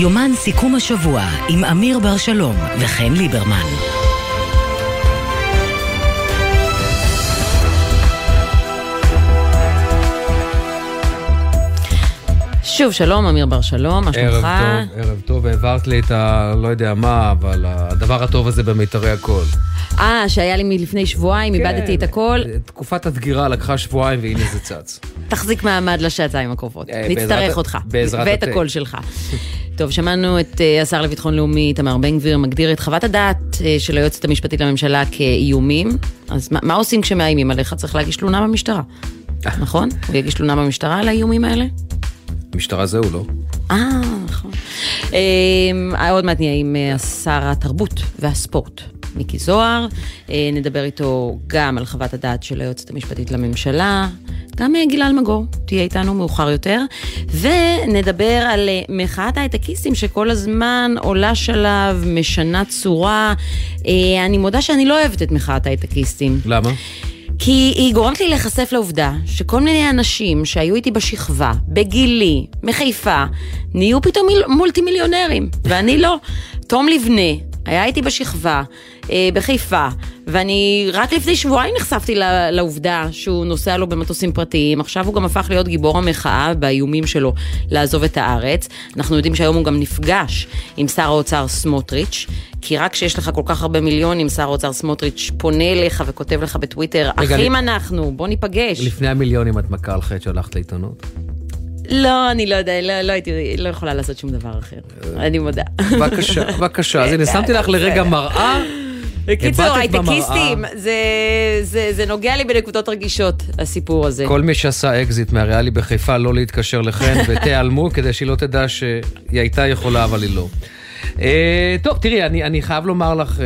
יומן סיכום השבוע עם אמיר בר שלום וחן ליברמן. שוב, שלום, אמיר בר שלום, מה שלומך? ערב טוב, ערב טוב, העברת לי את ה... לא יודע מה, אבל הדבר הטוב הזה במיתרי הקול. אה, שהיה לי מלפני שבועיים, כן, איבדתי את הכל. תקופת הדגירה לקחה שבועיים והנה זה צץ. תחזיק מעמד לשעתיים הקרובות. אה, נצטרך אותך. בעזרת ואת. הקול שלך. טוב, שמענו את אה, השר לביטחון לאומי, איתמר בן גביר, מגדיר את חוות הדעת אה, של היועצת המשפטית לממשלה כאיומים. אז מה, מה עושים כשמאיימים עליך? צריך להגיש תלונה במשטרה. נכון? הוא יגיש תלונה במשטרה על האיומים האלה? משטרה זהו, לא? אה, נכון. אה, עוד מעט נהיה עם אה, שר התרבות והספורט, מיקי זוהר. אה, נדבר איתו גם על חוות הדעת של היועצת המשפטית לממשלה. גם אה, גלעד מגור תהיה איתנו מאוחר יותר. ונדבר על אה, מחאת ההייטקיסטים שכל הזמן עולה שלב, משנה צורה. אה, אני מודה שאני לא אוהבת את מחאת ההייטקיסטים. למה? כי היא גורמת לי להיחשף לעובדה שכל מיני אנשים שהיו איתי בשכבה, בגילי, מחיפה, נהיו פתאום מיל- מולטי מיליונרים, ואני לא. תום לבנה היה איתי בשכבה, אה, בחיפה, ואני רק לפני שבועיים נחשפתי לעובדה שהוא נוסע לו במטוסים פרטיים, עכשיו הוא גם הפך להיות גיבור המחאה באיומים שלו לעזוב את הארץ. אנחנו יודעים שהיום הוא גם נפגש עם שר האוצר סמוטריץ', כי רק כשיש לך כל כך הרבה מיליונים, שר האוצר סמוטריץ' פונה אליך וכותב לך בטוויטר, רגע, אחים אני- אנחנו, בוא ניפגש. לפני המיליונים את מכה על חטא שהלכת לעיתונות? לא, אני לא יודע, לא, לא הייתי, לא יכולה לעשות שום דבר אחר, אני מודה. בבקשה, בבקשה. אז הנה, שמתי לך לרגע מראה. בקיצור. הייטקיסטים, זה, זה, זה נוגע לי בנקודות רגישות, הסיפור הזה. כל מי שעשה אקזיט מהריאלי בחיפה לא להתקשר לחן ותיעלמו כדי שהיא לא תדע שהיא הייתה יכולה אבל היא לא. אה, טוב, תראי, אני, אני חייב לומר לך אה,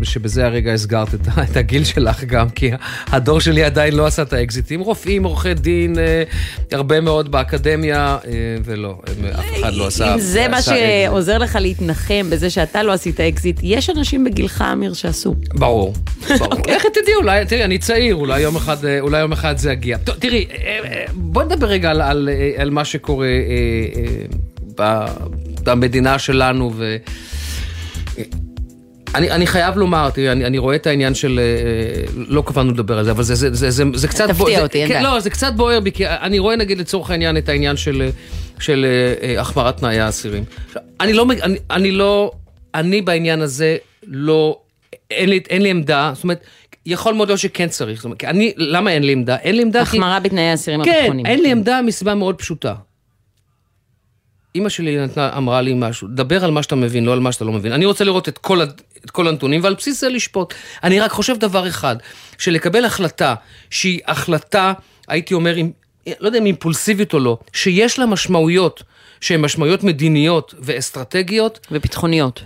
אה, שבזה הרגע הסגרת את, את הגיל שלך גם, כי הדור שלי עדיין לא עשה את האקזיטים. רופאים, עורכי דין, הרבה מאוד באקדמיה, ולא, אף אחד לא עשה אם זה מה. שעוזר לך להתנחם בזה שאתה לא עשית אקזיט, יש אנשים בגילך, אמיר, שעשו. ברור, ברור. אוקיי. איך תדעי, אולי, תראי, אני צעיר, אולי יום אחד, אולי יום אחד זה יגיע. טוב, תראי, בואי נדבר רגע על, על, על מה שקורה ב- במדינה שלנו, ו... אני, אני חייב לומר, תראי, אני, אני רואה את העניין של, אה, לא קבענו לדבר על זה, אבל זה, זה, זה, זה, זה קצת... תפתיע זה, אותי, אין כן, בעיה. לא, זה קצת בוער בי, כי אני רואה נגיד לצורך העניין את העניין של, של אה, אה, החמרת תנאי האסירים. אני לא, אני, אני לא, אני בעניין הזה לא, אין לי, אין לי עמדה, זאת אומרת, יכול מאוד להיות שכן צריך, זאת אומרת, אני, למה אין לי עמדה? אין לי עמדה כי... החמרה בתנאי האסירים כן, הביטחוניים. אין לי עמדה מסיבה מאוד פשוטה. אימא שלי נתנה, אמרה לי משהו, דבר על מה שאתה מבין, לא על מה שאתה לא מבין. אני רוצה לראות את כל, את כל הנתונים ועל בסיס זה לשפוט. אני רק חושב דבר אחד, שלקבל החלטה שהיא החלטה, הייתי אומר, עם, לא יודע אם אימפולסיבית או לא, שיש לה משמעויות שהן משמעויות מדיניות ואסטרטגיות, וביטחוניות.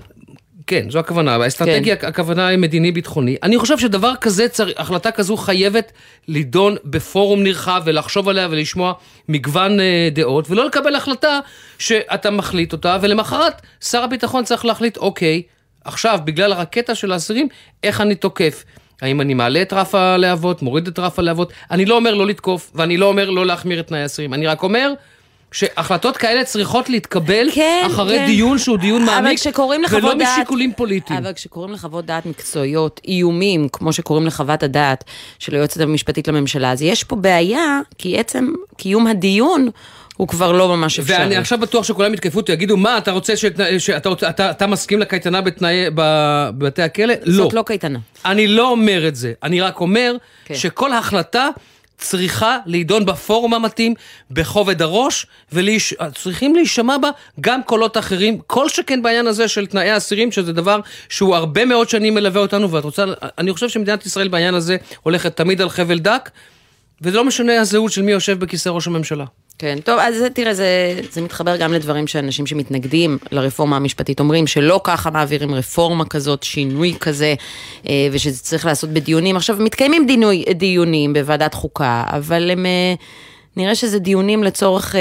כן, זו הכוונה, האסטרטגיה, כן. הכוונה היא מדיני-ביטחוני. אני חושב שדבר כזה, צר... החלטה כזו חייבת לידון בפורום נרחב ולחשוב עליה ולשמוע מגוון אה, דעות, ולא לקבל החלטה שאתה מחליט אותה, ולמחרת שר הביטחון צריך להחליט, אוקיי, עכשיו, בגלל הרקטה של האסירים, איך אני תוקף? האם אני מעלה את רף הלהבות, מוריד את רף הלהבות? אני לא אומר לא לתקוף, ואני לא אומר לא להחמיר את תנאי האסירים, אני רק אומר... שהחלטות כאלה צריכות להתקבל כן, אחרי כן. דיון שהוא דיון מעמיק, ולא דעת... משיקולים פוליטיים. אבל כשקוראים לחוות דעת מקצועיות, איומים, כמו שקוראים לחוות הדעת של היועצת המשפטית לממשלה, אז יש פה בעיה, כי עצם קיום הדיון הוא כבר לא ממש אפשרי. ואני עכשיו בטוח שכולם יתקפו אותי, יגידו, מה, אתה רוצה שת- שאתה רוצה- אתה- אתה מסכים לקייטנה בתנאי- בבתי הכלא? לא. זאת לא קייטנה. אני לא אומר את זה, אני רק אומר כן. שכל החלטה צריכה להידון בפורום המתאים, בכובד הראש, וצריכים להישמע בה גם קולות אחרים, כל שכן בעניין הזה של תנאי האסירים, שזה דבר שהוא הרבה מאוד שנים מלווה אותנו, ואת רוצה, אני חושב שמדינת ישראל בעניין הזה הולכת תמיד על חבל דק, וזה לא משנה הזהות של מי יושב בכיסא ראש הממשלה. כן, טוב, אז תראה, זה, זה מתחבר גם לדברים שאנשים שמתנגדים לרפורמה המשפטית אומרים, שלא ככה מעבירים רפורמה כזאת, שינוי כזה, אה, ושזה צריך לעשות בדיונים. עכשיו, מתקיימים דינוי, דיונים בוועדת חוקה, אבל הם, אה, נראה שזה דיונים לצורך אה,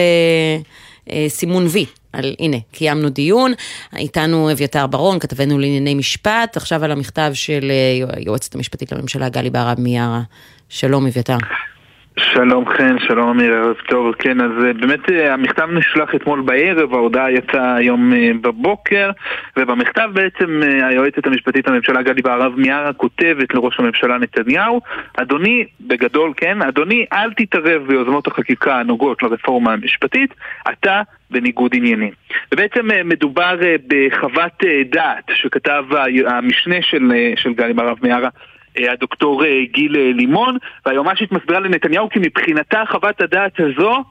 אה, סימון וי. על, הנה, קיימנו דיון, איתנו אביתר ברון, כתבנו לענייני משפט, עכשיו על המכתב של אה, היועצת המשפטית לממשלה, גלי בהרב מיארה. שלום, אביתר. שלום חן, שלום אמיר, ערב טוב. כן, אז אה, באמת אה, המכתב נשלח אתמול בערב, ההודעה יצאה היום אה, בבוקר, ובמכתב בעצם היועצת המשפטית לממשלה גדי בהרב מיארה כותבת לראש הממשלה נתניהו, אדוני, בגדול, כן, אדוני, אל תתערב ביוזמות החקיקה הנוגעות לרפורמה המשפטית, אתה בניגוד עניינים. ובעצם מדובר בחוות דעת שכתב המשנה של, של גלי בהרב מיארה הדוקטור אה, גיל אה, לימון, והיועמ"שית מסבירה לנתניהו כי מבחינתה חוות הדעת הזו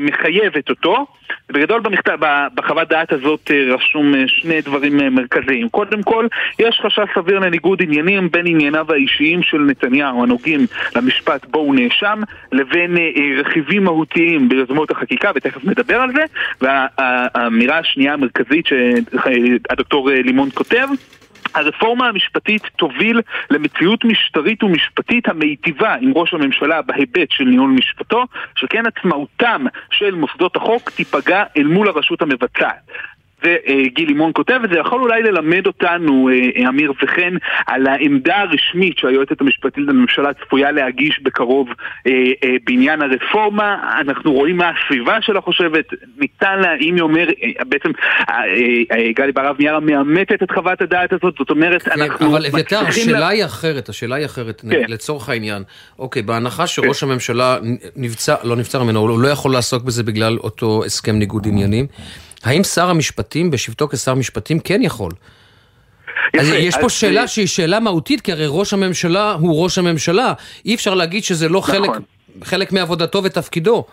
מחייבת אותו. בגדול במכתב, בחוות דעת הזאת רשום שני דברים מרכזיים. קודם כל, יש חשש סביר לניגוד עניינים בין ענייניו האישיים של נתניהו הנוגעים למשפט בו הוא נאשם, לבין רכיבים מהותיים ביוזמות החקיקה, ותכף נדבר על זה. והאמירה השנייה המרכזית שהדוקטור לימון כותב הרפורמה המשפטית תוביל למציאות משטרית ומשפטית המיטיבה עם ראש הממשלה בהיבט של ניהול משפטו, שכן עצמאותם של מוסדות החוק תיפגע אל מול הרשות המבצעת. וגיל לימון כותב את זה, יכול אולי ללמד אותנו, אה, אמיר וכן, על העמדה הרשמית שהיועצת המשפטית לממשלה צפויה להגיש בקרוב אה, אה, בעניין הרפורמה. אנחנו רואים מה הסביבה שלה חושבת, ניתן לה, אם היא אומר, בעצם גלי ברב מיארה מאמתת את חוות הדעת הזאת, זאת אומרת, כן, אנחנו... אבל אביתר, השאלה לה... היא אחרת, השאלה היא אחרת, כן. לצורך העניין. אוקיי, בהנחה שראש כן. הממשלה נבצר, לא נבצר ממנו, הוא לא יכול לעסוק בזה בגלל אותו הסכם ניגוד עניינים. האם שר המשפטים, בשבתו כשר המשפטים, כן יכול? יפה, אז יש פה אז שאלה אה, שהיא שאלה מהותית, כי הרי ראש הממשלה הוא ראש הממשלה. אי אפשר להגיד שזה לא נכון. חלק, חלק מעבודתו ותפקידו.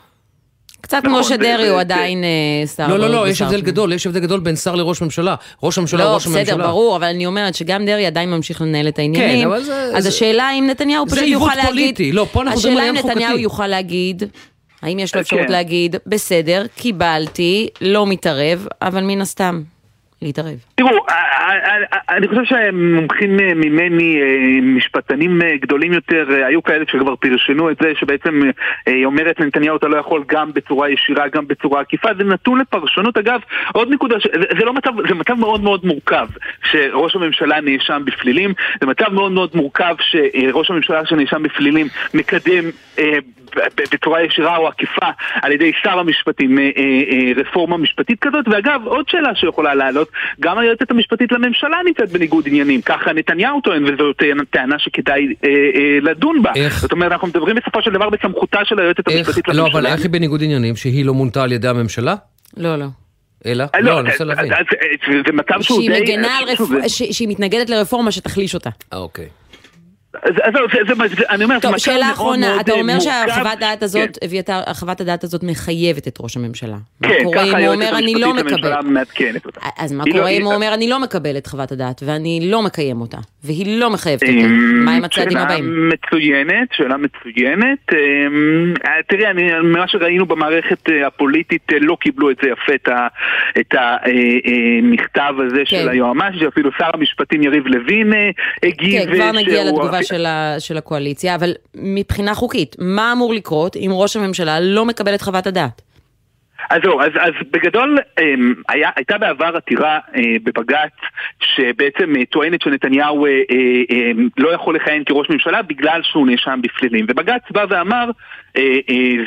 קצת כמו נכון, שדרעי הוא עדיין אה, שר. לא, לא, לא, יש הבדל גדול, יש הבדל גדול בין שר לראש ממשלה. ראש הממשלה הוא ראש הממשלה. לא, בסדר, ברור, אבל אני אומרת שגם דרעי עדיין ממשיך לנהל את העניינים. כן, אבל זה... אז השאלה אם נתניהו פשוט יוכל להגיד... זה עיוות פוליטי, לא, פה אנחנו מדברים על עניין חוקתי. השאלה אם נתניהו יוכל להגיד, האם יש לו אפשרות כן. להגיד, בסדר, קיבלתי, לא מתערב, אבל מן הסתם, להתערב? תראו, אה, אה, אה, אני חושב שמומחים ממני, משפטנים גדולים יותר, היו כאלה שכבר פרשנו את זה, שבעצם היא אומרת לנתניהו אתה לא יכול גם בצורה ישירה, גם בצורה עקיפה, זה נתון לפרשנות. אגב, עוד נקודה, זה לא מצב, זה מצב מאוד מאוד מורכב, שראש הממשלה נאשם בפלילים, זה מצב מאוד מאוד מורכב שראש הממשלה שנאשם בפלילים מקדם בצורה ישירה או עקיפה על ידי שר המשפטים רפורמה משפטית כזאת, ואגב, עוד שאלה שיכולה לעלות, גם היועצת המשפטית לממשלה נמצאת בניגוד עניינים, ככה נתניהו טוען, וזאת טענה שכדאי אה, אה, לדון בה. איך? זאת אומרת, אנחנו מדברים בסופו של דבר בסמכותה של היועצת איך? המשפטית לא, לממשלה. לא, אבל איך היא בניגוד עניינים? שהיא לא מונתה על ידי הממשלה? לא, לא. אלא? אה, לא, לא, אני רוצה להבין. זה מצב שהוא די... שהיא מגנה על רפורמה, שהיא מתנגדת לרפורמה שתחליש אותה. אוקיי. אז אני אומר, טוב, שאלה אחרונה, אתה אומר שהחוות הדעת הזאת, כן. אביתר, חוות הדעת הזאת מחייבת את ראש הממשלה. כן, ככה היועצת המשפטית לממשלה מעדכנת אותה. אז מה קורה אם הוא אומר, אני לא מקבל את חוות הדעת, ואני לא מקיים אותה, והיא לא מחייבת אותה? מה עם הצעדים הבאים? שאלה מצוינת, שאלה מצוינת. אמ, תראי, ממה שראינו במערכת אה, הפוליטית, אה, לא קיבלו את זה יפה, את המכתב אה, הזה של כן. היועמ"ש, שאפילו שר המשפטים יריב לוין הגיב. כן, כבר נגיע לתגובה של, ה, של הקואליציה, אבל מבחינה חוקית, מה אמור לקרות אם ראש הממשלה לא מקבל את חוות הדעת? אז זהו, אז, אז בגדול אמ, היה, הייתה בעבר עתירה אה, בבג"ץ שבעצם אה, טוענת שנתניהו אה, לא יכול לכהן כראש ממשלה בגלל שהוא נאשם בפלילים. ובג"ץ בא ואמר,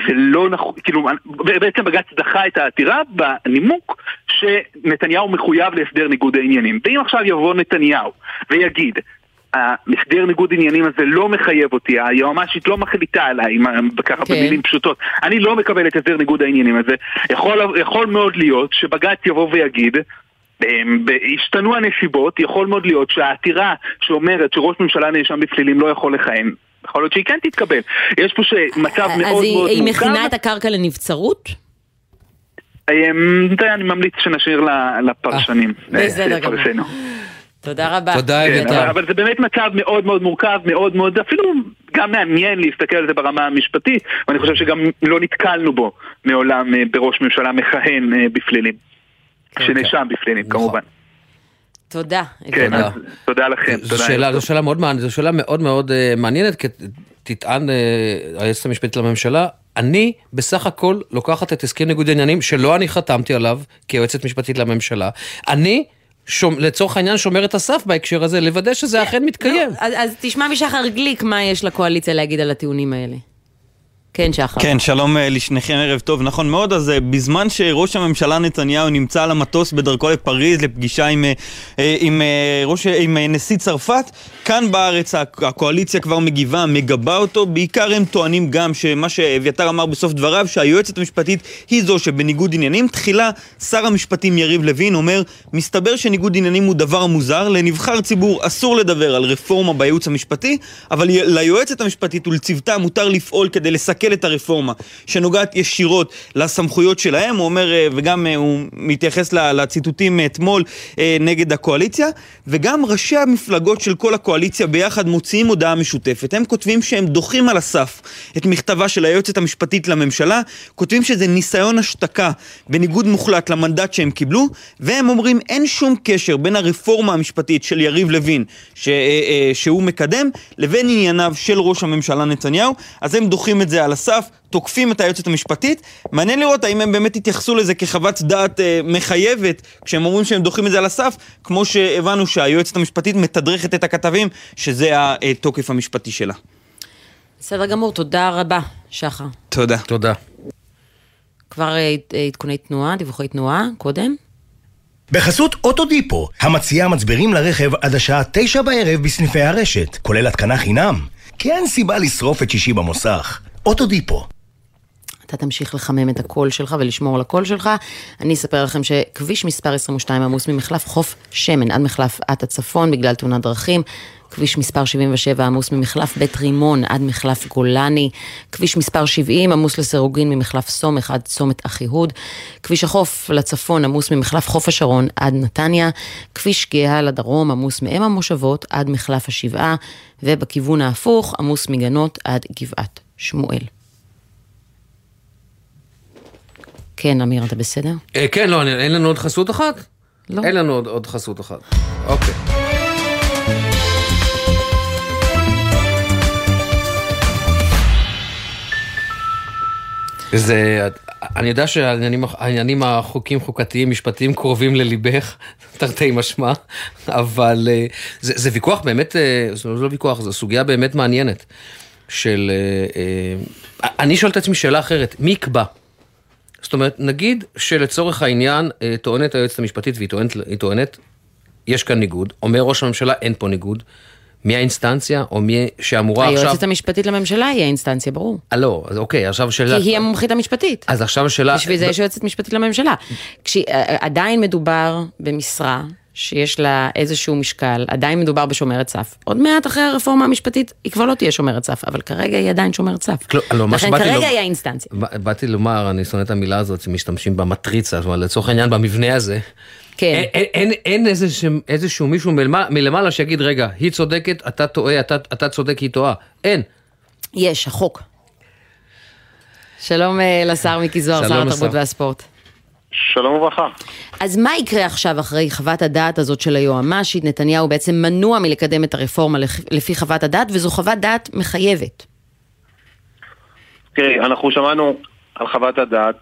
זה לא נכון, כאילו, בעצם בג"ץ דחה את העתירה בנימוק שנתניהו מחויב להסדר ניגוד העניינים. ואם עכשיו יבוא נתניהו ויגיד, המסדר ניגוד עניינים הזה לא מחייב אותי, היועמ"שית לא מחליטה עליי, ככה כן. במילים פשוטות. אני לא מקבל את הסדר ניגוד העניינים הזה. יכול, יכול מאוד להיות שבג"ץ יבוא ויגיד, השתנו הנסיבות, יכול מאוד להיות שהעתירה שאומרת שראש ממשלה נאשם בפלילים לא יכול לכהן, יכול להיות שהיא כן תתקבל. יש פה מצב מאוד מאוד מורכב. אז היא מכינה את הקרקע לנבצרות? אמ, אני ממליץ שנשאיר לפרשנים. אה, בסדר גמור. תודה רבה. תודה, כן, אביתר. אבל, אבל זה באמת מצב מאוד מאוד מורכב, מאוד מאוד, אפילו גם מעניין להסתכל על זה ברמה המשפטית, ואני חושב שגם לא נתקלנו בו מעולם אה, בראש ממשלה מכהן אה, בפלילים. אוקיי. שנאשם בפלילים, נכון. כמובן. תודה. כן, תודה. תודה לכם. זו שאלה, זו שאלה מאוד מעניינת, זו שאלה מאוד מאוד uh, מעניינת, כי תטען uh, היועצת המשפטית לממשלה, אני בסך הכל לוקחת את הסכם ניגוד העניינים שלא אני חתמתי עליו כיועצת משפטית לממשלה, אני שומ, לצורך העניין שומר את הסף בהקשר הזה, לוודא שזה אכן מתקיים. לא, אז, אז תשמע משחר גליק מה יש לקואליציה להגיד על הטיעונים האלה. כן, שחר. כן, שלום אה, לשניכם, ערב טוב. נכון מאוד, אז אה, בזמן שראש הממשלה נתניהו נמצא על המטוס בדרכו לפריז לפגישה עם, אה, עם, ראש, עם נשיא צרפת, כאן בארץ הקואליציה כבר מגיבה, מגבה אותו. בעיקר הם טוענים גם שמה שאביתר אמר בסוף דבריו, שהיועצת המשפטית היא זו שבניגוד עניינים. תחילה שר המשפטים יריב לוין אומר, מסתבר שניגוד עניינים הוא דבר מוזר, לנבחר ציבור אסור לדבר על רפורמה בייעוץ המשפטי, אבל ליועצת המשפטית ולצוותה מותר לפעול כדי לסכן לסכל את הרפורמה שנוגעת ישירות לסמכויות שלהם, הוא אומר, אה, וגם אה, הוא מתייחס לציטוטים אתמול אה, נגד הקואליציה, וגם ראשי המפלגות של כל הקואליציה ביחד מוציאים הודעה משותפת. הם כותבים שהם דוחים על הסף את מכתבה של היועצת המשפטית לממשלה, כותבים שזה ניסיון השתקה בניגוד מוחלט למנדט שהם קיבלו, והם אומרים אין שום קשר בין הרפורמה המשפטית של יריב לוין ש, שהוא מקדם, לבין ענייניו של ראש הממשלה נתניהו, אז הם דוחים את זה על הסף, תוקפים את היועצת המשפטית. מעניין לראות האם הם באמת יתייחסו לזה כחוות דעת אה, מחייבת, כשהם אומרים שהם דוחים את זה על הסף, כמו שהבנו שהיועצת המשפטית מתדרכת את הכתבים, שזה התוקף המשפטי שלה. בסדר גמור, תודה רבה, שחר. תודה. תודה. כבר אה, עדכוני תנועה, דיווחי תנועה, קודם. בחסות אוטודיפו, המציעה מצברים לרכב עד השעה תשע בערב בסניפי הרשת, כולל התקנה חינם. כי אין סיבה לשרוף את שישי במוסך. אוטודיפו. אתה תמשיך לחמם את הקול שלך ולשמור על הקול שלך. אני אספר לכם שכביש מספר 22 עמוס ממחלף חוף שמן עד מחלף עת הצפון בגלל תאונת דרכים. כביש מספר 77 עמוס ממחלף בית רימון עד מחלף גולני, כביש מספר 70 עמוס לסירוגין ממחלף סומך עד צומת אחיהוד, כביש החוף לצפון עמוס ממחלף חוף השרון עד נתניה, כביש גאה לדרום עמוס מאם המושבות עד מחלף השבעה, ובכיוון ההפוך עמוס מגנות עד גבעת שמואל. כן, אמיר, אתה בסדר? אה, כן, לא, אין לנו עוד חסות אחת? לא. אין לנו עוד חסות אחת. אוקיי. זה, אני יודע שהעניינים החוקים חוקתיים משפטיים קרובים לליבך, תרתי משמע, אבל אה, זה, זה ויכוח באמת, אה, זה לא ויכוח, זו סוגיה באמת מעניינת. של, אה, אני שואל את עצמי שאלה אחרת, מי יקבע? זאת אומרת, נגיד שלצורך העניין טוענת היועצת המשפטית והיא טוענת, טוענת, יש כאן ניגוד, אומר ראש הממשלה אין פה ניגוד, מי האינסטנציה, או מי שאמורה היועצת עכשיו... היועצת המשפטית לממשלה היא האינסטנציה, ברור. אה, לא, אז אוקיי, עכשיו שאלה... כי היא המומחית המשפטית. אז עכשיו השאלה... בשביל זה יש יועצת משפטית לממשלה. כשעדיין מדובר במשרה שיש לה איזשהו משקל, עדיין מדובר בשומרת סף. עוד מעט אחרי הרפורמה המשפטית, היא כבר לא תהיה שומרת סף, אבל כרגע היא עדיין שומרת סף. כל, לא, לכן כרגע לא... היא האינסטנציה. באתי לומר, אני שונא את המילה הזאת, שמשתמשים במטריצה, זאת אומרת, לצורך העניין, במבנה הזה. כן. אין, אין, אין אין איזשהו, איזשהו מישהו מלמעלה, מלמעלה שיגיד, רגע, היא צודקת, אתה טועה, אתה, אתה צודק, היא טועה. אין. יש, החוק. שלום אה, לשר מיקי זוהר, שר התרבות והספורט. שלום וברכה. אז מה יקרה עכשיו אחרי חוות הדעת הזאת של היועמ"שית? נתניהו בעצם מנוע מלקדם את הרפורמה לפי חוות הדעת, וזו חוות דעת מחייבת. תראי, אנחנו שמענו על חוות הדעת,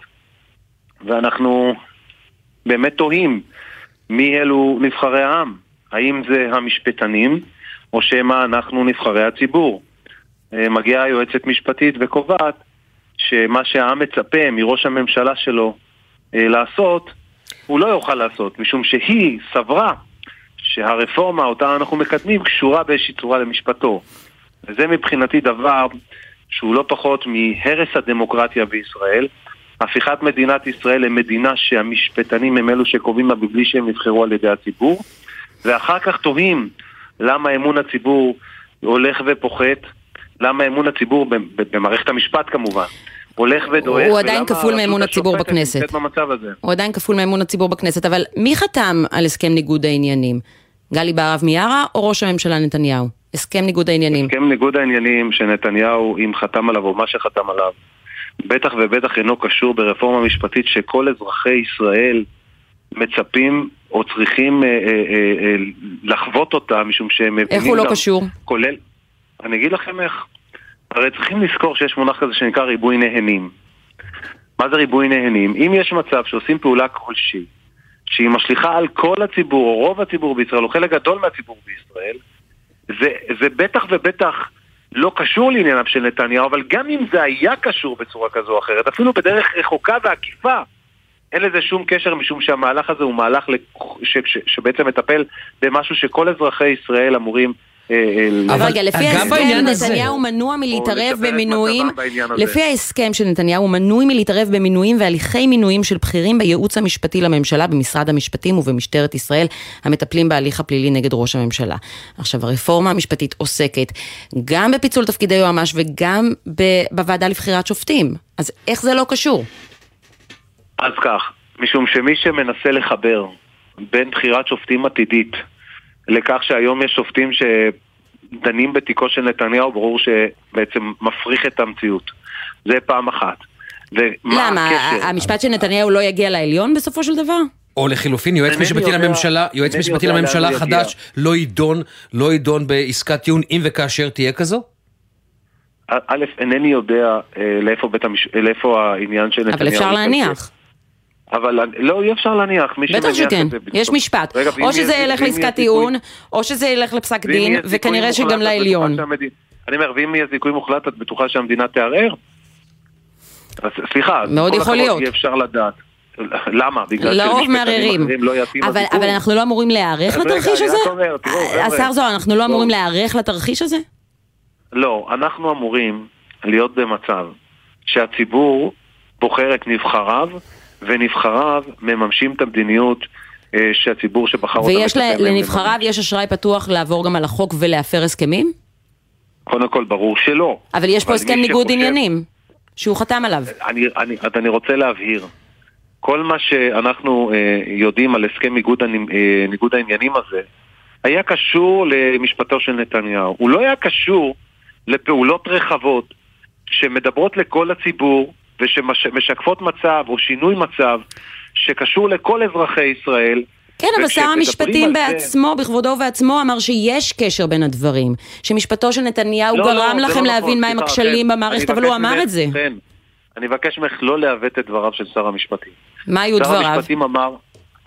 ואנחנו באמת תוהים מי אלו נבחרי העם? האם זה המשפטנים, או שמא אנחנו נבחרי הציבור? אה, מגיעה היועצת משפטית וקובעת שמה שהעם מצפה מראש הממשלה שלו לעשות, הוא לא יוכל לעשות, משום שהיא סברה שהרפורמה אותה אנחנו מקדמים קשורה באיזושהי צורה למשפטו. וזה מבחינתי דבר שהוא לא פחות מהרס הדמוקרטיה בישראל, הפיכת מדינת ישראל למדינה שהמשפטנים הם אלו שקובעים לה בלי שהם נבחרו על ידי הציבור, ואחר כך תוהים למה אמון הציבור הולך ופוחת, למה אמון הציבור במערכת המשפט כמובן. הולך ודועך. הוא עדיין כפול מאמון הציבור בכנסת. הוא עדיין כפול מאמון הציבור בכנסת, אבל מי חתם על הסכם ניגוד העניינים? גלי בהרב מיארה או ראש הממשלה נתניהו? הסכם ניגוד העניינים. הסכם ניגוד העניינים שנתניהו, אם חתם עליו או מה שחתם עליו, בטח ובטח אינו קשור ברפורמה משפטית שכל אזרחי ישראל מצפים או צריכים אה, אה, אה, אה, לחוות אותה, משום שהם מבינים... איך הוא לא קשור? כולל... אני אגיד לכם איך. הרי צריכים לזכור שיש מונח כזה שנקרא ריבוי נהנים. מה זה ריבוי נהנים? אם יש מצב שעושים פעולה כלשהי, שהיא משליכה על כל הציבור, או רוב הציבור בישראל, או חלק גדול מהציבור בישראל, זה, זה בטח ובטח לא קשור לענייניו של נתניהו, אבל גם אם זה היה קשור בצורה כזו או אחרת, אפילו בדרך רחוקה ועקיפה, אין לזה שום קשר משום שהמהלך הזה הוא מהלך ש, ש, שבעצם מטפל במשהו שכל אזרחי ישראל אמורים אבל רגע, לפי ההסכם נתניהו מנוע מלהתערב במינויים, לפי ההסכם של נתניהו מנוי מלהתערב במינויים והליכי מינויים של בכירים בייעוץ המשפטי לממשלה במשרד המשפטים ובמשטרת ישראל המטפלים בהליך הפלילי נגד ראש הממשלה. עכשיו, הרפורמה המשפטית עוסקת גם בפיצול תפקידי יועמ"ש וגם בוועדה לבחירת שופטים, אז איך זה לא קשור? אז כך, משום שמי שמנסה לחבר בין בחירת שופטים עתידית לכך שהיום יש שופטים שדנים בתיקו של נתניהו, ברור שבעצם מפריך את המציאות. זה פעם אחת. למה? הקשר? המשפט של נתניהו לא יגיע לעליון בסופו של דבר? או לחילופין, יועץ משפטי לממשלה, יועץ משפטי לממשלה חדש לא יידון, לא יידון בעסקת טיעון אם וכאשר תהיה כזו? א', אינני יודע אה, לאיפה העניין של נתניהו... אבל אפשר להניח. אבל לא, אי אפשר להניח. בטח שכן, יש משפט. רגע, או שזה ילך לעסקת טיעון, או שזה ילך לפסק דין, וכנראה שגם לעליון. אני אומר, ואם יהיה זיכוי מוחלט, את בטוחה שהמדינה תערער? סליחה, מאוד יכול להיות. אי אפשר לדעת. למה? בגלל לרוב מערערים. לא אבל, אבל אנחנו לא אמורים להיערך לתרחיש הזה? השר זוהר, אנחנו לא אמורים להיערך לתרחיש הזה? לא, אנחנו אמורים להיות במצב שהציבור בוחר את נבחריו ונבחריו מממשים את המדיניות אה, שהציבור שבחר אותם... ויש לנבחריו, יש אשראי פתוח לעבור גם על החוק ולהפר הסכמים? קודם כל, ברור שלא. אבל יש פה הסכם ניגוד. עניינים, שהוא חתם עליו. אני, אני, אני רוצה להבהיר. כל מה שאנחנו אה, יודעים על הסכם ניגוד, אה, ניגוד העניינים הזה, היה קשור למשפטו של נתניהו. הוא לא היה קשור לפעולות רחבות שמדברות לכל הציבור, ושמשקפות מצב או שינוי מצב שקשור לכל אזרחי ישראל. כן, אבל שר המשפטים בעצמו, זה... בכבודו ובעצמו, אמר שיש קשר בין הדברים. שמשפטו של נתניהו לא, גרם לא, לכם לא להבין נכון, מהם הכשלים במערכת, אבל הוא אמר את זה. כן, אני מבקש ממך לא לעוות את דבריו של שר המשפטים. מה היו שר דבריו? שר המשפטים אמר,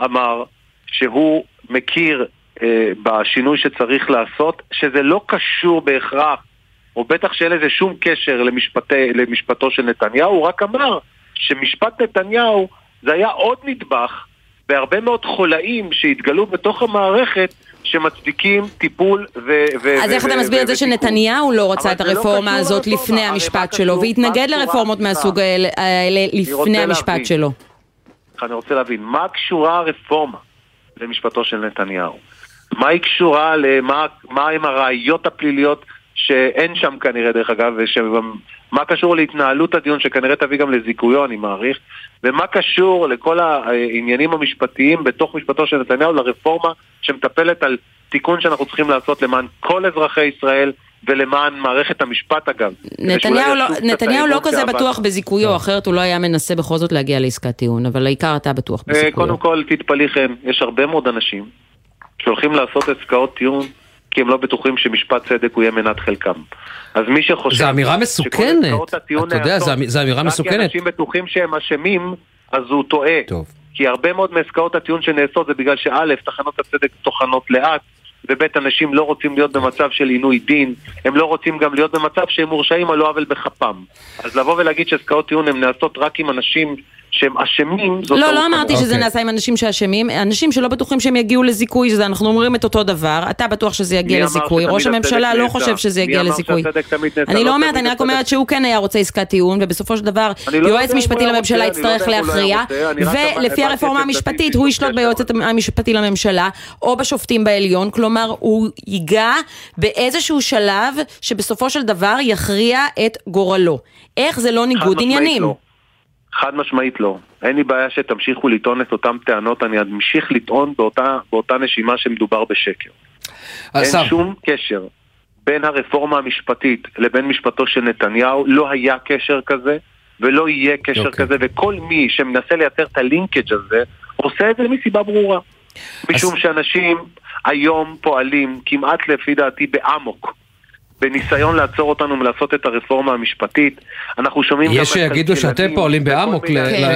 אמר שהוא מכיר אה, בשינוי שצריך לעשות, שזה לא קשור בהכרח או בטח שאין לזה שום קשר למשפטי, למשפטו של נתניהו, הוא רק אמר שמשפט נתניהו זה היה עוד נדבך בהרבה מאוד חולאים שהתגלו בתוך המערכת שמצדיקים טיפול ו... ו אז איך אתה מסביר את זה שנתניהו לא רצה את לא הרפורמה לא הזאת לפני המשפט שלו, והתנגד לרפורמות מהסוג האלה לפני המשפט שלו? אני רוצה להבין, מה קשורה הרפורמה למשפטו של נתניהו? מה היא קשורה למה הם הראיות הפליליות שאין שם כנראה דרך אגב, ומה קשור להתנהלות הדיון שכנראה תביא גם לזיכויו אני מעריך, ומה קשור לכל העניינים המשפטיים בתוך משפטו של נתניהו לרפורמה שמטפלת על תיקון שאנחנו צריכים לעשות למען כל אזרחי ישראל ולמען מערכת המשפט אגב. נתניהו לא, נתניהו לא כזה בטוח בזיכויו, לא. אחרת הוא לא היה מנסה בכל זאת להגיע לעסקת טיעון, אבל העיקר אתה בטוח אה, בזיכויו. קודם כל תתפלאי חן, יש הרבה מאוד אנשים שהולכים לעשות עסקאות טיעון כי הם לא בטוחים שמשפט צדק הוא יהיה מנת חלקם. אז מי שחושב... זו אמירה מסוכנת, אתה יודע, זו אמירה מסוכנת. רק כי אנשים בטוחים שהם אשמים, אז הוא טועה. טוב. כי הרבה מאוד מעסקאות הטיעון שנעשות זה בגלל שא', תחנות הצדק טוחנות לאט, וב', אנשים לא רוצים להיות במצב של עינוי דין, הם לא רוצים גם להיות במצב שהם מורשעים על לא עוול בכפם. אז לבוא ולהגיד שעסקאות טיעון הן נעשות רק עם אנשים שהם אשמים, זאת לא, לא אמרתי שזה אוקיי. נעשה עם אנשים שאשמים, אנשים שלא בטוחים שהם יגיעו לזיכוי, זה אנחנו אומרים את אותו דבר, אתה בטוח שזה יגיע לזיכוי, ראש הממשלה לא חושב שזה יגיע לזיכוי. אני לא אומרת, אני רק אומרת שהוא כן היה רוצה עסקת טיעון, ובסופו של דבר לא יועץ משפטי לממשלה יצטרך להכריע, ולפי הרפורמה המשפטית הוא ישלוט ביועץ המשפטי לממשלה, או בשופטים בעליון, כלומר הוא ייגע באיזשהו שלב שבסופו של דבר יכריע את גורלו. איך זה לא ניגוד עניינים? חד משמעית לא. אין לי בעיה שתמשיכו לטעון את אותן טענות, אני אמשיך לטעון באותה, באותה נשימה שמדובר בשקר. אין סב. שום קשר בין הרפורמה המשפטית לבין משפטו של נתניהו, לא היה קשר כזה ולא יהיה קשר okay. אוקיי. כזה, וכל מי שמנסה לייצר את הלינקג' הזה, עושה את זה מסיבה ברורה. משום אז... שאנשים היום פועלים כמעט לפי דעתי באמוק. בניסיון לעצור אותנו מלעשות את הרפורמה המשפטית. אנחנו שומעים. יש שיגידו שאתם פועלים באמוק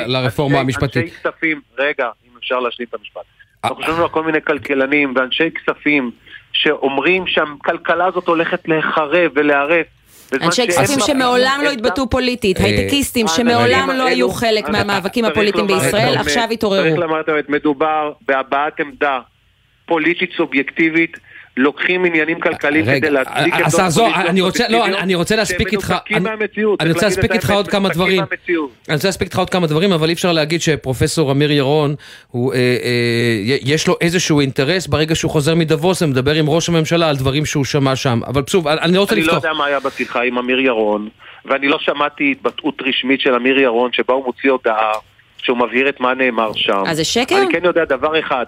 לרפורמה המשפטית. אנשי כספים, רגע, אם אפשר להשלים את המשפט. אנחנו שומעים על כל מיני כלכלנים ואנשי כספים שאומרים שהכלכלה הזאת הולכת להיחרב ולהיערף אנשי כספים שמעולם לא התבטאו פוליטית, אה, הייטקיסטים אה, שמעולם לא היו חלק מהמאבקים צריך הפוליטיים בישראל. עכשיו צריך התעוררו. לומר את האמת, מדובר בהבעת עמדה פוליטית סובייקטיבית. לוקחים עניינים כלכליים רגע, כדי להצדיק עמדות השר זוהר, פוליטיות אני רוצה, לא, אני- רוצה להספיק איתך, אני- רוצה להספיק את איתך עוד כמה דברים. אני רוצה להספיק איתך עוד כמה דברים, אבל אי אפשר להגיד שפרופסור אמיר ירון, הוא, אה, אה, יש לו איזשהו אינטרס ברגע שהוא חוזר מדבוס ומדבר עם ראש הממשלה על דברים שהוא שמע שם. אבל שוב, אני לא רוצה אני לא לפתוח. יודע מה היה בשיחה עם אמיר ירון, ואני לא שמעתי התבטאות רשמית של אמיר ירון שבה הוא מוציא הודעה שהוא מבהיר את מה נאמר שם. אז זה שקר? אני כן יודע דבר אחד,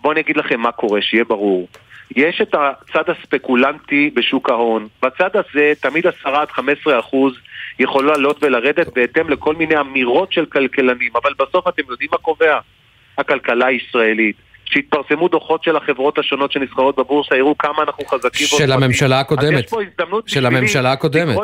בואו אני אגיד לכם מה קורה, שיהיה ברור. יש את הצד הספקולנטי בשוק ההון. בצד הזה תמיד 10 עד 15 אחוז יכול לעלות ולרדת בהתאם לכל מיני אמירות של כלכלנים, אבל בסוף אתם יודעים מה קובע? הכלכלה הישראלית. שהתפרסמו דוחות של החברות השונות שנסחרות בבורסה, יראו כמה אנחנו חזקים של. הממשלה הקודמת. של הממשלה הקודמת.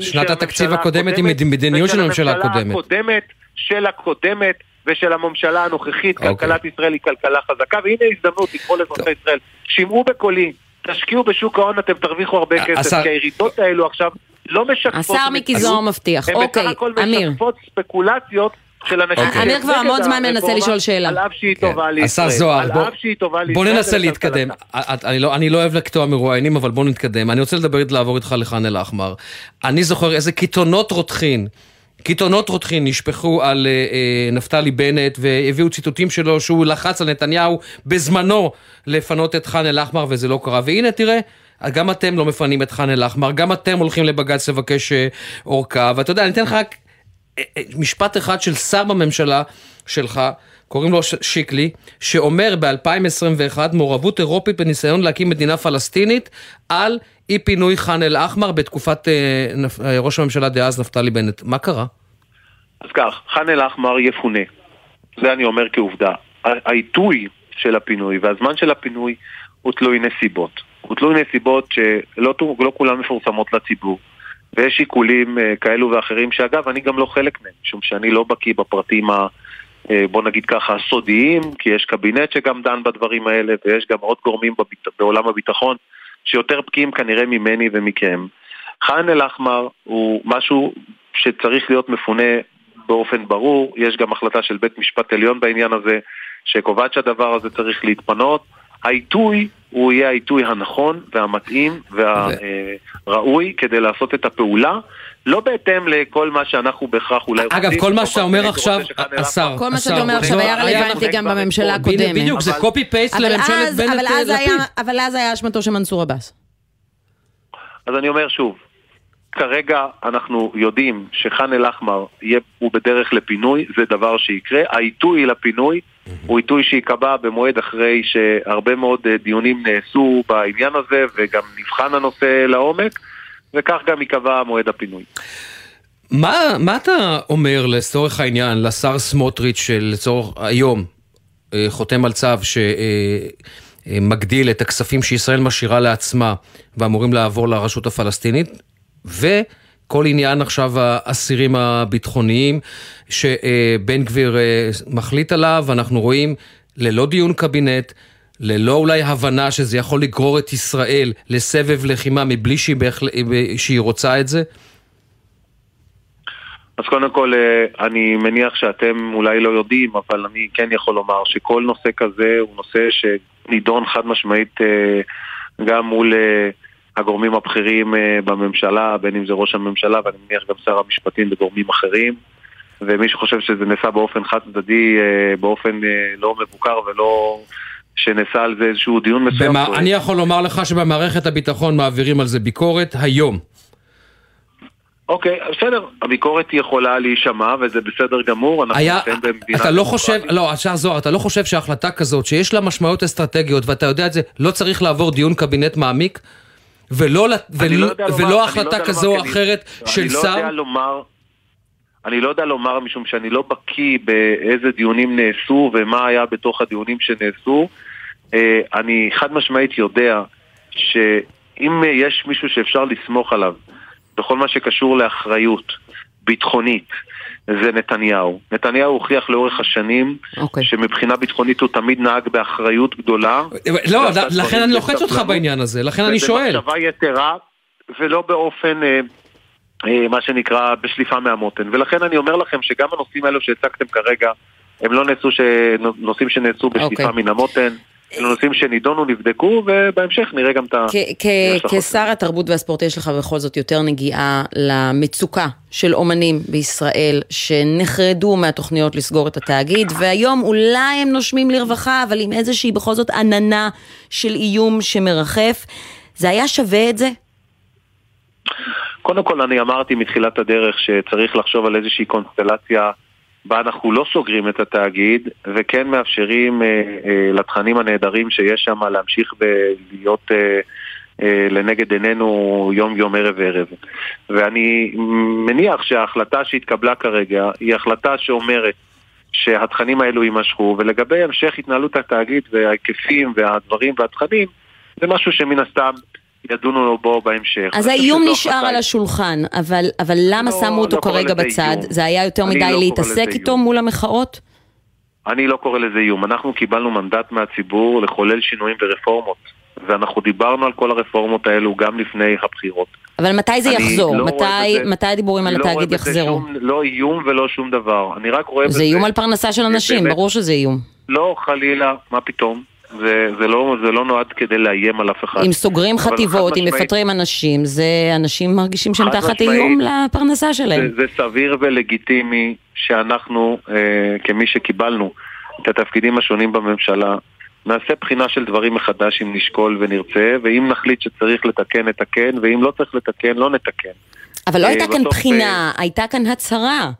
שנת התקציב הקודמת היא מד- מדיניות של הממשלה. הקודמת, של הקודמת ושל הממשלה הנוכחית. אוקיי. כלכלת ישראל היא כלכלה חזקה, והנה הזדמנות לקרוא לאזרחי ישראל, שמעו בקולי, תשקיעו בשוק ההון, אתם תרוויחו הרבה השר- כסף, כי הירידות האלו עכשיו לא משקפות... השר מיקי זוהר מבטיח. הן אוקיי, בסך הכל אמיר. משקפות ספקולציות של אנשים... אוקיי. אמיר כבר המון זמן מנסה לשאול שאלה. על אף שהיא כן. טובה לישראל. השר זוהר, בוא- ננסה. להתקדם. את- אני לא, אני לא אוהב לקטוע מרואיינים, אבל בוא נתקדם. אני רוצה לדבר, לעבור איתך לח'אן אל-אחמר. אני זוכר איזה קיתונות רותחין. קיתונות רותחין נשפכו על אה, אה, נפתלי בנט והביאו ציטוטים שלו שהוא לחץ על נתניהו בזמנו לפנות את ח'אן אל-אחמר וזה לא קרה. והנה תראה, גם אתם לא מפנים את ח'אן אל-אחמר, גם אתם הולכים לבג"ץ לבקש אה, אורכה, ואתה יודע, אני אתן לך רק משפט אחד של שר בממשלה שלך, קוראים לו שיקלי, שאומר ב-2021 מעורבות אירופית בניסיון להקים מדינה פלסטינית על אי פינוי ח'אן אל-אחמר בתקופת אה, נפ- אה, ראש הממשלה דאז נפתלי בנט. מה קרה? אז כך, ח'אן אל-אחמר יפונה. זה אני אומר כעובדה. העיתוי של הפינוי והזמן של הפינוי הוא תלוי נסיבות. הוא תלוי נסיבות שלא לא כולן מפורסמות לציבור. ויש שיקולים אה, כאלו ואחרים, שאגב, אני גם לא חלק מהם, משום שאני לא בקיא בפרטים ה... אה, בוא נגיד ככה, הסודיים, כי יש קבינט שגם דן בדברים האלה, ויש גם עוד גורמים בביט... בעולם הביטחון שיותר בקיאים כנראה ממני ומכם. ח'אן אל-אחמר הוא משהו שצריך להיות מפונה באופן ברור, יש גם החלטה של בית משפט עליון בעניין הזה, שקובעת שהדבר הזה צריך להתפנות. העיתוי הוא יהיה העיתוי הנכון והמתאים והראוי כדי לעשות את הפעולה, לא בהתאם לכל מה שאנחנו בהכרח אולי רוצים. אגב, כל מה שאתה אומר עכשיו, השר, כל מה שאתה אומר עכשיו לא, היה רלוונטי גם בממשלה אתמול. הקודמת. בדיוק, זה קופי פייסט אבל לממשלת אז- אבל בנט אז היה- לפיד. אבל אז היה אשמתו של מנסור עבאס. אז אני אומר שוב, כרגע אנחנו יודעים שח'אן אל-אחמר הוא בדרך לפינוי, זה דבר שיקרה. העיתוי לפינוי הוא עיתוי שייקבע במועד אחרי שהרבה מאוד אה, דיונים נעשו בעניין הזה וגם נבחן הנושא לעומק, וכך גם ייקבע מועד הפינוי. מה, מה אתה אומר לצורך העניין לשר סמוטריץ' שלצורך היום אה, חותם על צו שמגדיל את הכספים שישראל משאירה לעצמה ואמורים לעבור לרשות הפלסטינית וכל עניין עכשיו האסירים הביטחוניים שבן גביר אה, מחליט עליו, אנחנו רואים ללא דיון קבינט ללא אולי הבנה שזה יכול לגרור את ישראל לסבב לחימה מבלי שהיא, בהחל... שהיא רוצה את זה? אז קודם כל, אה, אני מניח שאתם אולי לא יודעים, אבל אני כן יכול לומר שכל נושא כזה הוא נושא שנידון חד משמעית אה, גם מול אה, הגורמים הבכירים בממשלה, בין אם זה ראש הממשלה ואני מניח גם שר המשפטים וגורמים אחרים. ומי שחושב שזה נעשה באופן חד צדדי, באופן לא מבוקר ולא שנעשה על זה איזשהו דיון מסוים. במה, טועה. אני יכול לומר לך שבמערכת הביטחון מעבירים על זה ביקורת היום. אוקיי, בסדר, הביקורת יכולה להישמע וזה בסדר גמור, אנחנו היה, נמצאים במדינה אתה לא חושב. לא, השר זוהר, אתה לא חושב שהחלטה כזאת, שיש לה משמעויות אסטרטגיות, ואתה יודע את זה, לא צריך לעבור דיון קבינט מעמיק? ולא, אני לא ולא, לומר- ולא לא החלטה יודע כזו או אחרת של אני לא שר? יודע לומר, אני לא יודע לומר משום שאני לא בקיא באיזה דיונים נעשו ומה היה בתוך הדיונים שנעשו. אה, אני חד משמעית יודע שאם אה, יש מישהו שאפשר לסמוך עליו בכל מה שקשור לאחריות ביטחונית, זה נתניהו. נתניהו הוכיח לאורך השנים אוקיי. שמבחינה ביטחונית הוא תמיד נהג באחריות גדולה. לא, לכן אני לוחץ אותך. בעניין הזה, לכן אני שואל. ובמחשבה יתרה, ולא באופן, אה, אה, מה שנקרא, בשליפה מהמותן. ולכן אני אומר לכם שגם הנושאים האלו שהצגתם כרגע, הם לא נעשו ש... נושאים שנעשו בשליפה okay. אוקיי. מן המותן. אלו נושאים שנידונו, נבדקו, ובהמשך נראה גם את ה... כשר התרבות והספורט יש לך בכל זאת יותר נגיעה למצוקה של אומנים בישראל שנחרדו מהתוכניות לסגור את התאגיד, והיום אולי הם נושמים לרווחה, אבל עם איזושהי בכל זאת עננה של איום שמרחף. זה היה שווה את זה? קודם כל אני אמרתי מתחילת הדרך שצריך לחשוב על איזושהי קונסטלציה בה אנחנו לא סוגרים את התאגיד וכן מאפשרים אה, אה, לתכנים הנהדרים שיש שם להמשיך ולהיות אה, אה, לנגד עינינו יום יום ערב ערב. ואני מניח שההחלטה שהתקבלה כרגע היא החלטה שאומרת שהתכנים האלו יימשכו ולגבי המשך התנהלות התאגיד וההיקפים והדברים והתכנים זה משהו שמן הסתם ידונו בו בהמשך. אז האיום נשאר על השולחן, אבל, אבל למה לא, שמו אותו לא כרגע בצד? איום. זה היה יותר מדי לא להתעסק איתו מול המחאות? אני לא קורא לזה איום. אנחנו קיבלנו מנדט מהציבור לחולל שינויים ורפורמות. ואנחנו דיברנו על כל הרפורמות האלו גם לפני הבחירות. אבל מתי זה יחזור? לא מתי, בזה, מתי הדיבורים על לא התאגיד יחזרו? שום, לא איום ולא שום דבר. אני רק רואה בזה... זה איום על פרנסה של אנשים, ברור שזה איום. לא, חלילה, מה פתאום. זה, זה, לא, זה לא נועד כדי לאיים על אף אחד. אם סוגרים חטיבות, אם מפטרים אנשים, זה אנשים מרגישים שהם תחת איום לפרנסה שלהם. זה, זה סביר ולגיטימי שאנחנו, אה, כמי שקיבלנו את התפקידים השונים בממשלה, נעשה בחינה של דברים מחדש אם נשקול ונרצה, ואם נחליט שצריך לתקן, נתקן, ואם לא צריך לתקן, לא נתקן. אבל לא הייתה אה, כאן בחינה, אה, הייתה כאן הצהרה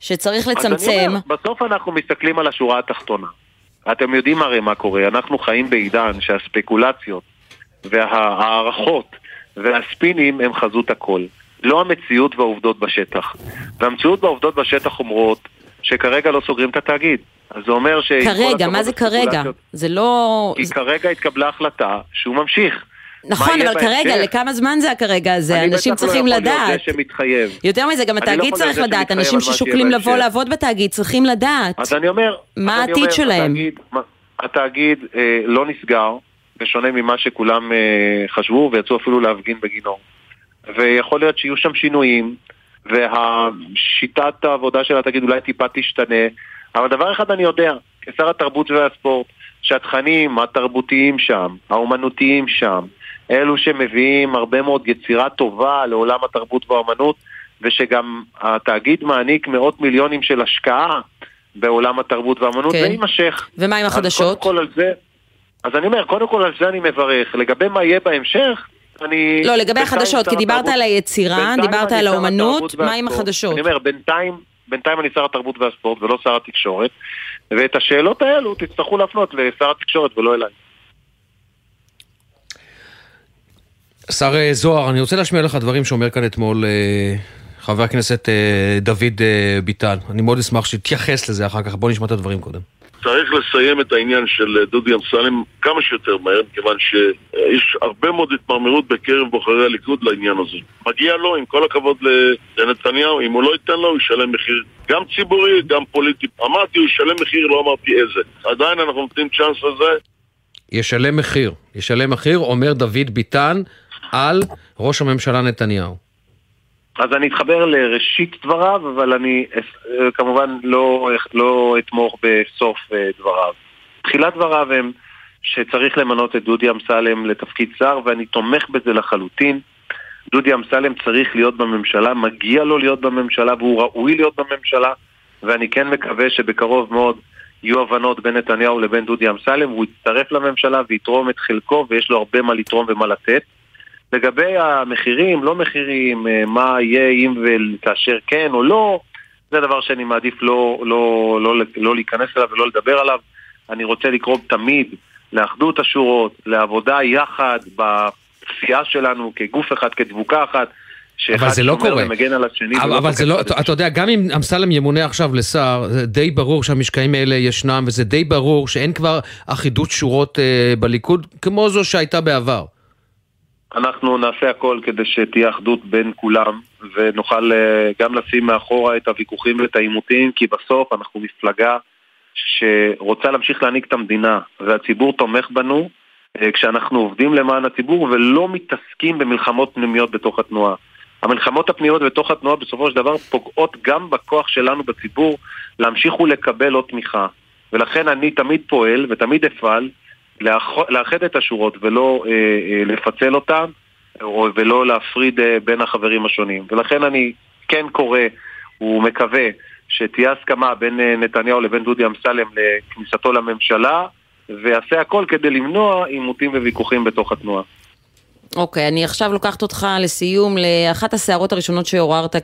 שצריך לצמצם. אומר, בסוף אנחנו מסתכלים על השורה התחתונה. אתם יודעים הרי מה קורה, אנחנו חיים בעידן שהספקולציות וההערכות והספינים הם חזות הכל. לא המציאות והעובדות בשטח. והמציאות והעובדות בשטח אומרות שכרגע לא סוגרים את התאגיד. אז זה אומר ש... כרגע, מה זה כרגע? זה לא... כי כרגע התקבלה החלטה שהוא ממשיך. נכון, אבל כרגע, לכמה זמן זה הכרגע הזה? אנשים צריכים לדעת. אני בטח לא יכול להיות זה שמתחייב. יותר מזה, גם לא התאגיד צריך לדעת, אנשים ששוקלים לבוא לעבוד בתאגיד צריכים לדעת. אז אני אומר... מה העתיד שלהם? התאגיד אה, לא נסגר, בשונה ממה שכולם אה, חשבו, ויצאו אפילו להפגין בגינו. ויכול להיות שיהיו שם שינויים, והשיטת העבודה של התאגיד אולי טיפה תשתנה, אבל דבר אחד אני יודע, כשר התרבות והספורט, שהתכנים התרבותיים שם, האומנותיים שם, אלו שמביאים הרבה מאוד יצירה טובה לעולם התרבות והאומנות, ושגם התאגיד מעניק מאות מיליונים של השקעה בעולם התרבות והאומנות, כן. זה יימשך. ומה עם החדשות? אז קודם כל על זה, אז אני אומר, קודם כל על זה אני מברך. לגבי מה יהיה בהמשך, אני... לא, לגבי החדשות, כי דיברת על היצירה, דיברת על האומנות, מה עם החדשות? אני אומר, בינתיים, בינתיים אני שר התרבות והספורט ולא שר התקשורת, ואת השאלות האלו תצטרכו להפנות לשר התקשורת ולא אליי. שר אה, זוהר, אני רוצה להשמיע לך דברים שאומר כאן אתמול אה, חבר הכנסת אה, דוד ביטן. אני מאוד אשמח שתתייחס לזה אחר כך, בוא נשמע את הדברים קודם. צריך לסיים את העניין של דודי אמסלם כמה שיותר מהר, מכיוון שיש הרבה מאוד התמרמרות בקרב בוחרי הליכוד לעניין הזה. מגיע לו, עם כל הכבוד לנתניהו, אם הוא לא ייתן לו, הוא ישלם מחיר גם ציבורי, גם פוליטי. אמרתי, הוא ישלם מחיר, לא אמרתי איזה. עדיין אנחנו נותנים צ'אנס לזה. ישלם מחיר. ישלם מחיר, אומר דוד ביטן, על ראש הממשלה נתניהו. אז אני אתחבר לראשית דבריו, אבל אני אה, כמובן לא, לא אתמוך בסוף אה, דבריו. תחילת דבריו הם שצריך למנות את דודי אמסלם לתפקיד שר, ואני תומך בזה לחלוטין. דודי אמסלם צריך להיות בממשלה, מגיע לו להיות בממשלה, והוא ראוי להיות בממשלה, ואני כן מקווה שבקרוב מאוד יהיו הבנות בין נתניהו לבין דודי אמסלם, והוא יצטרף לממשלה ויתרום את חלקו, ויש לו הרבה מה לתרום ומה לתת. לגבי המחירים, לא מחירים, אה, מה יהיה אם וכאשר כן או לא, זה דבר שאני מעדיף לא, לא, לא, לא להיכנס אליו ולא לדבר עליו. אני רוצה לקרוא תמיד לאחדות השורות, לעבודה יחד בכפייה שלנו כגוף אחד, כדבוקה אחת. אבל זה לא קורה. אבל, אבל זה לא, אתה יודע, גם אם אמסלם ימונה עכשיו לשר, זה די ברור שהמשקעים האלה ישנם, וזה די ברור שאין כבר אחידות שורות אה, בליכוד, כמו זו שהייתה בעבר. אנחנו נעשה הכל כדי שתהיה אחדות בין כולם ונוכל אה, גם לשים מאחורה את הוויכוחים ואת העימותים כי בסוף אנחנו מפלגה שרוצה להמשיך להנהיג את המדינה והציבור תומך בנו אה, כשאנחנו עובדים למען הציבור ולא מתעסקים במלחמות פנימיות בתוך התנועה. המלחמות הפנימיות בתוך התנועה בסופו של דבר פוגעות גם בכוח שלנו בציבור להמשיך ולקבל עוד תמיכה. ולכן אני תמיד פועל ותמיד אפעל לאחד את השורות ולא אה, אה, לפצל אותן ולא להפריד אה, בין החברים השונים. ולכן אני כן קורא ומקווה שתהיה הסכמה בין נתניהו לבין דודי אמסלם לכניסתו לממשלה ויעשה הכל כדי למנוע עימותים וויכוחים בתוך התנועה. אוקיי, okay, אני עכשיו לוקחת אותך לסיום לאחת הסערות הראשונות שעוררת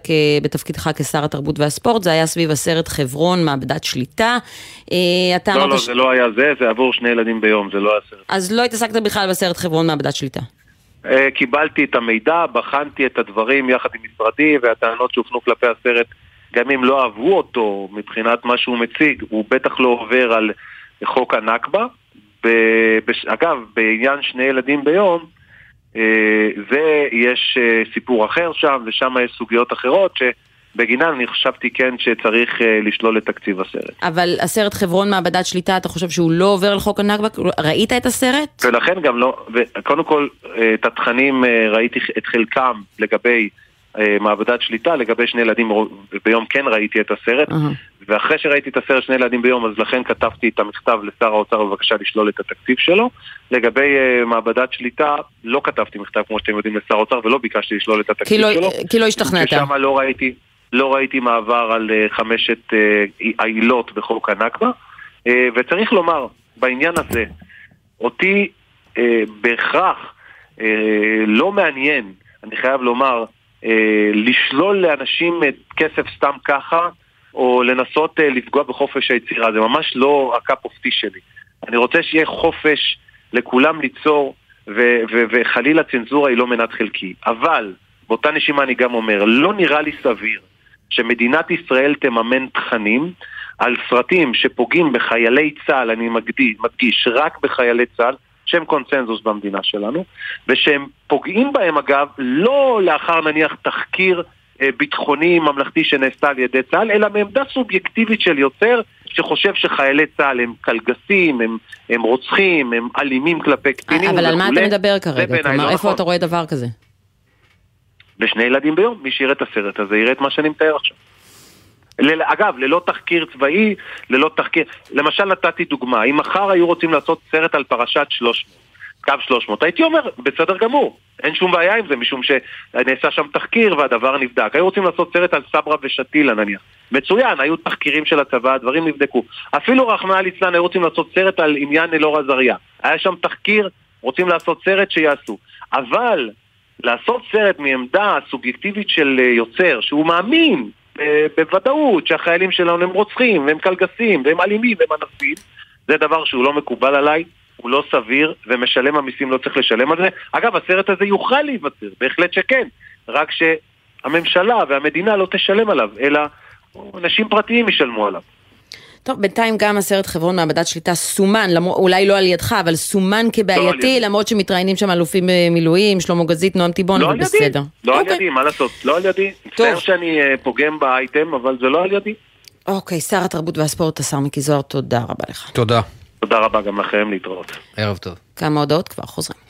בתפקידך כשר התרבות והספורט, זה היה סביב הסרט חברון, מעבדת שליטה. אה, לא, לא, ש... זה לא היה זה, זה עבור שני ילדים ביום, זה לא היה סרט. אז לא התעסקת בכלל בסרט חברון, מעבדת שליטה. אה, קיבלתי את המידע, בחנתי את הדברים יחד עם משרדי, והטענות שהופנו כלפי הסרט, גם אם לא אהבו אותו מבחינת מה שהוא מציג, הוא בטח לא עובר על חוק הנכבה. אגב, בעניין שני ילדים ביום, זה יש אה, סיפור אחר שם, ושם יש סוגיות אחרות שבגינן אני חשבתי כן שצריך אה, לשלול את תקציב הסרט. אבל הסרט חברון מעבדת שליטה, אתה חושב שהוא לא עובר על חוק הנכבה? ראית את הסרט? ולכן גם לא, קודם כל את התכנים ראיתי את חלקם לגבי מעבדת שליטה, לגבי שני ילדים ביום כן ראיתי את הסרט, uh-huh. ואחרי שראיתי את הסרט שני ילדים ביום, אז לכן כתבתי את המכתב לשר האוצר בבקשה לשלול את התקציב שלו. לגבי uh, מעבדת שליטה, לא כתבתי מכתב כמו שאתם יודעים לשר האוצר ולא ביקשתי לשלול את התקציב כי לא, שלו. כי לא השתכנעת. ששם לא ראיתי, לא ראיתי מעבר על uh, חמשת uh, העילות בחוק הנכבה. Uh, וצריך לומר, בעניין הזה, אותי uh, בהכרח uh, לא מעניין, אני חייב לומר, לשלול לאנשים כסף סתם ככה, או לנסות אה, לפגוע בחופש היצירה, זה ממש לא ה cup of tea שלי. אני רוצה שיהיה חופש לכולם ליצור, ו- ו- וחלילה צנזורה היא לא מנת חלקי. אבל, באותה נשימה אני גם אומר, לא נראה לי סביר שמדינת ישראל תממן תכנים על סרטים שפוגעים בחיילי צה"ל, אני מדגיש רק בחיילי צה"ל, שהם קונצנזוס במדינה שלנו, ושהם פוגעים בהם אגב לא לאחר נניח תחקיר אה, ביטחוני ממלכתי שנעשה על ידי צה"ל, אלא מעמדה סובייקטיבית של יוצר שחושב שחיילי צה"ל הם קלגסים, הם, הם רוצחים, הם אלימים כלפי קטינים וכולי. אבל על מה אתה מדבר כרגע? כלומר, לא איפה נכון. אתה רואה דבר כזה? בשני ילדים ביום, מי שיראה את הסרט הזה יראה את מה שאני מתאר עכשיו. אגב, ללא תחקיר צבאי, ללא תחקיר... למשל נתתי דוגמה, אם מחר היו רוצים לעשות סרט על פרשת 300, קו 300, הייתי אומר, בסדר גמור, אין שום בעיה עם זה, משום שנעשה שם תחקיר והדבר נבדק. היו רוצים לעשות סרט על סברה ושתילה נניח. מצוין, היו תחקירים של הצבא, הדברים נבדקו. אפילו רחמנא ליצלן היו רוצים לעשות סרט על עניין אלאור עזריה. היה שם תחקיר, רוצים לעשות סרט שיעשו. אבל לעשות סרט מעמדה סובייקטיבית של אה, יוצר, שהוא מאמין בוודאות שהחיילים שלנו הם רוצחים, והם קלגסים, והם אלימים, והם אנסים, זה דבר שהוא לא מקובל עליי. הוא לא סביר, ומשלם המיסים לא צריך לשלם על זה. אגב, הסרט הזה יוכל להיווצר, בהחלט שכן, רק שהממשלה והמדינה לא תשלם עליו, אלא אנשים פרטיים ישלמו עליו. טוב, בינתיים גם הסרט חברון מעבדת שליטה סומן, למור, אולי לא על ידך, אבל סומן כבעייתי, לא למרות שמתראיינים שם אלופים במילואים, שלמה גזית, נועם טיבון, לא אבל בסדר. לא על אוקיי. ידי, מה לעשות? לא על ידי. מצטער שאני uh, פוגם באייטם, אבל זה לא על ידי. אוקיי, שר התרבות והספורט, השר מיקי זוהר, תודה רבה לך. תודה. תודה רבה גם לכם, להתראות. ערב טוב. כמה הודעות כבר חוזרים.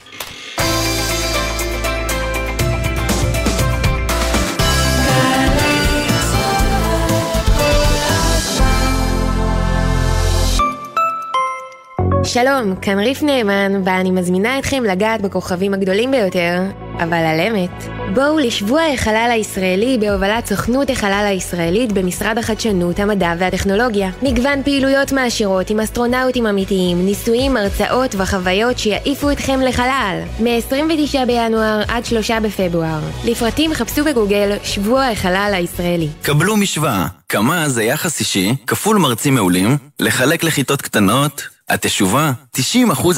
שלום, כאן ריף נאמן, ואני מזמינה אתכם לגעת בכוכבים הגדולים ביותר, אבל על אמת. בואו לשבוע החלל הישראלי בהובלת סוכנות החלל הישראלית במשרד החדשנות, המדע והטכנולוגיה. מגוון פעילויות מעשירות עם אסטרונאוטים אמיתיים, ניסויים, הרצאות וחוויות שיעיפו אתכם לחלל. מ-29 בינואר עד 3 בפברואר. לפרטים חפשו בגוגל שבוע החלל הישראלי. קבלו משוואה, כמה זה יחס אישי, כפול מרצים מעולים, לחלק לכיתות קטנות, התשובה, 90%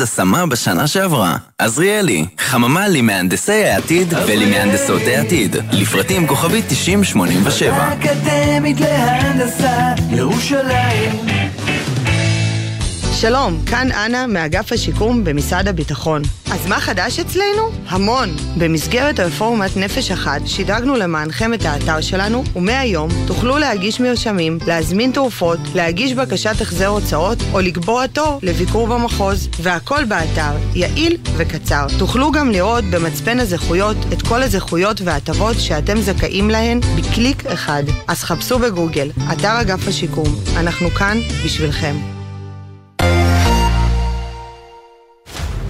השמה בשנה שעברה. עזריאלי, חממה למהנדסי העתיד ולמהנדסות העתיד. לפרטים כוכבית 9087. האקדמית להנדסה, ירושלים שלום, כאן אנה מאגף השיקום במשרד הביטחון. אז מה חדש אצלנו? המון. במסגרת רפורמת נפש אחת שידרגנו למענכם את האתר שלנו, ומהיום תוכלו להגיש מרשמים, להזמין תרופות, להגיש בקשת החזר הוצאות או לקבוע תור לביקור במחוז. והכל באתר, יעיל וקצר. תוכלו גם לראות במצפן הזכויות את כל הזכויות וההטבות שאתם זכאים להן בקליק אחד. אז חפשו בגוגל, אתר אגף השיקום. אנחנו כאן בשבילכם.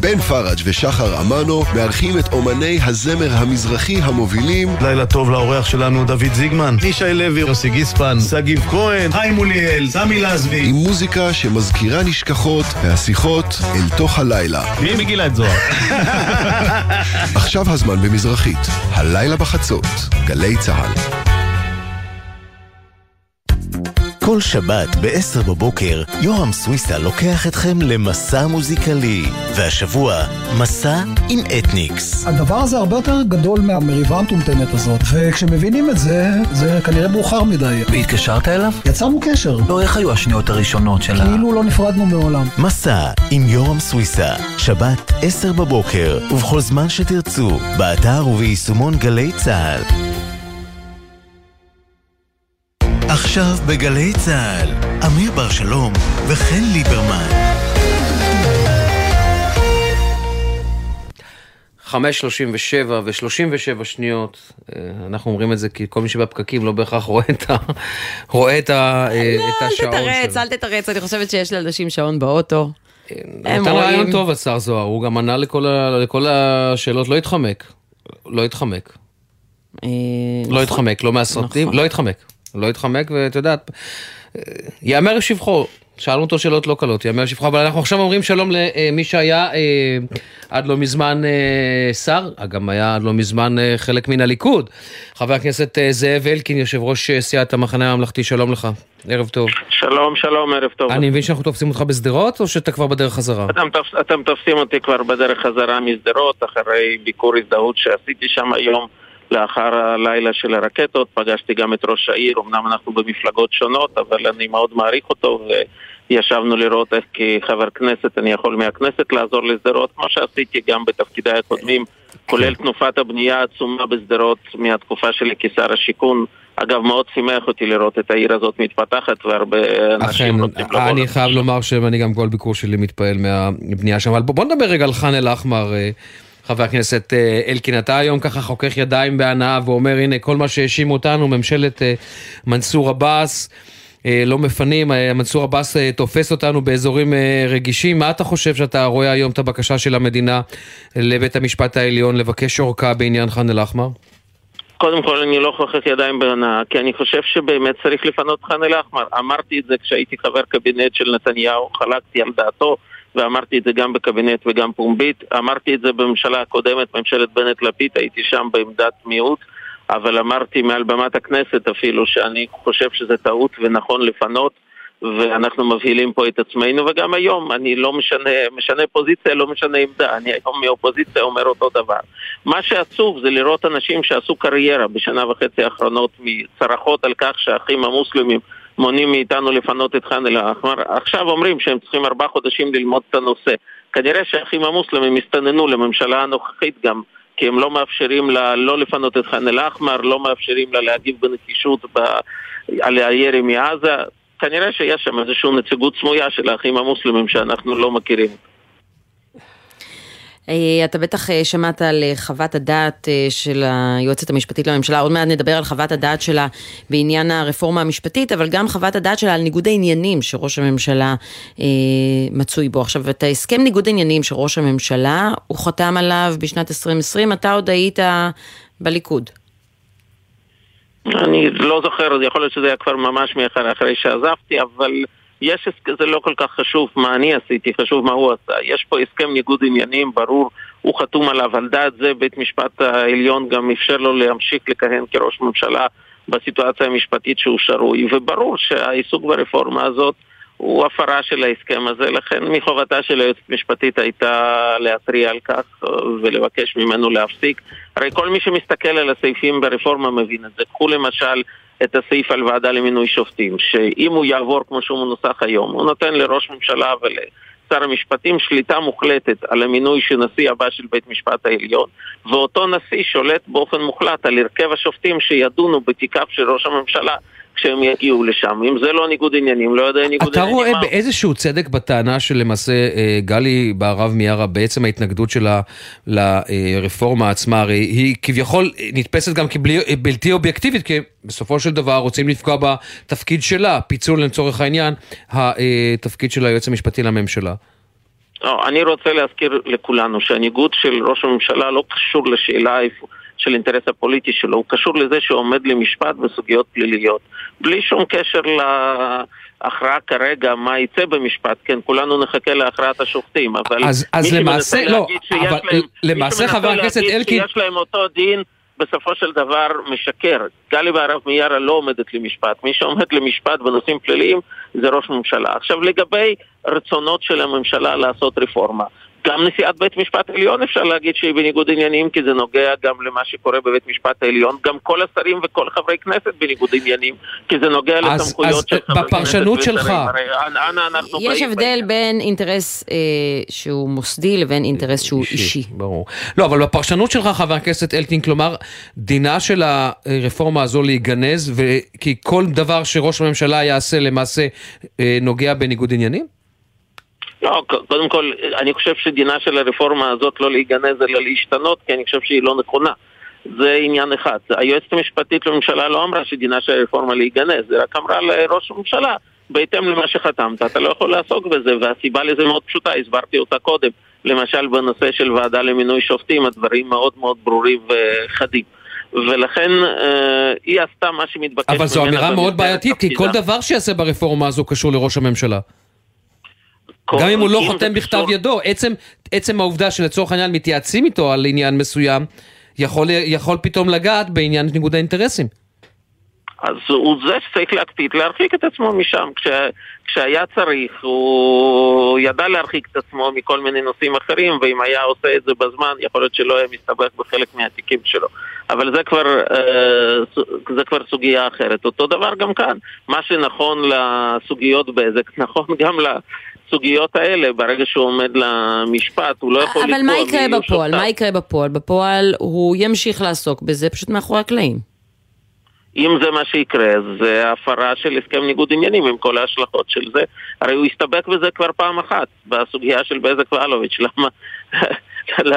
בן פראג' ושחר אמנו מארחים את אומני הזמר המזרחי המובילים. לילה טוב לאורח שלנו דוד זיגמן, ישי לוי, יוסי גיספן, שגיב כהן, חיים מוליאל, סמי לזבי. עם מוזיקה שמזכירה נשכחות והשיחות אל תוך הלילה. מי מגילה את זוהר? עכשיו הזמן במזרחית, הלילה בחצות, גלי צה"ל כל שבת ב-10 בבוקר, יורם סוויסה לוקח אתכם למסע מוזיקלי. והשבוע, מסע עם אתניקס. הדבר הזה הרבה יותר גדול מהמריבה המטומטמת הזאת, וכשמבינים את זה, זה כנראה מאוחר מדי. והתקשרת אליו? יצרנו קשר. לא, איך היו השניות הראשונות של ה... כאילו לא נפרדנו מעולם. מסע עם יורם סוויסה, שבת 10 בבוקר, ובכל זמן שתרצו, באתר וביישומון גלי צה"ל. עכשיו בגלי צה"ל, אמיר בר שלום וחן ליברמן. חמש שלושים ושבע ושלושים ושבע שניות, אה, אנחנו אומרים את זה כי כל מי שבפקקים לא בהכרח רואה את, ה, רואה את, ה, אה, לא, את השעון אל תתרץ, שלו. אל תתרץ, אני חושבת שיש לאנשים שעון באוטו. הם נתן רואים. רעיון טוב השר זוהר, הוא גם ענה לכל, ה, לכל השאלות, לא התחמק. לא התחמק. אה, לא נכון. התחמק, לא מהסרטים, נכון. לא התחמק. לא התחמק, ואת יודעת, יאמר לשבחו, שאלנו אותו שאלות לא קלות, יאמר לשבחו, אבל אנחנו עכשיו אומרים שלום למי שהיה אה, עד לא מזמן אה, שר, גם היה עד לא מזמן אה, חלק מן הליכוד. חבר הכנסת זאב אלקין, יושב ראש סיעת המחנה הממלכתי, שלום לך, ערב טוב. שלום, שלום, ערב טוב. אני מבין שאנחנו תופסים אותך בשדרות, או שאתה כבר בדרך חזרה? אתם. אתם תופסים אותי כבר בדרך חזרה משדרות, אחרי ביקור הזדהות שעשיתי שם היום, לאחר הלילה של הרקטות. פגשתי גם את ראש העיר, אמנם אנחנו במפלגות שונות, אבל אני מאוד מעריך אותו, וישבנו לראות איך כחבר כנסת אני יכול מהכנסת לעזור לשדרות, כמו שעשיתי גם בתפקידיי הקודמים, כולל תנופת הבנייה העצומה בשדרות מהתקופה שלי כשר השיכון. אגב, מאוד שימח אותי לראות את העיר הזאת מתפתחת, והרבה אכן, אנשים רוצים לבוא. אני חייב לומר שאני גם כל ביקור שלי מתפעל מהבנייה שם, אבל בוא בוא נדבר רגע על ח'אן אל-אחמר. חבר הכנסת אה, אלקין, אתה היום ככה חוכך ידיים בהנאה ואומר, הנה, כל מה שהאשימו אותנו, ממשלת אה, מנסור עבאס, אה, לא מפנים, מנסור עבאס תופס אותנו באזורים רגישים. מה אתה חושב שאתה רואה היום את הבקשה של המדינה לבית המשפט העליון לבקש אורכה בעניין ח'אן אל-אחמר? קודם כל אני לא חוכך ידיים בהנאה, כי אני חושב שבאמת צריך לפנות ח'אן אל-אחמר. אמרתי את זה כשהייתי חבר קבינט של נתניהו, חלקתי על דעתו, ואמרתי את זה גם בקבינט וגם פומבית. אמרתי את זה בממשלה הקודמת, ממשלת בנט-לפיד, הייתי שם בעמדת מיעוט, אבל אמרתי מעל במת הכנסת אפילו שאני חושב שזה טעות ונכון לפנות. ואנחנו מבהילים פה את עצמנו, וגם היום אני לא משנה, משנה פוזיציה, לא משנה עמדה, אני היום מאופוזיציה אומר אותו דבר. מה שעצוב זה לראות אנשים שעשו קריירה בשנה וחצי האחרונות מצרחות על כך שהאחים המוסלמים מונעים מאיתנו לפנות את ח'אן אל-אחמר, עכשיו אומרים שהם צריכים ארבעה חודשים ללמוד את הנושא. כנראה שהאחים המוסלמים הסתננו לממשלה הנוכחית גם, כי הם לא מאפשרים לה לא לפנות את ח'אן אל-אחמר, לא מאפשרים לה להגיב בנחישות ב... על הירי מעזה. כנראה שיש שם איזושהי נציגות סמויה של האחים המוסלמים שאנחנו לא מכירים. אה, אתה בטח אה, שמעת על אה, חוות הדעת של היועצת המשפטית לממשלה, עוד מעט נדבר על חוות הדעת שלה בעניין הרפורמה המשפטית, אבל גם חוות הדעת שלה על ניגוד העניינים שראש הממשלה מצוי בו. עכשיו, את ההסכם ניגוד העניינים של ראש הממשלה, הוא חתם עליו בשנת 2020, אתה עוד היית בליכוד. אני לא זוכר, יכול להיות שזה היה כבר ממש מאחר אחרי שעזבתי, אבל יש, זה לא כל כך חשוב מה אני עשיתי, חשוב מה הוא עשה. יש פה הסכם ניגוד עניינים ברור, הוא חתום עליו, על דעת זה בית משפט העליון גם אפשר לו להמשיך לכהן כראש ממשלה בסיטואציה המשפטית שהוא שרוי, וברור שהעיסוק ברפורמה הזאת הוא הפרה של ההסכם הזה, לכן מחובתה של היועצת המשפטית הייתה להתריע על כך ולבקש ממנו להפסיק. הרי כל מי שמסתכל על הסעיפים ברפורמה מבין את זה. קחו למשל את הסעיף על ועדה למינוי שופטים, שאם הוא יעבור כמו שהוא מנוסח היום, הוא נותן לראש ממשלה ולשר המשפטים שליטה מוחלטת על המינוי של נשיא הבא של בית משפט העליון, ואותו נשיא שולט באופן מוחלט על הרכב השופטים שידונו בתיקיו של ראש הממשלה. כשהם יגיעו לשם. אם זה לא ניגוד עניינים, לא יודע ניגוד אתה עניינים. רואה מה. באיזשהו צדק בטענה שלמעשה אה, גלי בהרב מיארה, בעצם ההתנגדות שלה לרפורמה עצמה, הרי היא כביכול נתפסת גם כבלתי אובייקטיבית, כי בסופו של דבר רוצים לפגוע בתפקיד שלה, פיצול לצורך העניין, התפקיד של היועץ המשפטי לממשלה. לא, אני רוצה להזכיר לכולנו שהניגוד של ראש הממשלה לא קשור לשאלה איפה... של האינטרס הפוליטי שלו, הוא קשור לזה שהוא עומד למשפט בסוגיות פליליות. בלי שום קשר להכרעה כרגע, מה יצא במשפט, כן, כולנו נחכה להכרעת השופטים, אבל אז, אז מי למעשה, לא, אבל להם, למעשה חבר הכנסת אלקין... שיש להם אותו דין, בסופו של דבר משקר. גלי בהרב מיארה לא עומדת למשפט. מי שעומד למשפט בנושאים פליליים זה ראש ממשלה. עכשיו לגבי רצונות של הממשלה לעשות רפורמה. גם נשיאת בית משפט עליון אפשר להגיד שהיא בניגוד עניינים כי זה נוגע גם למה שקורה בבית משפט העליון גם כל השרים וכל חברי כנסת בניגוד עניינים כי זה נוגע אז, לסמכויות אז של חברי בפרשנות כנסת שלך הרי אנחנו יש באים הבדל בין אינטרס אה, שהוא מוסדי לבין אינטרס שהוא אישי, אישי. ברור. לא, אבל בפרשנות שלך, חבר הכנסת אלקין, כלומר, דינה של הרפורמה הזו להיגנז, וכי כל דבר שראש הממשלה יעשה למעשה אה, נוגע בניגוד עניינים? לא, קודם כל, אני חושב שדינה של הרפורמה הזאת לא להיגנז אלא להשתנות, כי אני חושב שהיא לא נכונה. זה עניין אחד. היועצת המשפטית לממשלה לא אמרה שדינה של הרפורמה להיגנז, היא רק אמרה לראש הממשלה, בהתאם למה שחתמת, אתה לא יכול לעסוק בזה, והסיבה לזה מאוד פשוטה, הסברתי אותה קודם. למשל בנושא של ועדה למינוי שופטים, הדברים מאוד מאוד ברורים וחדים. ולכן אה, היא עשתה מה שמתבקש ממנה. אבל זו אמירה מאוד בעייתית, כי כל. דבר שיעשה ברפורמה הזו קשור לראש הממשלה. גם אם הוא לא חותם בכתב קשור- ידו, עצם, עצם העובדה שלצורך העניין מתייעצים איתו על עניין מסוים, יכול, יכול פתאום לגעת בעניין ניגוד האינטרסים. אז הוא זה שצריך להקפיד להרחיק את עצמו משם. כש, כשהיה צריך, הוא ידע להרחיק את עצמו מכל מיני נושאים אחרים, ואם היה עושה את זה בזמן, יכול להיות שלא היה מסתבך בחלק מהתיקים שלו. אבל זה כבר, אה, זה כבר סוגיה אחרת. אותו דבר גם כאן. מה שנכון לסוגיות בזק, נכון גם לסוגיות האלה. ברגע שהוא עומד למשפט, הוא לא יכול אבל לקבוע מה מי יקרה יהיו בפועל? שופטיו. מה יקרה בפועל? בפועל הוא ימשיך לעסוק בזה פשוט מאחורי הקלעים. אם זה מה שיקרה, זה הפרה של הסכם ניגוד עניינים עם כל ההשלכות של זה. הרי הוא הסתבק בזה כבר פעם אחת, בסוגיה של בזק ואלוביץ'. למה,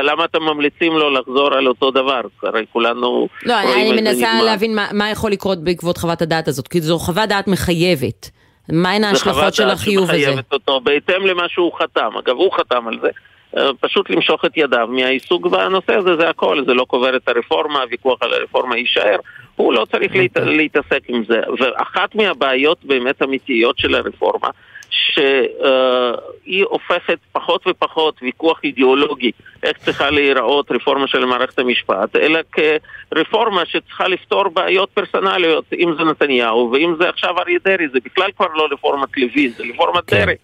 למה אתם ממליצים לו לחזור על אותו דבר? הרי כולנו לא, רואים אני איך זה מנסה נגמר. להבין מה, מה יכול לקרות בעקבות חוות הדעת הזאת, כי זו חוות דעת מחייבת. מהן ההשלכות חוות של דעת החיוב הזה? שמחייבת אותו בהתאם למה שהוא חתם. אגב, הוא חתם על זה. אה, פשוט למשוך את ידיו מהעיסוק בנושא הזה, זה הכל, זה לא קובר את הרפורמה, הוויכוח על הרפורמה יישאר, הוא לא צריך להת... להתעסק עם זה. ואחת מהבעיות באמת אמיתיות של הרפורמה, שהיא הופכת פחות ופחות ויכוח אידיאולוגי, איך צריכה להיראות רפורמה של מערכת המשפט, אלא כרפורמה שצריכה לפתור בעיות פרסונליות, אם זה נתניהו ואם זה עכשיו אריה דרעי, זה בכלל כבר לא רפורמת לוין, זה רפורמת דרעי.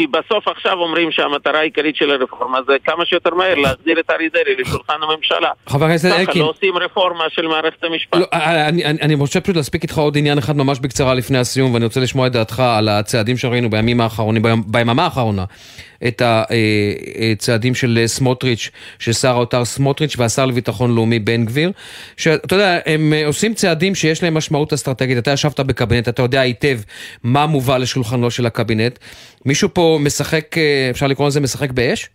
כי בסוף עכשיו אומרים שהמטרה העיקרית של הרפורמה זה כמה שיותר מהר להחזיר את אריה דרעי לשולחן הממשלה. חבר הכנסת ככה אלקין. לא עושים רפורמה של מערכת המשפט. לא, אני, אני, אני רוצה פשוט להספיק איתך עוד עניין אחד ממש בקצרה לפני הסיום, ואני רוצה לשמוע את דעתך על הצעדים שראינו בימים האחרונים, בימ- ביממה האחרונה, את הצעדים של סמוטריץ', של שר האוצר סמוטריץ' והשר לביטחון לאומי בן גביר, שאתה יודע, הם אה, עושים צעדים שיש להם משמעות אסטרטגית, אתה ישבת בקבינט, אתה יודע היטב מה מובא לשולחנו של הקבינט. מישהו פה משחק, אה, אפשר לקרוא לזה משחק באש?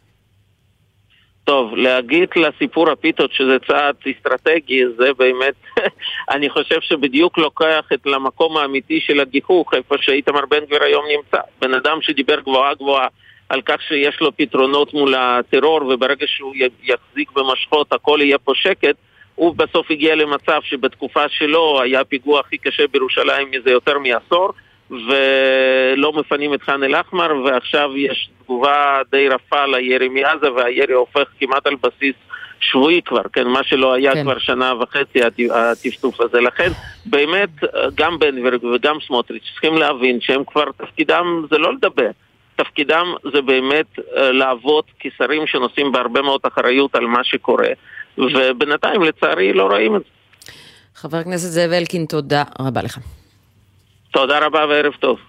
טוב, להגיד לסיפור הפיתות שזה צעד אסטרטגי, זה באמת, אני חושב שבדיוק לוקח את למקום האמיתי של הגיחוך, איפה שאיתמר בן גביר היום נמצא. בן אדם שדיבר גבוהה גבוהה על כך שיש לו פתרונות מול הטרור, וברגע שהוא יחזיק במשכות הכל יהיה פה שקט, הוא בסוף הגיע למצב שבתקופה שלו היה הפיגוע הכי קשה בירושלים מזה יותר מעשור, ולא מפנים את ח'אן אל-אחמר, ועכשיו יש תגובה די רפה לירי מעזה, והירי הופך כמעט על בסיס שבועי כבר, כן, מה שלא היה כן. כבר שנה וחצי, הטפטוף הזה. לכן, באמת, גם בן גביר וגם סמוטריץ' צריכים להבין שהם כבר, תפקידם זה לא לדבר. תפקידם זה באמת לעבוד כשרים שנושאים בהרבה מאוד אחריות על מה שקורה, ובינתיים לצערי לא רואים את זה. חבר הכנסת זאב אלקין, תודה רבה לך. תודה רבה וערב טוב.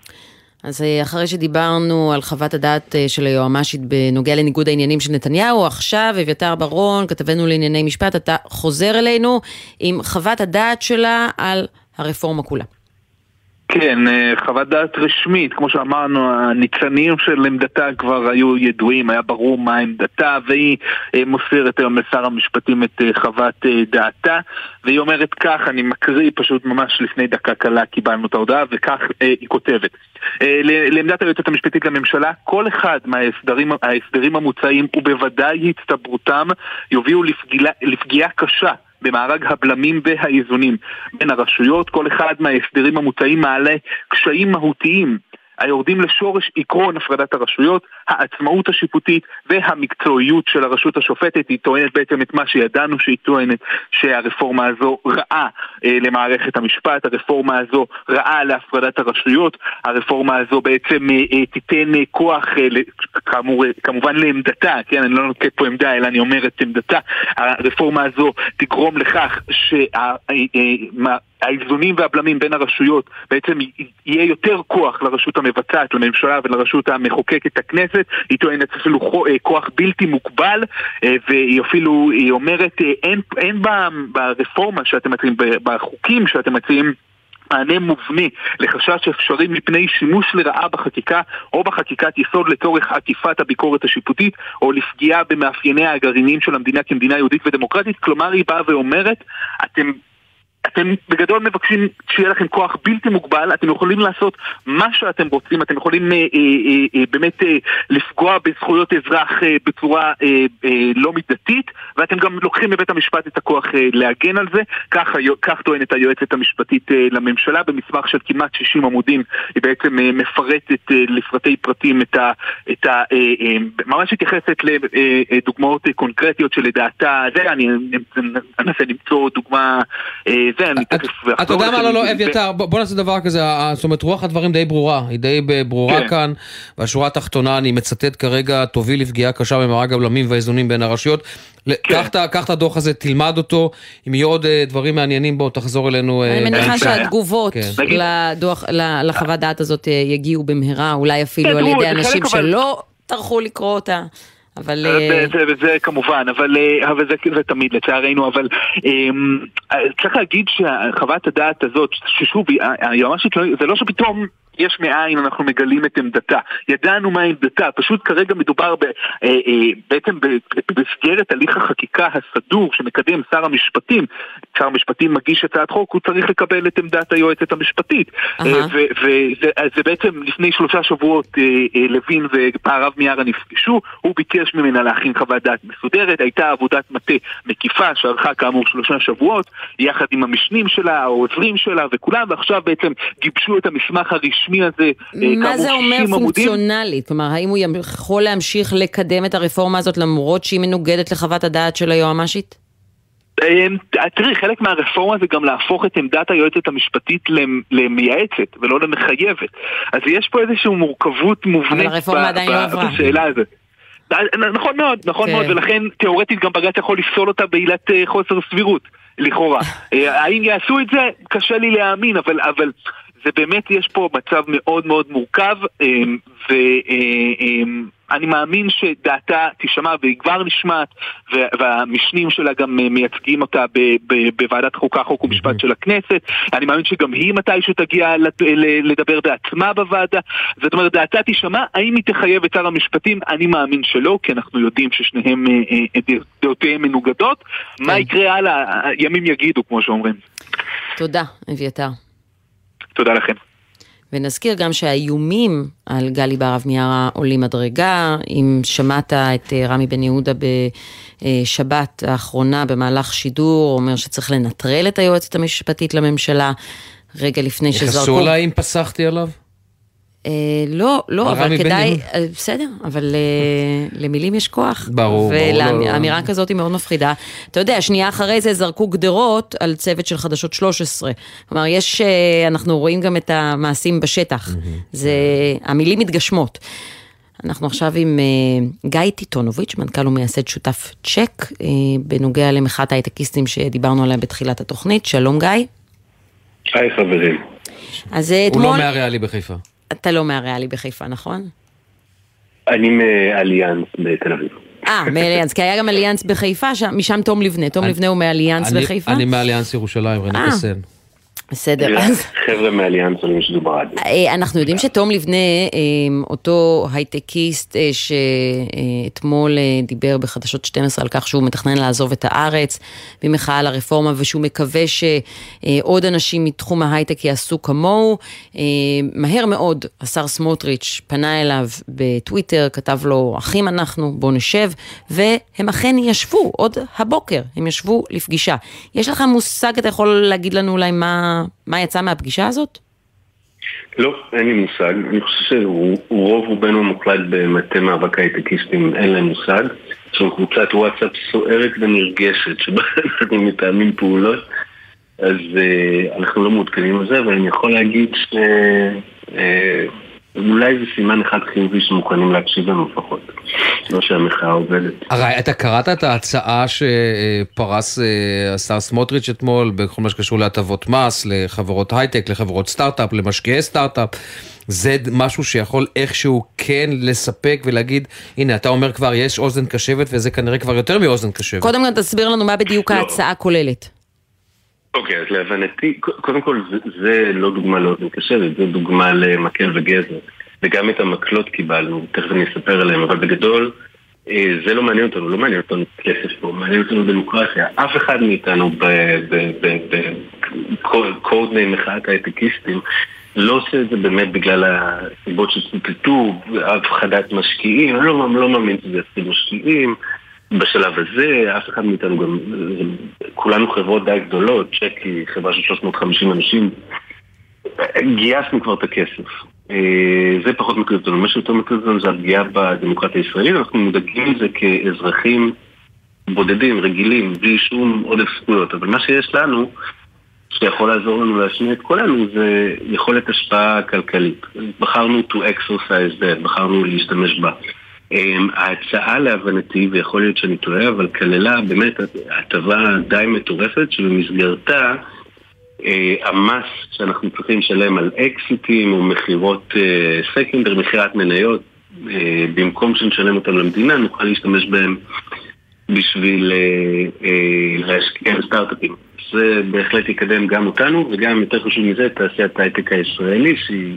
אז אה, אחרי שדיברנו על חוות הדעת אה, של היועמ"שית בנוגע לניגוד העניינים של נתניהו, עכשיו אביתר ברון, כתבנו לענייני משפט, אתה חוזר אלינו עם חוות הדעת שלה על הרפורמה כולה. כן, אה, חוות דעת רשמית, כמו שאמרנו, הניצנים של עמדתה כבר היו ידועים, היה ברור מה עמדתה, והיא אה, מוסרת היום לשר המשפטים את אה, חוות דעתה, והיא אומרת כך, אני מקריא פשוט ממש לפני דקה קלה קיבלנו את ההודעה, וכך היא כותבת. לעמדת היועצת המשפטית לממשלה, כל אחד מההסדרים המוצעים ובוודאי הצטברותם יובילו לפגיעה, לפגיעה קשה במארג הבלמים והאיזונים בין הרשויות. כל אחד מההסדרים המוצעים מעלה קשיים מהותיים היורדים לשורש עקרון הפרדת הרשויות, העצמאות השיפוטית והמקצועיות של הרשות השופטת. היא טוענת בעצם את מה שידענו שהיא טוענת שהרפורמה הזו רעה אה, למערכת המשפט, הרפורמה הזו רעה להפרדת הרשויות, הרפורמה הזו בעצם אה, אה, תיתן אה, כוח, אה, כאמור, אה, כמובן לעמדתה, כן, אני לא נוקט פה עמדה אלא אני אומר את עמדתה, הרפורמה הזו תגרום לכך שה... אה, אה, האיזונים והבלמים בין הרשויות, בעצם יהיה יותר כוח לרשות המבצעת, לממשלה ולרשות המחוקקת, הכנסת. היא טוענת אפילו אה, כוח בלתי מוגבל, אה, והיא אפילו, היא אומרת, אה, אין, אין ברפורמה שאתם מציעים, בחוקים שאתם מציעים, מענה מובנה לחשש אפשרי מפני שימוש לרעה בחקיקה או בחקיקת יסוד לצורך עקיפת הביקורת השיפוטית או לפגיעה במאפייניה הגרעיניים של המדינה כמדינה יהודית ודמוקרטית. כלומר, היא באה ואומרת, אתם אתם בגדול מבקשים שיהיה לכם כוח בלתי מוגבל, אתם יכולים לעשות מה שאתם רוצים, אתם יכולים אה, אה, אה, אה, באמת אה, לפגוע בזכויות אזרח אה, בצורה אה, אה, לא מידתית, ואתם גם לוקחים מבית המשפט את הכוח אה, להגן על זה. כך, כך טוענת היועצת המשפטית אה, לממשלה במסמך של כמעט 60 עמודים, היא בעצם אה, מפרטת אה, לפרטי פרטים את ה... את ה אה, אה, ממש מתייחסת לדוגמאות אה, קונקרטיות שלדעתה, זה, אני אנסה למצוא דוגמה... אה, זה, אני תכף אחזור. אתה יודע מה, לא, לא, אביתר, בוא נעשה דבר כזה, זאת אומרת, רוח הדברים די ברורה, היא די ברורה כן. כאן, והשורה התחתונה, אני מצטט כרגע, תוביל לפגיעה קשה במארג הבלמים והאיזונים בין הרשויות. כן. קח את הדוח הזה, תלמד אותו, אם יהיו עוד אה, דברים מעניינים בו, תחזור אלינו. אה, אני מניחה שהתגובות כן. לחוות דעת הזאת יגיעו במהרה, אולי אפילו על ידי אנשים שלא טרחו לקרוא אותה. אבל... זה, אה, זה, זה כמובן, אבל, אה, אבל זה, זה תמיד לצערנו, אבל אמ, צריך להגיד שחוות הדעת הזאת, ששוב, היועמ"שית, לא, זה לא שפתאום יש מאין אנחנו מגלים את עמדתה. ידענו מה עמדתה, פשוט כרגע מדובר ב, אה, אה, בעצם במסגרת הליך החקיקה הסדור שמקדם שר המשפטים. שר המשפטים מגיש הצעת חוק, הוא צריך לקבל את עמדת היועצת המשפטית. Uh-huh. וזה בעצם לפני שלושה שבועות אה, אה, לוין והרב מיארה נפגשו, הוא ביקש ממנה להכין חוות דעת מסודרת, הייתה עבודת מטה מקיפה שארכה כאמור שלושה שבועות, יחד עם המשנים שלה, העוזרים שלה וכולם, ועכשיו בעצם גיבשו את המסמך הראשון. הרשמי הזה, אה, מה זה אומר פונקציונלית? כלומר, האם הוא יכול להמשיך לקדם את הרפורמה הזאת למרות שהיא מנוגדת לחוות הדעת של היועמ"שית? אמ, תראי, חלק מהרפורמה זה גם להפוך את עמדת היועצת המשפטית למייעצת ולא למחייבת. אז יש פה איזושהי מורכבות מובנית לא בשאלה הזאת. נכון מאוד, נכון כן. מאוד, ולכן תאורטית גם בג"ץ יכול לפסול אותה בעילת אה, חוסר סבירות, לכאורה. אה, האם יעשו את זה? קשה לי להאמין, אבל, אבל זה באמת, יש פה מצב מאוד מאוד מורכב, אמ, ואני מאמין שדעתה תישמע והיא כבר נשמעת, והמשנים שלה גם מייצגים אותה בוועדת חוקה, חוק ומשפט של הכנסת. אני מאמין שגם היא מתישהו תגיע לדבר בעצמה בוועדה. זאת אומרת, דעתה תישמע, האם היא תחייב את שר המשפטים? אני מאמין שלא, כי אנחנו יודעים ששניהם אה, אה, דעותיהם מנוגדות. מה כן. יקרה הלאה? ימים יגידו, כמו שאומרים. תודה, אביתר. תודה לכם. ונזכיר גם שהאיומים על גלי בהרב מיארה עולים מדרגה. אם שמעת את אה, רמי בן יהודה בשבת האחרונה במהלך שידור, אומר שצריך לנטרל את היועצת המשפטית לממשלה רגע לפני שזרקו. יכעסו עליי אם פסחתי עליו? אה, לא, לא, אבל כדאי. אה, בסדר, אבל אה, למילים יש כוח. ברור, ברור, לא, לא. ולאמירה כזאת היא מאוד מפחידה. אתה יודע, שנייה אחרי זה זרקו גדרות על צוות של חדשות 13. כלומר, יש, אנחנו רואים גם את המעשים בשטח. זה, המילים מתגשמות. אנחנו עכשיו עם גיא טיטונוביץ', מנכ"ל ומייסד שותף צ'ק, בנוגע למחאת ההייטקיסטים שדיברנו עליה בתחילת התוכנית. שלום גיא. היי חברים. אז אה, הוא אתמול... לא מהריאלי בחיפה. אתה לא מהריאלי בחיפה, נכון? אני מאליאנס בתל אביב. אה, מאליאנס, כי היה גם אליאנס בחיפה, שם- משם תום לבנה. תום לבנה הוא מאליאנס בחיפה? אני מאליאנס ירושלים, רני אה. קסן. בסדר, אז חבר'ה מאליאנס עולים שידור ברדיו. אנחנו יודעים שתום לבנה, אה, אותו הייטקיסט אה, שאתמול אה, דיבר בחדשות 12 על כך שהוא מתכנן לעזוב את הארץ במחאה על הרפורמה ושהוא מקווה שעוד אנשים מתחום ההייטק יעשו כמוהו. מהר מאוד השר סמוטריץ' פנה אליו בטוויטר, כתב לו, אחים אנחנו, בוא נשב, והם אכן ישבו עוד הבוקר, הם ישבו לפגישה. יש לך מושג, אתה יכול להגיד לנו אולי מה, מה יצא מהפגישה הזאת? לא, אין לי מושג. אני חושב שרוב רובנו מוחלט במטה מאבק הייטקיסטים, אין להם מושג. יש לנו קבוצת וואטסאפ סוערת ונרגשת, שבה אנחנו מתאמים פעולות, אז uh, אנחנו לא מעודכנים על זה, ואני יכול להגיד ש... Uh, אולי זה סימן אחד חיובי שמוכנים להקשיב לנו לפחות. לא שהמחאה עובדת. הרי אתה קראת את ההצעה שפרס אה, השר סמוטריץ' אתמול בכל מה שקשור להטבות מס, לחברות הייטק, לחברות סטארט-אפ, למשקיעי סטארט-אפ. זה משהו שיכול איכשהו כן לספק ולהגיד, הנה, אתה אומר כבר יש אוזן קשבת וזה כנראה כבר יותר מאוזן קשבת. קודם כל תסביר לנו מה בדיוק ההצעה כוללת. אוקיי, אז להבנתי, קודם כל זה, לא דוגמה לאוזן קשבת, זה דוגמה למקל וגזר. וגם את המקלות קיבלנו, תכף אני אספר עליהם, אבל בגדול, אה, זה לא מעניין אותנו, לא מעניין אותנו כסף פה, מעניין אותנו דמוקרטיה. אף אחד מאיתנו בקוד מחאת ההייטקיסטים לא עושה את זה באמת בגלל הסיבות שצוטטו, הפחדת משקיעים, אני לא, לא מאמין שזה יפחיד משקיעים. בשלב הזה, אף אחד מאיתנו גם, כולנו חברות די גדולות, צ'ק היא חברה של 350 אנשים, גייסנו כבר את הכסף. אה, זה פחות מטריד אותנו. מה שיותר מטריד אותנו זה הפגיעה בדמוקרטיה הישראלית, אנחנו מודאגים מזה כאזרחים בודדים, רגילים, בלי שום עודף זכויות, אבל מה שיש לנו, שיכול לעזור לנו להשמיע את קולנו, זה יכולת השפעה כלכלית. בחרנו to exercise that, בחרנו להשתמש בה. אמ, ההצעה להבנתי, ויכול להיות שאני טועה, אבל כללה באמת הטבה די מטורפת שבמסגרתה אה, המס שאנחנו צריכים לשלם על אקזיטים או מכירות אה, סקנדר, מכירת מניות, אה, במקום שנשלם אותם למדינה, נוכל להשתמש בהם בשביל להשקיע בסטארט-אפים. זה בהחלט יקדם גם אותנו, וגם יותר חשוב מזה, את תעשיית ההייטק הישראלי, שהיא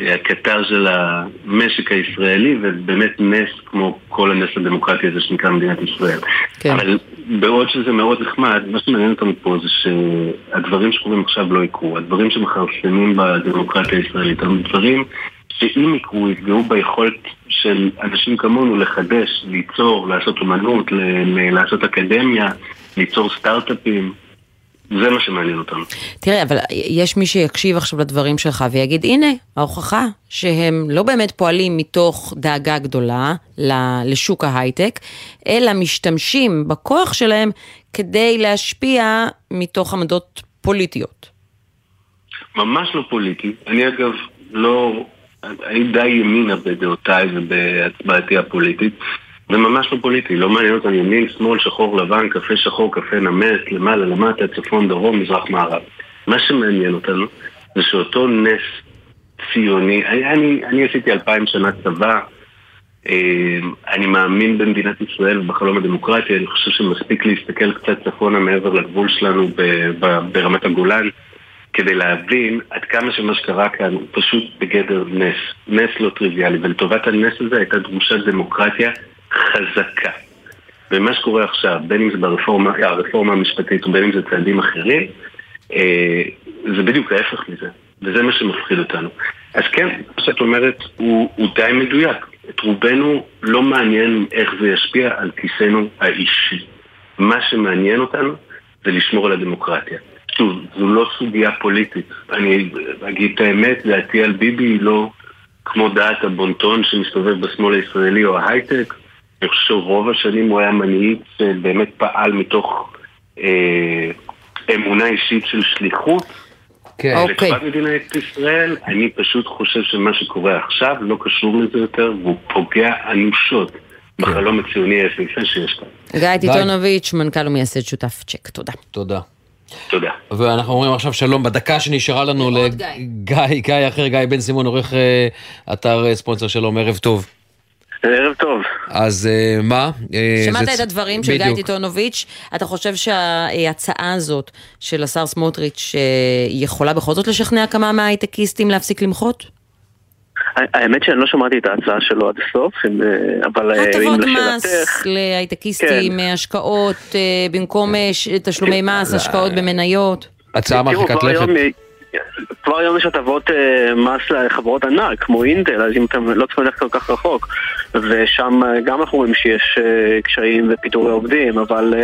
הקטר של המשק הישראלי, ובאמת נס כמו כל הנס הדמוקרטי הזה שנקרא מדינת ישראל. כן. אבל בעוד שזה מאוד נחמד, מה שמעניין אותנו פה זה שהדברים שקורים עכשיו לא יקרו. הדברים שמכרסמים בדמוקרטיה הישראלית, הם דברים שאם יקרו, יפגעו ביכולת של אנשים כמונו לחדש, ליצור, לעשות אומנות, לעשות אקדמיה, ליצור סטארט-אפים. זה מה שמעניין אותנו. תראה, אבל יש מי שיקשיב עכשיו לדברים שלך ויגיד, הנה, ההוכחה שהם לא באמת פועלים מתוך דאגה גדולה לשוק ההייטק, אלא משתמשים בכוח שלהם כדי להשפיע מתוך עמדות פוליטיות. ממש לא פוליטי. אני אגב לא... אני די ימינה בדעותיי ובהצבעתי הפוליטית. זה ממש לא פוליטי, לא מעניין אותנו ימין, שמאל, שחור, לבן, קפה שחור, קפה נמס, למעלה, למטה, צפון, דרום, מזרח, מערב. מה שמעניין אותנו זה שאותו נס ציוני, אני, אני, אני עשיתי אלפיים שנה צבא, אה, אני מאמין במדינת ישראל ובחלום הדמוקרטי, אני חושב שמספיק להסתכל קצת צפונה מעבר לגבול שלנו ברמת הגולן כדי להבין עד כמה שמה שקרה כאן הוא פשוט בגדר נס, נס לא טריוויאלי, ולטובת הנס הזה הייתה דרושה דמוקרטיה חזקה. ומה שקורה עכשיו, בין אם זה ברפורמה הרפורמה המשפטית ובין אם זה צעדים אחרים, אה, זה בדיוק ההפך מזה, וזה מה שמפחיד אותנו. אז כן, מה שאת אומרת הוא, הוא די מדויק. את רובנו לא מעניין איך זה ישפיע על כיסנו האישי. מה שמעניין אותנו זה לשמור על הדמוקרטיה. שוב, זו לא סוגיה פוליטית. אני אגיד את האמת, דעתי על ביבי היא לא כמו דעת הבונטון שמסתובב בשמאל הישראלי או ההייטק. אני חושב שרוב השנים הוא היה מנהיג שבאמת פעל מתוך אה, אמונה אישית של שליחות. כן. אוקיי. לטובת מדינת ישראל, אני פשוט חושב שמה שקורה עכשיו לא קשור לזה יותר, והוא פוגע אנושות בחלום הציוני היפהפה שיש כאן. גיא טיטונוביץ', מנכ"ל ומייסד שותף צ'ק, תודה. תודה. תודה. ואנחנו אומרים עכשיו שלום בדקה שנשארה לנו לגיא, גיא אחר, גיא בן סימון, עורך אה, אתר אה, ספונסר שלום, ערב טוב. ערב טוב. אז אה, מה? אה, שמעת את הדברים של גיא. טיטונוביץ', אתה חושב שההצעה הזאת של השר סמוטריץ' אה, יכולה בכל זאת לשכנע כמה מההייטקיסטים להפסיק למחות? האמת שאני לא שמעתי את ההצעה שלו עד הסוף, אם, אבל אם הטבות לשאלתך... מס להייטקיסטים, אה, השקעות, במקום תשלומי מס, השקעות במניות. הצעה מרחיקת לכת. כבר היום יש הטבות אה, מס לחברות ענק, כמו אינטל, אז אם אתם לא צריכים ללכת כל כך רחוק. ושם אה, גם אנחנו רואים שיש אה, קשיים ופיטורי עובדים, אבל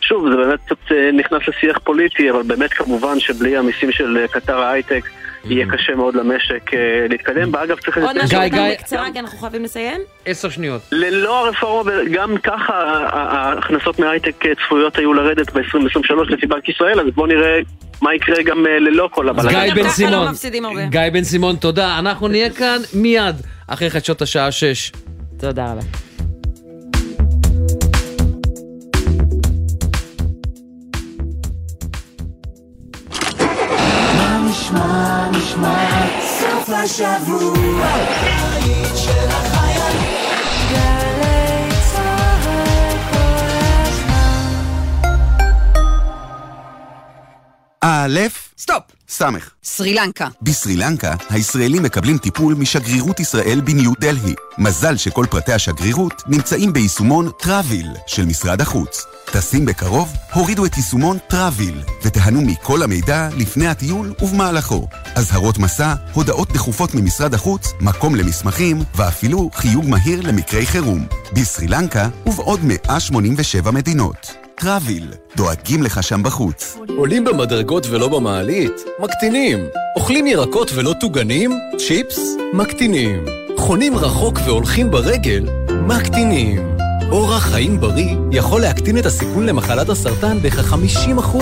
שוב, זה באמת קצת נכנס לשיח פוליטי, אבל באמת כמובן שבלי המיסים של קטר ההייטק יהיה קשה מאוד למשק אה, להתקדם. ואגב, צריך עוד משהו בקצרה, כי אנחנו חייבים לסיים. עשר שניות. ללא הרפורמה, גם ככה ההכנסות מההייטק אה, צפויות היו לרדת ב-2023 לפי בנק ישראל, אז בואו נראה מה יקרה גם אה, ללא כל הבלגן. גיא בן סימון, הרבה. גיא בן סימון, תודה. אנחנו נהיה כאן מיד אחרי חדשות השעה 6. תודה רבה. השבוע, היית של החיילים. גלי צהל כל הזמן. א', סטופ, לנקה. בסרי לנקה, הישראלים מקבלים טיפול משגרירות ישראל בניו דלהי. מזל שכל פרטי השגרירות נמצאים ביישומון טראביל של משרד החוץ. טסים בקרוב? הורידו את יישומון טראביל ותיהנו מכל המידע לפני הטיול ובמהלכו. אזהרות מסע, הודעות דחופות ממשרד החוץ, מקום למסמכים ואפילו חיוג מהיר למקרי חירום. בסרי לנקה ובעוד 187 מדינות. טראביל, דואגים לך שם בחוץ. עולים במדרגות ולא במעלית? מקטינים. אוכלים ירקות ולא טוגנים? צ'יפס? מקטינים. חונים רחוק והולכים ברגל? מקטינים. אורח חיים בריא יכול להקטין את הסיכון למחלת הסרטן בכ-50%.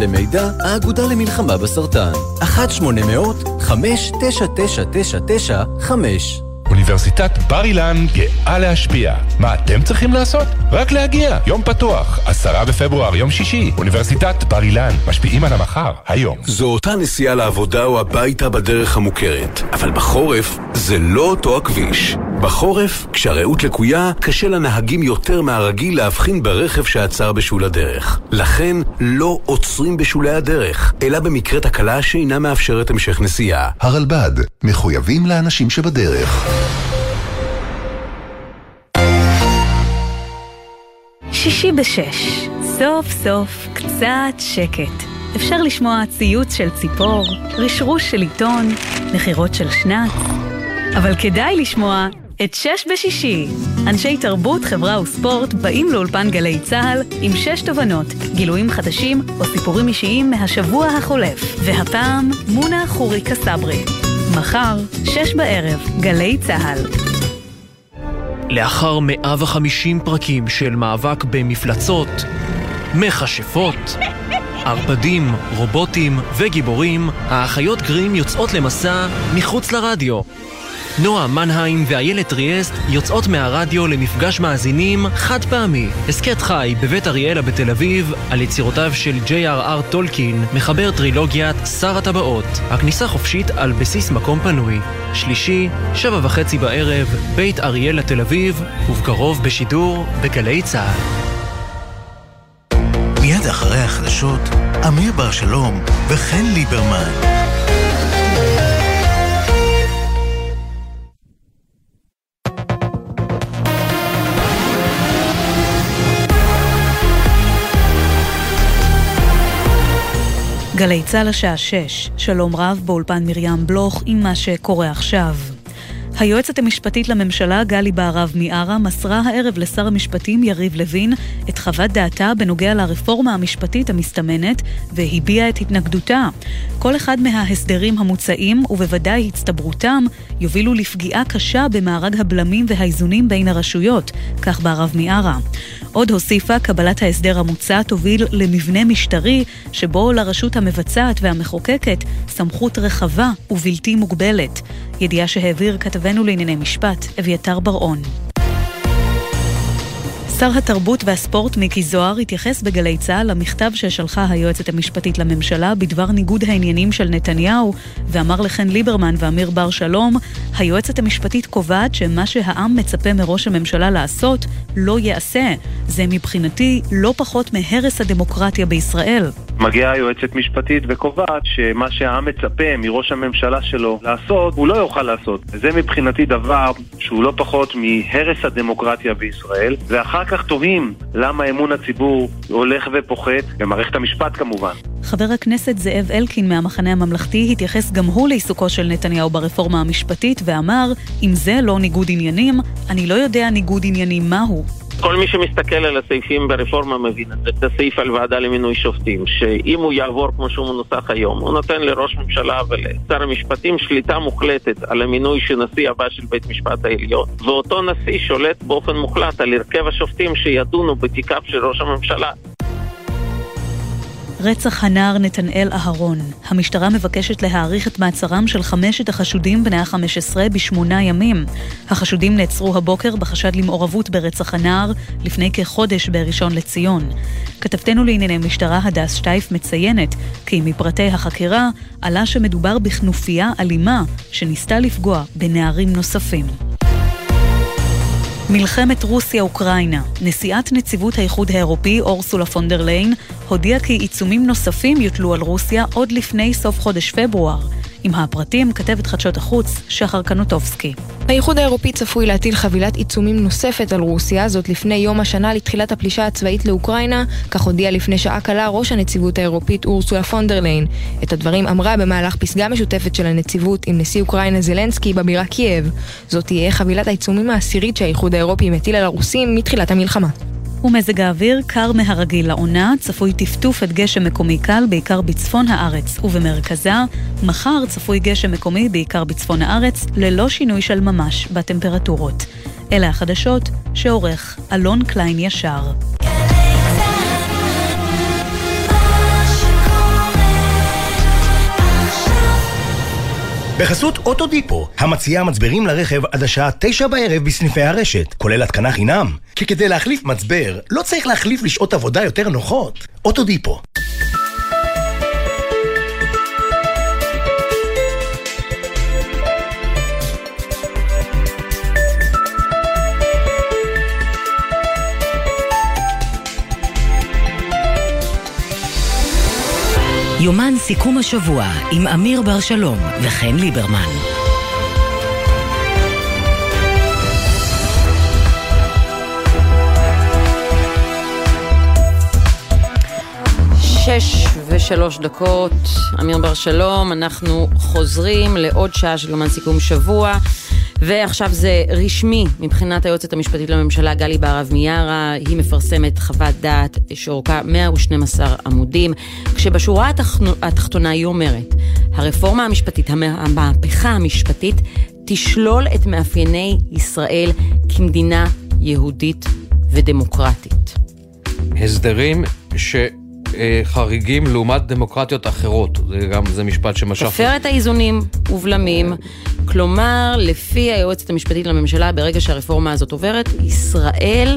למידע, האגודה למלחמה בסרטן. 1-800-599995 אוניברסיטת בר אילן גאה להשפיע. מה אתם צריכים לעשות? רק להגיע. יום פתוח, עשרה בפברואר, יום שישי. אוניברסיטת בר אילן, משפיעים על המחר, היום. זו אותה נסיעה לעבודה או הביתה בדרך המוכרת, אבל בחורף זה לא אותו הכביש. בחורף, כשהרעות לקויה, קשה לנהגים יותר מהרגיל להבחין ברכב שעצר בשול הדרך. לכן, לא עוצרים בשולי הדרך, אלא במקרה תקלה שאינה מאפשרת המשך נסיעה. הרלב"ד, מחויבים לאנשים שבדרך. שישי בשש, סוף סוף קצת שקט. אפשר לשמוע ציוץ של ציפור, רשרוש של עיתון, נחירות של שנץ, אבל כדאי לשמוע את שש בשישי. אנשי תרבות, חברה וספורט באים לאולפן גלי צה"ל עם שש תובנות, גילויים חדשים או סיפורים אישיים מהשבוע החולף. והפעם, מונה חוריקה סברי. מחר, שש בערב, גלי צה"ל. לאחר 150 פרקים של מאבק במפלצות, מכשפות, ערפדים, רובוטים וגיבורים, האחיות גרים יוצאות למסע מחוץ לרדיו. נועה מנהיים ואיילת טריאסט יוצאות מהרדיו למפגש מאזינים חד פעמי. הסכת חי בבית אריאלה בתל אביב על יצירותיו של J.R.R. טולקין, מחבר טרילוגיית שר הטבעות. הכניסה חופשית על בסיס מקום פנוי. שלישי, שבע וחצי בערב, בית אריאלה תל אביב, ובקרוב בשידור בגלי צה"ל. מיד אחרי החדשות, אמיר בר שלום וחן ליברמן. גלי צה"ל השעה 6, שלום רב באולפן מרים בלוך עם מה שקורה עכשיו. היועצת המשפטית לממשלה גלי בהרב מיארה מסרה הערב לשר המשפטים יריב לוין את את חוות דעתה בנוגע לרפורמה המשפטית המסתמנת והביעה את התנגדותה. כל אחד מההסדרים המוצעים, ובוודאי הצטברותם, יובילו לפגיעה קשה במארג הבלמים והאיזונים בין הרשויות, כך בערב מיארה. עוד הוסיפה, קבלת ההסדר המוצע תוביל למבנה משטרי שבו לרשות המבצעת והמחוקקת סמכות רחבה ובלתי מוגבלת. ידיעה שהעביר כתבנו לענייני משפט, אביתר בר-און. שר התרבות והספורט מיקי זוהר התייחס בגלי צה"ל למכתב ששלחה היועצת המשפטית לממשלה בדבר ניגוד העניינים של נתניהו, ואמר לחן ליברמן ואמיר בר שלום, היועצת המשפטית קובעת שמה שהעם מצפה מראש הממשלה לעשות, לא ייעשה. זה מבחינתי לא פחות מהרס הדמוקרטיה בישראל. מגיעה יועצת משפטית וקובעת שמה שהעם מצפה מראש הממשלה שלו לעשות, הוא לא יוכל לעשות. זה מבחינתי דבר שהוא לא פחות מהרס הדמוקרטיה בישראל, ואחר כך תוהים למה אמון הציבור הולך ופוחת, במערכת המשפט כמובן. חבר הכנסת זאב אלקין מהמחנה הממלכתי התייחס גם הוא לעיסוקו של נתניהו ברפורמה המשפטית ואמר, אם זה לא ניגוד עניינים, אני לא יודע ניגוד עניינים מהו. כל מי שמסתכל על הסעיפים ברפורמה מבין את זה. את הסעיף על ועדה למינוי שופטים, שאם הוא יעבור כמו שהוא מנוסח היום, הוא נותן לראש ממשלה ולשר המשפטים שליטה מוחלטת על המינוי של נשיא הבא של בית משפט העליון, ואותו נשיא שולט באופן מוחלט על הרכב השופטים שידונו בתיקיו של ראש הממשלה. רצח הנער נתנאל אהרון. המשטרה מבקשת להאריך את מעצרם של חמשת החשודים בני ה-15 בשמונה ימים. החשודים נעצרו הבוקר בחשד למעורבות ברצח הנער לפני כחודש בראשון לציון. כתבתנו לענייני משטרה הדס שטייף מציינת כי מפרטי החקירה עלה שמדובר בכנופיה אלימה שניסתה לפגוע בנערים נוספים. מלחמת רוסיה-אוקראינה. נשיאת נציבות האיחוד האירופי אורסולה פונדר ליין הודיעה כי עיצומים נוספים יוטלו על רוסיה עוד לפני סוף חודש פברואר. עם הפרטים כתבת חדשות החוץ שחר קנוטובסקי. האיחוד האירופי צפוי להטיל חבילת עיצומים נוספת על רוסיה, זאת לפני יום השנה לתחילת הפלישה הצבאית לאוקראינה, כך הודיע לפני שעה קלה ראש הנציבות האירופית אורסולה פון דר ליין. את הדברים אמרה במהלך פסגה משותפת של הנציבות עם נשיא אוקראינה זלנסקי בבירה קייב. זאת תהיה חבילת העיצומים העשירית שהאיחוד האירופי מטיל על הרוסים מתחילת המלחמה. ומזג האוויר קר מהרגיל לעונה, צפוי טפטוף עד גשם מקומי קל, בעיקר בצפון הארץ ובמרכזה. מחר צפוי גשם מקומי, בעיקר בצפון הארץ, ללא שינוי של ממש בטמפרטורות. אלה החדשות שעורך אלון קליין ישר. בחסות אוטודיפו, המציעה מצברים לרכב עד השעה תשע בערב בסניפי הרשת, כולל התקנה חינם. כי כדי להחליף מצבר, לא צריך להחליף לשעות עבודה יותר נוחות. אוטודיפו. יומן סיכום השבוע עם אמיר בר שלום וחן ליברמן. שש ושלוש דקות, אמיר בר שלום, אנחנו חוזרים לעוד שעה של יומן סיכום שבוע. ועכשיו זה רשמי מבחינת היועצת המשפטית לממשלה גלי בהרב מיארה, היא מפרסמת חוות דעת שאורכה 112 עמודים, כשבשורה התחתונה היא אומרת, הרפורמה המשפטית, המהפכה המשפטית, תשלול את מאפייני ישראל כמדינה יהודית ודמוקרטית. הסדרים ש... חריגים לעומת דמוקרטיות אחרות. זה גם, זה משפט שמשך... הפר את האיזונים ובלמים. כלומר, לפי היועצת המשפטית לממשלה, ברגע שהרפורמה הזאת עוברת, ישראל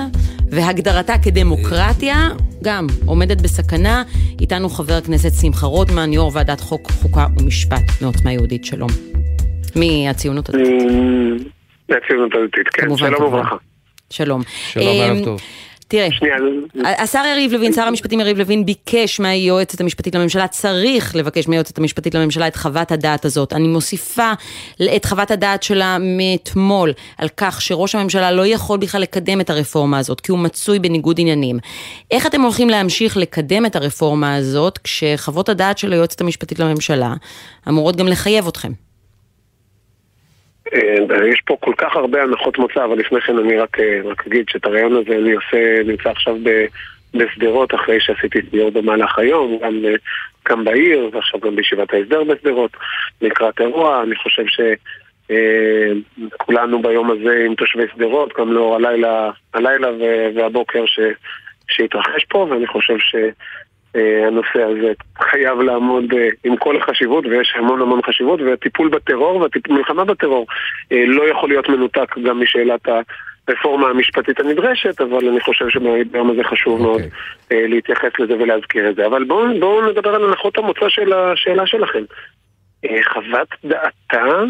והגדרתה כדמוקרטיה גם עומדת בסכנה. איתנו חבר הכנסת שמחה רוטמן, יו"ר ועדת חוק, חוקה ומשפט מעוצמה יהודית. שלום. מהציונות הדתית. מהציונות הדתית, כן. שלום וברכה. שלום. שלום, ערב טוב. תראה, השר יריב לוין, שר המשפטים יריב לוין ביקש מהיועצת המשפטית לממשלה, צריך לבקש מהיועצת המשפטית לממשלה את חוות הדעת הזאת. אני מוסיפה את חוות הדעת שלה מאתמול, על כך שראש הממשלה לא יכול בכלל לקדם את הרפורמה הזאת, כי הוא מצוי בניגוד עניינים. איך אתם הולכים להמשיך לקדם את הרפורמה הזאת, כשחוות הדעת של היועצת המשפטית לממשלה אמורות גם לחייב אתכם? אה, יש פה כל כך הרבה הנחות מוצא, אבל לפני כן אני רק, אה, רק אגיד שאת הרעיון הזה אני עושה, נמצא עכשיו בשדרות אחרי שעשיתי סיור במהלך היום, גם, אה, גם בעיר ועכשיו גם בישיבת ההסדר בשדרות לקראת אירוע. אני חושב שכולנו ביום הזה עם תושבי שדרות, גם לאור הלילה, הלילה והבוקר ש, שהתרחש פה, ואני חושב ש... אה, הנושא הזה חייב לעמוד אה, עם כל החשיבות, ויש המון המון חשיבות, והטיפול בטרור והמלחמה בטרור אה, לא יכול להיות מנותק גם משאלת הרפורמה המשפטית הנדרשת, אבל אני חושב שביום הזה חשוב okay. מאוד אוקיי. להתייחס לזה ולהזכיר את זה. אבל בואו בוא נדבר על הנחות המוצא של השאלה שלכם. חוות דעתה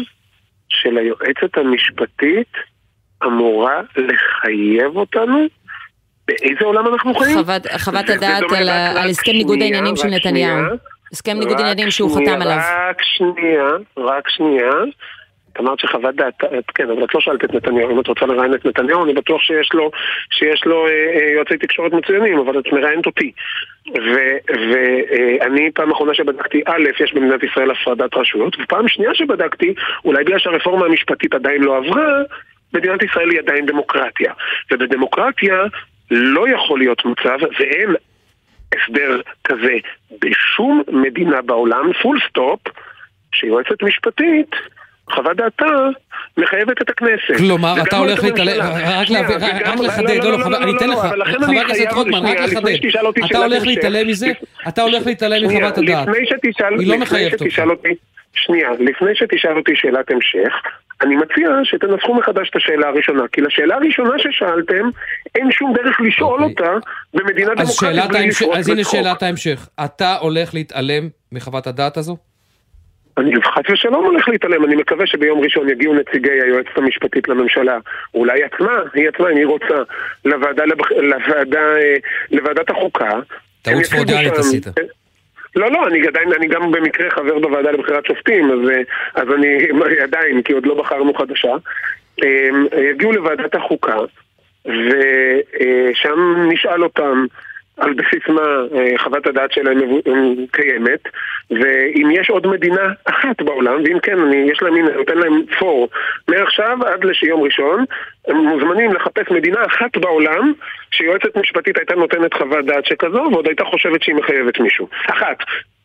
של היועצת המשפטית אמורה לחייב אותנו באיזה עולם אנחנו חיים? חוות הדעת על הסכם ניגוד העניינים של נתניהו. הסכם ניגוד העניינים שהוא חתם עליו. רק שנייה, רק שנייה. את אמרת שחוות דעת, כן, אבל את לא שאלת את נתניהו, אם את רוצה לראיין את נתניהו, אני בטוח שיש לו, שיש לו אה, אה, יועצי תקשורת מצוינים, אבל את מראיינת אותי. ואני, אה, פעם אחרונה שבדקתי, א', יש במדינת ישראל הפרדת רשויות, ופעם שנייה שבדקתי, אולי בגלל שהרפורמה המשפטית עדיין לא עברה, מדינת ישראל היא עדיין דמוקרטיה. ובדמוקרטיה לא יכול להיות מצב, ואין הסדר כזה בשום מדינה בעולם, full stop, שיועצת משפטית, חוות דעתה, מחייבת את הכנסת. כלומר, אתה הולך להתעלם, רק לחדד, לא, לא, לא, אני אתן לך, חבר הכנסת רוטמן, רק לחדד, אתה הולך להתעלם מזה? אתה הולך להתעלם מחוות הדעת. היא לא מחייבת אותך. שנייה, לפני שתשאל אותי שאלת המשך, אני מציע שתנסחו מחדש את השאלה הראשונה, כי לשאלה הראשונה ששאלתם, אין שום דרך לשאול okay. אותה במדינה דמוקרטית בלי לפרוץ אז הנה שאלת ההמשך. אתה הולך להתעלם מחוות הדעת הזו? אני חס ושלום הולך להתעלם, אני מקווה שביום ראשון יגיעו נציגי היועצת המשפטית לממשלה, אולי עצמה, היא עצמה, אם היא רוצה, לוועדה, לוועדה, אה, לוועדת החוקה. טעות פרודלית עשית. לא, לא, אני עדיין, אני גם במקרה חבר בוועדה לבחירת שופטים, אז, אה, אז אני עדיין, כי עוד לא בחרנו חדשה. אמ, יגיעו לוועדת החוקה, ושם נשאל אותם על בסיס מה אה, חוות הדעת שלהם קיימת, ואם יש עוד מדינה אחת בעולם, ואם כן, אני, יש להם, הנה, נותן להם פור, מעכשיו עד ליום ראשון, הם מוזמנים לחפש מדינה אחת בעולם שיועצת משפטית הייתה נותנת חוות דעת שכזו, ועוד הייתה חושבת שהיא מחייבת מישהו. אחת.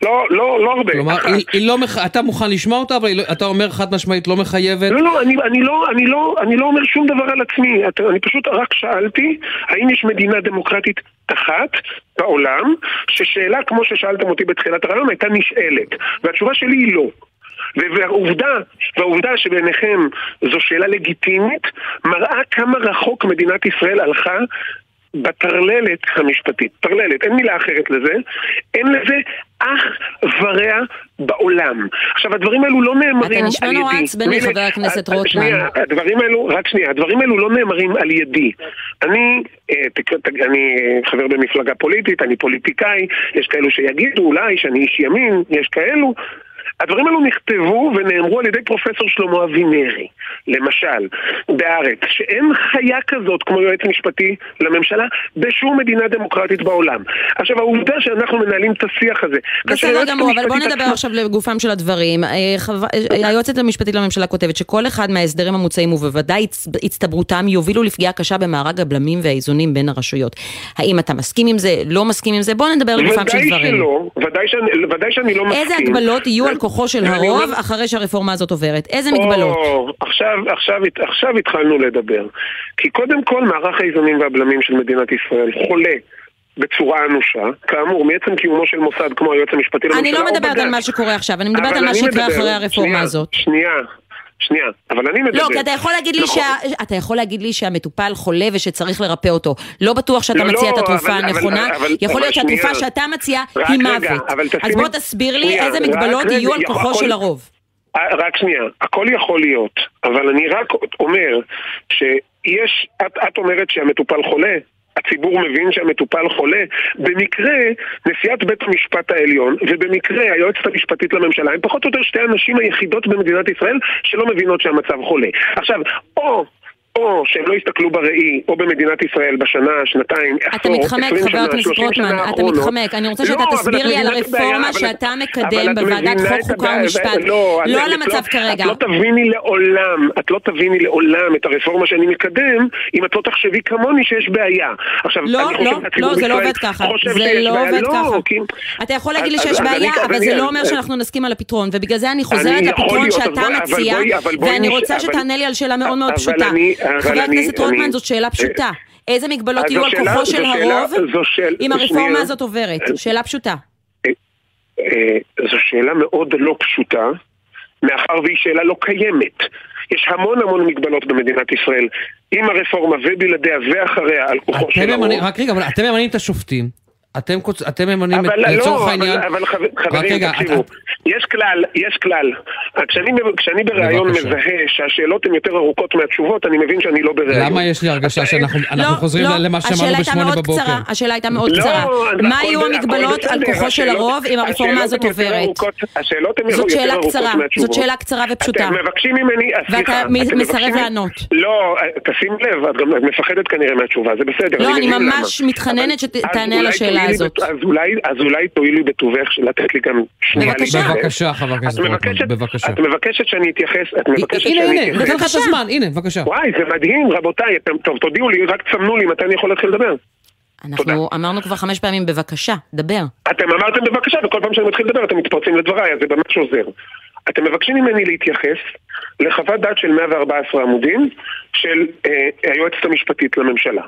לא, לא, לא הרבה. כלומר, היא, היא לא מח... אתה מוכן לשמוע אותה, אבל לא... אתה אומר חד משמעית לא מחייבת? לא, לא, אני, אני לא, אני לא, אני לא אומר שום דבר על עצמי. אני פשוט רק שאלתי, האם יש מדינה דמוקרטית אחת בעולם, ששאלה כמו ששאלתם אותי בתחילת הרעיון הייתה נשאלת. והתשובה שלי היא לא. והעובדה, והעובדה שבעיניכם זו שאלה לגיטימית, מראה כמה רחוק מדינת ישראל הלכה בטרללת המשפטית. טרללת, אין מילה אחרת לזה. אין לזה אח ורע בעולם. עכשיו, הדברים האלו לא נאמרים על ידי. אתה נשמע נורא עצבני, חבר הכנסת רוטמן. שנייה, הדברים האלו, רק שנייה, הדברים האלו לא נאמרים על ידי. אני, אה, אני חבר במפלגה פוליטית, אני פוליטיקאי, יש כאלו שיגידו אולי שאני איש ימין, יש כאלו. הדברים האלו נכתבו ונאמרו על ידי פרופסור שלמה אבינרי, למשל, בארץ, שאין חיה כזאת כמו יועץ משפטי לממשלה בשום מדינה דמוקרטית בעולם. עכשיו, העובדה שאנחנו מנהלים את השיח הזה... בסדר גמור, אבל בואו נדבר עכשיו לגופם של הדברים. אה, אה, היועצת המשפטית לממשלה כותבת שכל אחד מההסדרים המוצעים ובוודאי הצטברותם יובילו לפגיעה קשה במארג הבלמים והאיזונים בין הרשויות. האם אתה מסכים עם זה, לא מסכים עם זה? בואו נדבר לגופם של דברים. ודאי שלא, ודאי שאני לא מסכים. איזה הגבלות יהיו על כוחו של הרוב אחרי שהרפורמה הזאת עוברת? איזה מגבלות? עכשיו, עכשיו, עכשיו התחלנו לדבר. כי קודם כל מערך האיזונים והבלמים של מדינת ישראל חולה. בצורה אנושה, כאמור, מעצם קיומו של מוסד כמו היועץ המשפטי לממשלה, אני לא מדברת על מה שקורה עכשיו, אני מדברת על מה שיקרה אחרי הרפורמה הזאת. שנייה, שנייה, אבל אני מדבר. לא, כי אתה יכול להגיד לי, נכון. שה... אתה יכול להגיד לי שהמטופל חולה ושצריך לרפא אותו. לא בטוח שאתה לא, מציע לא, את התרופה אבל, הנכונה. אבל, יכול אבל להיות שהתרופה שאתה מציע היא מוות. אז בוא תסביר לי איזה מגבלות יהיו על כוחו של הרוב. אה, רק שנייה, הכל יכול להיות, אבל אני רק אומר שיש, את, את אומרת שהמטופל חולה, הציבור מבין שהמטופל חולה. במקרה, נשיאת בית המשפט העליון, ובמקרה היועצת המשפטית לממשלה, הם פחות או יותר שתי הנשים היחידות במדינת ישראל שלא מבינות שהמצב חולה. עכשיו, או... או שהם לא הסתכלו בראי, או במדינת ישראל בשנה, שנתיים, אתה עשור, מתחמק, 20 חבר שנה, הכנסת 30 שנה רוטמן, אתה האחרונות. מתחמק. אני רוצה לא, שאתה תסביר לי על הרפורמה שאתה מקדם בוועדת חוק, חוקה ומשפט. לא, לא על לא- המצב כרגע. את לא תביני לעולם, את לא תביני לעולם את הרפורמה שאני מקדם, אם את לא תחשבי כמוני שיש בעיה. עכשיו, לא, לא, לא, זה לא עובד ככה. זה לא. עובד ככה. אתה יכול להגיד לי שיש בעיה, אבל זה לא אומר אז- שאנחנו נסכים על הפתרון, ובגלל זה אני חוזרת לפתרון שאתה מציע, ואני רוצה שתענה לי על שאלה מאוד מאוד אבל פשוטה. חבר הכנסת רוטמן, זאת שאלה פשוטה. איזה מגבלות יהיו על כוחו של הרוב אם הרפורמה. הזאת עוברת? שאלה פשוטה. אה, זו שאלה מאוד לא פשוטה, מאחר והיא שאלה לא קיימת. יש המון המון מגבלות במדינת ישראל, עם הרפורמה ובלעדיה ואחריה על כוחו של הרוב. רק רגע, אבל אתם ממנים את השופטים. אתם, קוצ- אתם ממנים, את- אבל לצורך לא, העניין, אבל, אבל חברים, רגע, תקשיבו, יש כלל, יש כלל. כשאני, כשאני בריאיון. מזהה שהשאלות הן יותר ארוכות מהתשובות, אני מבין שאני לא בריאיון. למה יש לי הרגשה שאנחנו אנחנו חוזרים לא, למה שאמרנו בשמונה בבוקר? קצרה, השאלה הייתה מאוד לא, קצרה. מה יהיו המגבלות על כוחו של השאלות- הרוב אם הרפורמה הזאת עוברת? השאלות הן זאת יותר שאלה ארוכות קצרה, מהתשובות. זאת שאלה קצרה ופשוטה. אתם מבקשים ממני, אה, ואתה מסרב לענות. לא, אה, תשים לב, את גם מפחדת כנראה מהתשובה, זה בסדר, לא, אני ממש. מתחננת שתענה על השאלה הזאת. בת- אז אולי- אז אולי תואילי בטובך לתת לי גם שנייה בבקשה. להתייחס. בבקשה, חבר הכנסת את רוטמן, בבקשה. את מבקשת שאני אתייחס, את מבקשת הנה, שאני הנה. נותן לך את הזמן, הנה, בבקשה. וואי, זה מדהים, רבותיי, אתם, טוב, תודיעו לי, רק תסמנו לי מתי אני יכול להתחיל לדבר. אנחנו אמרנו כבר חמש פעמים, בבקשה, דבר. אתם אמרתם בבקשה, וכל פעם שאני מתחיל לדבר אתם מתפרצים לדבריי, אז זה ממש עוזר. אתם מבקשים ממני להתייחס לחוות דעת של 114 עמודים של אה, היועצת המשפטית לממשלה.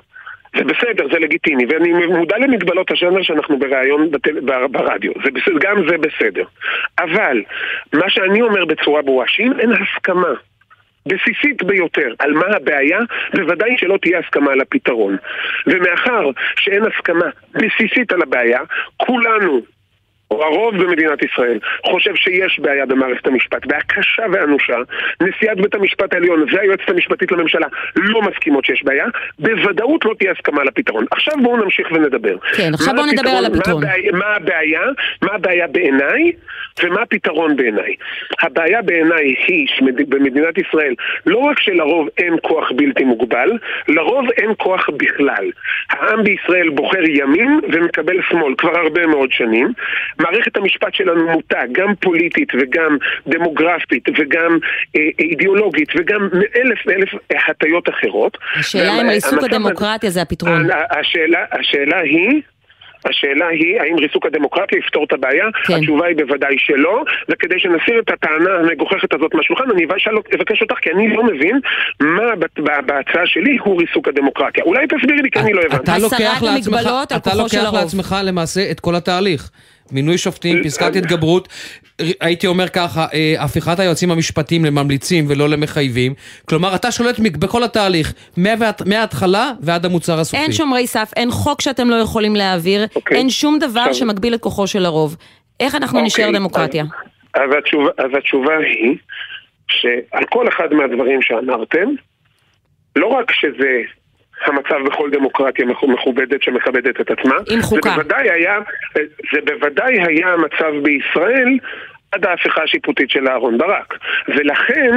זה בסדר, זה לגיטימי, ואני מודע למגבלות הז'אנר שאנחנו בריאיון בטל... בר- ברדיו, זה בסדר, גם זה בסדר. אבל, מה שאני אומר בצורה ברורה, שאם אין הסכמה בסיסית ביותר על מה הבעיה, בוודאי שלא תהיה הסכמה על הפתרון. ומאחר שאין הסכמה בסיסית על הבעיה, כולנו או הרוב במדינת ישראל חושב שיש בעיה במערכת המשפט, בעיה קשה ואנושה, נשיאת בית המשפט העליון והיועצת המשפטית לממשלה לא מסכימות שיש בעיה, בוודאות לא תהיה הסכמה לפתרון. עכשיו בואו נמשיך ונדבר. כן, עכשיו בואו נדבר על הפתרון? הפתרון. מה הבעיה, מה הבעיה, מה הבעיה בעיניי ומה הפתרון בעיניי. הבעיה בעיניי היא שבמדינת ישראל לא רק שלרוב אין כוח בלתי מוגבל, לרוב אין כוח בכלל. העם בישראל בוחר ימין ומקבל שמאל כבר הרבה מאוד שנים. מערכת המשפט שלנו מוטה גם פוליטית וגם דמוגרפית וגם אה, אידיאולוגית וגם מאלף ואלף הטיות אחרות. השאלה אם ריסוק הדמוקרטיה זה הפתרון. ה- השאלה, השאלה היא... השאלה היא, האם ריסוק הדמוקרטיה יפתור את הבעיה? כן. התשובה היא בוודאי שלא, וכדי שנסיר את הטענה המגוחכת הזאת מהשולחן, אני אבקש- אבקש אותך, כי אני לא מבין מה בהצעה שלי הוא ריסוק הדמוקרטיה. אולי תסבירי לי, כי אני לא הבנתי. אתה לוקח. לעצמך למעשה את כל התהליך. מינוי שופטים, פסקת התגברות, הייתי אומר ככה, אה, הפיכת היועצים המשפטיים לממליצים ולא למחייבים, כלומר אתה שולט בכל התהליך, מההת- מההתחלה ועד המוצר הסופי. אין שומרי סף, אין חוק שאתם לא יכולים להעביר, אין שום דבר עכשיו- שמגביל את כוחו של הרוב. איך אנחנו אוקיי, נשאר דמוקרטיה? אז, אז, התשובה, אז התשובה היא שעל כל אחד מהדברים שאמרתם, לא רק שזה המצב בכל דמוקרטיה מכ- מכובדת שמכבדת את עצמה, עם חוקה. זה בוודאי היה, זה בוודאי היה המצב בישראל עד ההפיכה השיפוטית של אהרן ברק. ולכן,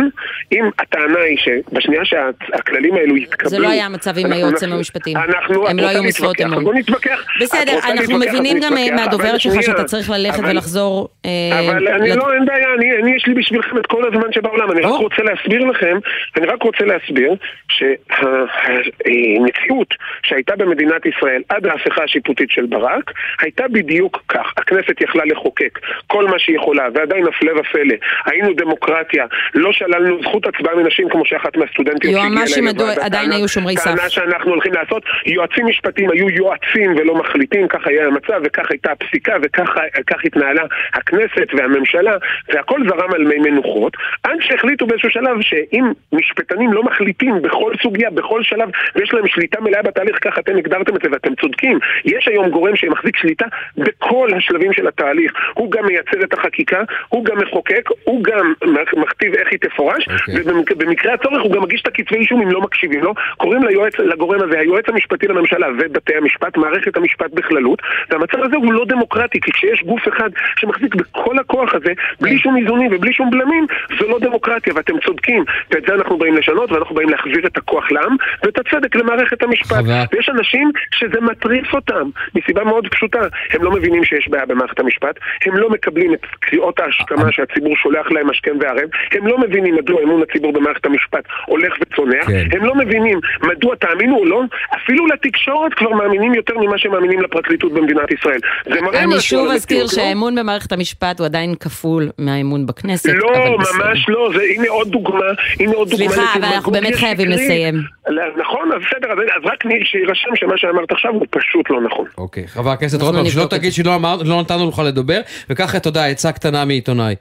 אם הטענה היא שבשנייה שהכללים האלו יתקבלו... זה לא היה המצב עם היועצים המשפטיים. אנחנו, הם לא היו משרות אמון. בוא נתווכח. בסדר, אנחנו מבינים גם אבל מהדוברת שלך. שאתה צריך ללכת ולחזור... אה, אבל אני לא, אין בעיה, אני, אני יש לי בשבילכם את כל הזמן שבעולם, אני רק רוצה להסביר לכם, אני רק רוצה להסביר שהמציאות שהייתה במדינת ישראל עד ההפיכה השיפוטית של ברק, הייתה בדיוק כך. הכנסת יכלה לחוקק כל מה שהיא יכולה, ועדיין הפלא ופלא, היינו דמוקרטיה, לא שללנו זכות הצבעה מנשים כמו שאחת מהסטודנטיות שהגיעה יועמ"שים אליי לוועדה עדיין היו שומרי סף. טענה שאנחנו הולכים לעשות, יועצים משפטיים היו יועצים ולא מחליטים, כך היה המצב וכך הייתה הפסיקה וכך התנהלה הכנסת והממשלה והכל זרם על מי מנוחות עד שהחליטו באיזשהו שלב שאם משפטנים לא מחליטים בכל סוגיה, בכל שלב ויש להם שליטה מלאה בתהליך, כך אתם הגדרתם את זה ואתם צודקים. יש היום גורם שמחזיק שליטה בכל השלבים של התהליך. הוא גם מייצר את החקיקה הוא גם מחוקק, הוא גם מכתיב איך היא תפורש, ובמקרה הצורך הוא גם מגיש את הכתבי אישום אם לא מקשיבים לו. קוראים ליועץ, לגורם הזה היועץ המשפטי לממשלה ובתי המשפט, מערכת המשפט בכללות, והמצב הזה הוא לא דמוקרטי, כי כשיש גוף אחד שמחזיק בכל הכוח הזה, בלי שום איזונים ובלי שום בלמים, זו לא דמוקרטיה, ואתם צודקים. ואת זה אנחנו באים לשנות, ואנחנו באים להחזיר את הכוח לעם, ואת הצדק למערכת המשפט. ויש אנשים שזה מטריף אותם, מסיבה מאוד פשוטה. הם לא מבינים שיש בעיה במערכת המשפט, הם לא מקבלים את קריאות ההשכמה שהציבור שולח להם השכם והערב, הם לא מבינים מדוע אמון הציבור במערכת המשפט הולך וצונח, כן. הם לא מבינים מדוע, תאמינו או לא, אפילו לתקשורת כבר מאמינים יותר ממה שמאמינים לפרקליטות במדינת ישראל. זה מראה אני שוב על אזכיר לא? שהאמון במערכת המשפט הוא עדיין כפול מהאמון בכנסת. לא. ממש לא, זה, הנה עוד דוגמה, הנה עוד דוגמה סליחה, אבל אנחנו באמת חייבים. לסיים. נכון, אז בסדר, אז, אז רק שיירשם שמה שאמרת עכשיו הוא פשוט לא נכון. אוקיי, חבר הכנסת רוטמן, שלא תגיד שלא לא נתנו לך לדבר, וככה, יודע, עצה קטנה מעיתונאי.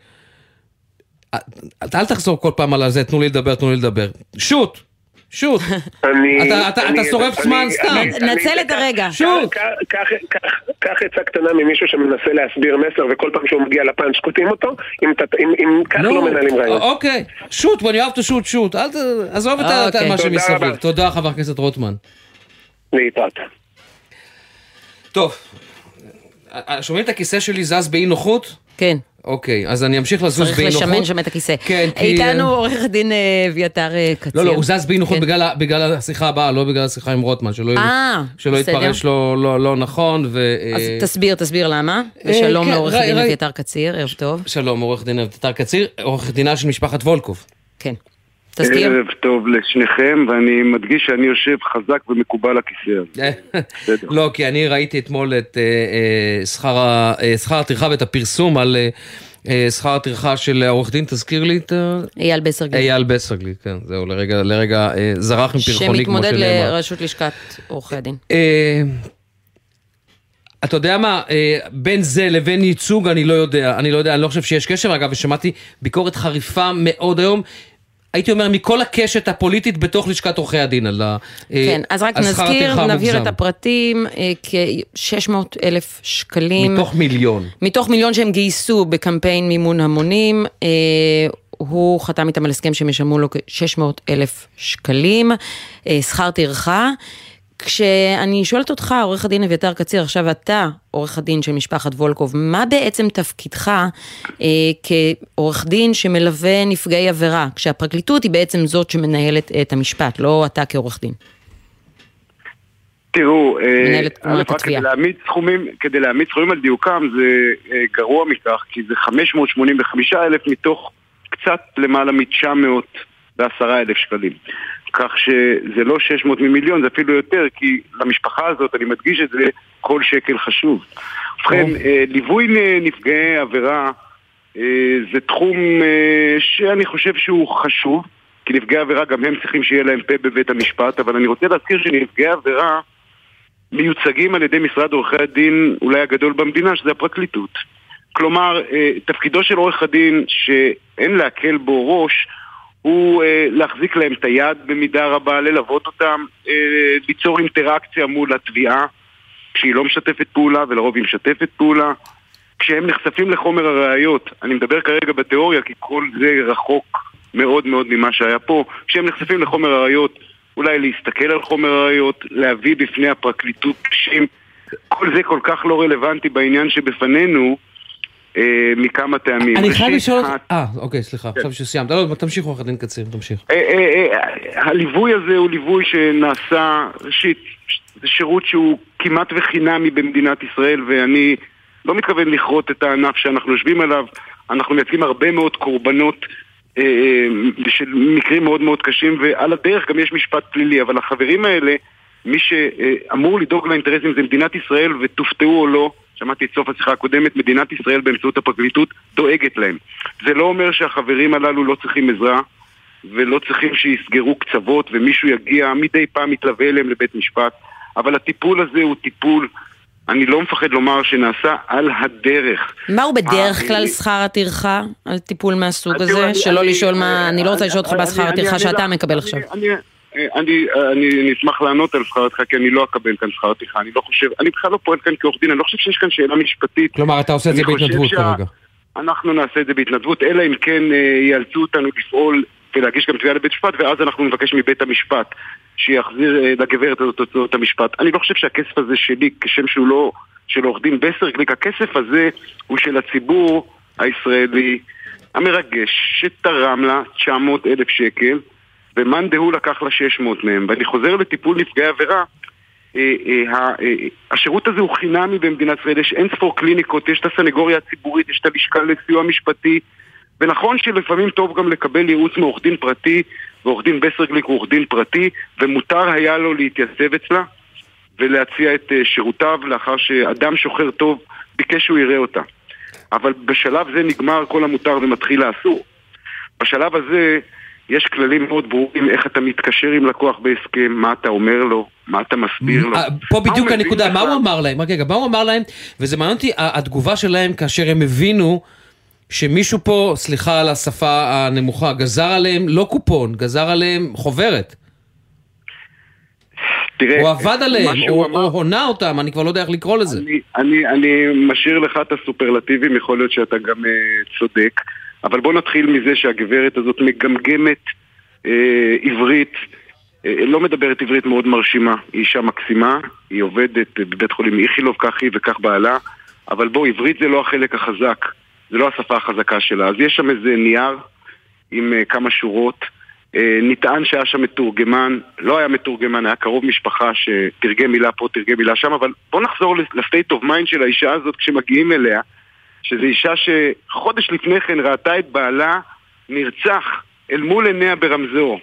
אל תחזור כל פעם על הזה, תנו לי לדבר, תנו לי לדבר. שוט! שוט! אתה- שורף זמן סתם. נצל את הרגע. שוט! קח עצה קטנה ממישהו שמנסה להסביר מסר וכל פעם שהוא מגיע לפאנץ' קוטעים אותו, אם כך לא מנהלים רעיון. אוקיי, שוט, when you have to shoot, shoot. אל ת... עזוב את את אוקיי. מה תודה שמסביב. רבה. תודה, חבר הכנסת רוטמן. להתראות. טוב, שומעים את הכיסא שלי זז באי נוחות? כן. אוקיי, אז אני אמשיך לזוז צריך באי נוחות. לשמן שם את הכיסא. כן, כי... איתנו עורך הדין אה, אביתר אה, קציר. לא, לא, הוא זז באי נוחות כן. בגלל השיחה הבאה, לא בגלל השיחה עם רוטמן, שלא אה. יתפרש לא- לא לא נכון. ו- אז אה, תסביר, תסביר למה. אה, ושלום כן, לעורך הדין ראי- אביתר קציר, ערב טוב. שלום, עורך דין אביתר קציר, עורך דינה של משפחת וולקוב. כן. תזכיר. ערב טוב לשניכם, ואני מדגיש שאני יושב חזק ומקובל הכיסא הזה. לא, כי אני ראיתי אתמול את אה, אה, שכר אה, הטרחה ואת הפרסום על אה, אה, שכר הטרחה של העורך דין, תזכיר לי את ה... אייל בסרגל. אייל בסרגלי, כן, זהו, לרגע, לרגע אה, זרח עם פרחוני כמו שמתמודד שנאמר. לראשות לשכת עורכי הדין. אה, אתה יודע מה, אה, בין זה לבין ייצוג אני לא יודע, אני לא יודע, אני לא חושב שיש קשר, אגב, ושמעתי ביקורת חריפה מאוד היום. הייתי אומר, מכל הקשת הפוליטית בתוך לשכת עורכי הדין על ה- אה, כן, אז רק נזכיר, הטרחה נבהיר המוגזם. את הפרטים, אה, כ-600 אלף שקלים. מתוך מיליון. מתוך מיליון שהם גייסו בקמפיין מימון המונים, אה, הוא חתם איתם על הסכם שהם ישלמו לו כ-600 אלף שקלים, אה, שכר טרחה. כשאני שואלת אותך, עורך הדין אביתר קציר, עכשיו אתה עורך הדין של משפחת וולקוב, מה בעצם תפקידך אה, כעורך דין שמלווה נפגעי עבירה, כשהפרקליטות היא בעצם זאת שמנהלת את המשפט, לא אתה כעורך דין. תראו, אה, מנהלת א', תמונת רק התביעה. כדי להעמיד סכומים, כדי להעמיד סכומים על דיוקם זה אה, גרוע מכך, כי זה 585 אלף מתוך קצת למעלה מ-910 אלף שקלים. כך שזה לא 600 ממיליון, זה אפילו יותר, כי למשפחה הזאת, אני מדגיש את זה, כל שקל חשוב. ובכן, אה, ליווי נפגעי עבירה אה, זה תחום אה, שאני חושב שהוא חשוב, כי נפגעי עבירה גם הם צריכים שיהיה להם פה בבית המשפט, אבל אני רוצה להזכיר שנפגעי עבירה מיוצגים על ידי משרד עורכי הדין אולי הגדול במדינה, שזה הפרקליטות. כלומר, תפקידו של עורך הדין, שאין להקל בו ראש, הוא אה, להחזיק להם את היד במידה רבה, ללוות אותם, אה, ליצור אינטראקציה מול התביעה, כשהיא לא משתפת פעולה, ולרוב היא משתפת פעולה. כשהם נחשפים לחומר הראיות, אני מדבר כרגע בתיאוריה, כי כל זה רחוק מאוד מאוד ממה שהיה פה, כשהם נחשפים לחומר הראיות, אולי להסתכל על חומר הראיות, להביא בפני הפרקליטות קשים, כל זה כל כך לא רלוונטי בעניין שבפנינו, מכמה טעמים. אני חייב לשאול אותך... אה, אוקיי, סליחה, עכשיו שסיימת. לא, תמשיך עורך הדין קציר, תמשיך. אה, אה, אה, הליווי הזה הוא ליווי שנעשה, ראשית, זה שירות שהוא כמעט וחינמי במדינת ישראל ואני לא מתכוון לכרות את הענף שאנחנו יושבים עליו, אנחנו מייצגים הרבה מאוד קורבנות אה, אה, של מקרים מאוד מאוד קשים ועל הדרך גם יש משפט פלילי, אבל החברים האלה, מי שאמור לדאוג לאינטרסים זה מדינת ישראל ותופתעו או לא שמעתי את סוף השיחה הקודמת, מדינת ישראל באמצעות הפרקליטות דואגת להם. זה לא אומר שהחברים הללו לא צריכים עזרה ולא צריכים שיסגרו קצוות ומישהו יגיע, מדי פעם יתלווה אליהם לבית משפט, אבל הטיפול הזה הוא טיפול, אני לא מפחד לומר, שנעשה על הדרך. מהו בדרך אה, כלל אה, שכר הטרחה על טיפול מהסוג תראו, הזה? שלא לשאול מה, אה, אני לא רוצה לשאול אותך בשכר הטרחה שאתה מקבל עכשיו. אני, אני, אני, אני אשמח לענות על שכר הטרחה כי אני לא אקבל כאן שכר טרחה, אני לא חושב, אני בכלל לא פועל כאן כעורך דין, אני לא חושב שיש כאן שאלה משפטית. כלומר, אתה עושה את זה בהתנדבות כרגע. אנחנו נעשה את זה בהתנדבות, אלא אם כן אה, יאלצו אותנו לפעול ולהגיש גם תביעה לבית משפט, ואז אנחנו נבקש מבית המשפט שיחזיר אה, לגברת הזאת את תוצאות המשפט. אני לא חושב שהכסף הזה שלי, כשם שהוא לא של עורך דין בסרגליק, הכסף הזה הוא של הציבור הישראלי המרגש, שתרם לה 900 אלף שקל, ומאן דהוא לקח לה 600 מהם. ואני חוזר לטיפול נפגעי עבירה, אה, אה, אה, השירות הזה הוא חינמי במדינת ישראל, יש אין ספור קליניקות, יש את הסנגוריה הציבורית, יש את הלשכה לסיוע משפטי, ונכון שלפעמים טוב גם לקבל ייעוץ מעורך דין פרטי, ועורך דין בסרגליק הוא עורך דין פרטי, ומותר היה לו להתייצב אצלה ולהציע את שירותיו לאחר שאדם שוחר טוב ביקש שהוא יראה אותה. אבל בשלב זה נגמר כל המותר ומתחיל האסור. בשלב הזה יש כללים מאוד ברורים איך אתה מתקשר עם לקוח בהסכם, מה אתה אומר לו, מה אתה מסביר לו. אה, פה הוא בדיוק הנקודה, מה? הוא אמר להם? רק רגע, מה הוא אמר להם? וזה מעניין אותי, התגובה שלהם כאשר הם הבינו שמישהו פה, סליחה על השפה הנמוכה, גזר עליהם לא קופון, גזר עליהם חוברת. תראה, הוא עבד עליהם, שהוא או או הונה אותם, אני כבר לא יודע איך לקרוא לזה. אני, אני משאיר לך את הסופרלטיבים, יכול להיות שאתה גם אה, צודק, אבל בוא נתחיל מזה שהגברת הזאת מגמגמת אה, עברית, אה, לא מדברת עברית מאוד מרשימה, היא אישה מקסימה, היא עובדת בבית חולים איכילוב, כך היא וכך בעלה, אבל בוא, עברית זה לא החלק החזק, זה לא השפה החזקה שלה, אז יש שם איזה נייר עם אה, כמה שורות. אה, נטען שהיה שם מתורגמן, לא היה מתורגמן, היה קרוב משפחה שתרגם מילה פה, תרגם מילה שם, אבל בוא נחזור ל state of mind של האישה הזאת כשמגיעים אליה, שזו אישה שחודש לפני כן ראתה את בעלה נרצח אל מול עיניה ברמזור.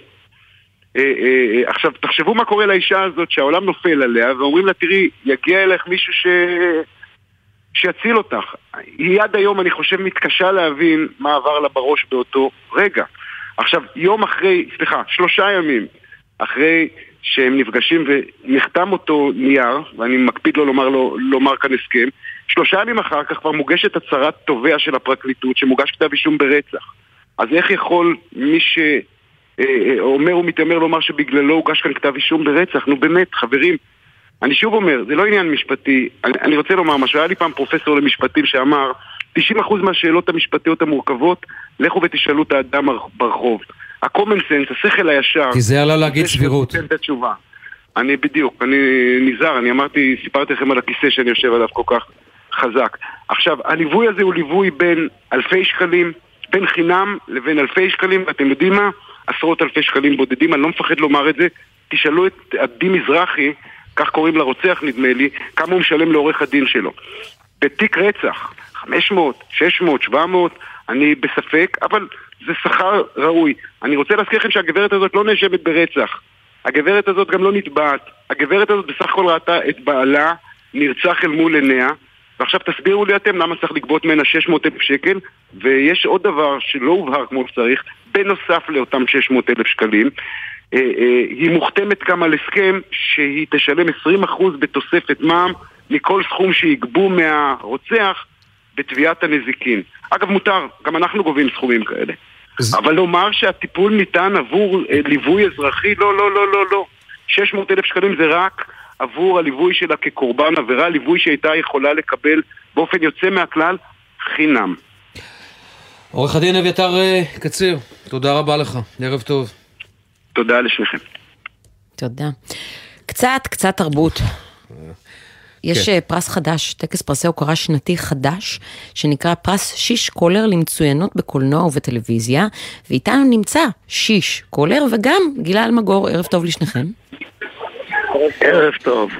אה, אה, אה, עכשיו, תחשבו מה קורה לאישה הזאת שהעולם נופל עליה, ואומרים לה, תראי, יגיע אלייך מישהו ש... שיציל אותך. היא עד היום, אני חושב, מתקשה להבין מה עבר לה בראש באותו רגע. עכשיו, יום אחרי, סליחה, שלושה ימים אחרי שהם נפגשים ונחתם אותו נייר, ואני מקפיד לא לומר, לא, לומר כאן הסכם, שלושה ימים אחר כך כבר מוגשת הצהרת תובע של הפרקליטות שמוגש כתב אישום ברצח. אז איך יכול מי שאומר ומתיימר לומר שבגללו הוגש כאן כתב אישום ברצח? נו באמת, חברים, אני שוב אומר, זה לא עניין משפטי. אני, אני רוצה לומר משהו, היה לי פעם פרופסור למשפטים שאמר 90% מהשאלות המשפטיות המורכבות, לכו ותשאלו את האדם ברחוב. ה-common sense, השכל הישר... כי זה עלה להגיד סבירות. אני בדיוק, אני נזהר, אני אמרתי, סיפרתי לכם על הכיסא שאני יושב עליו כל כך חזק. עכשיו, הליווי הזה הוא ליווי בין אלפי שקלים, בין חינם לבין אלפי שקלים, ואתם יודעים מה? עשרות אלפי שקלים בודדים, אני לא מפחד לומר את זה. תשאלו את עדי מזרחי, כך קוראים לרוצח נדמה לי, כמה הוא משלם לעורך הדין שלו. בתיק רצח, 500, 600, 700, אני בספק, אבל זה שכר ראוי. אני רוצה להזכיר לכם שהגברת הזאת לא נאשמת ברצח. הגברת הזאת גם לא נתבעת. הגברת הזאת בסך הכל ראתה את בעלה נרצח אל מול עיניה, ועכשיו תסבירו לי אתם למה צריך לגבות ממנה 600 אלף שקל, ויש עוד דבר שלא הובהר כמו שצריך, בנוסף לאותם 600 אלף שקלים, אה, אה, היא מוחתמת גם על הסכם שהיא תשלם 20% בתוספת מע"מ מכל סכום שיגבו מהרוצח בתביעת הנזיקין. אגב, מותר, גם אנחנו גובים סכומים כאלה. אבל לומר שהטיפול ניתן עבור אה, ליווי אזרחי, לא, לא, לא, לא, לא. 600 אלף שקלים זה רק עבור הליווי שלה כקורבן עבירה, ליווי שהייתה יכולה לקבל באופן יוצא מהכלל חינם. עורך הדין אביתר אה, קציר, תודה רבה לך, ערב טוב. תודה לשניכם. תודה. קצת, קצת תרבות. יש כן. פרס חדש, טקס פרסי הוקרה שנתי חדש, שנקרא פרס שיש קולר למצוינות בקולנוע ובטלוויזיה, ואיתנו נמצא שיש קולר וגם גילה אלמגור, ערב טוב לשניכם. ערב טוב.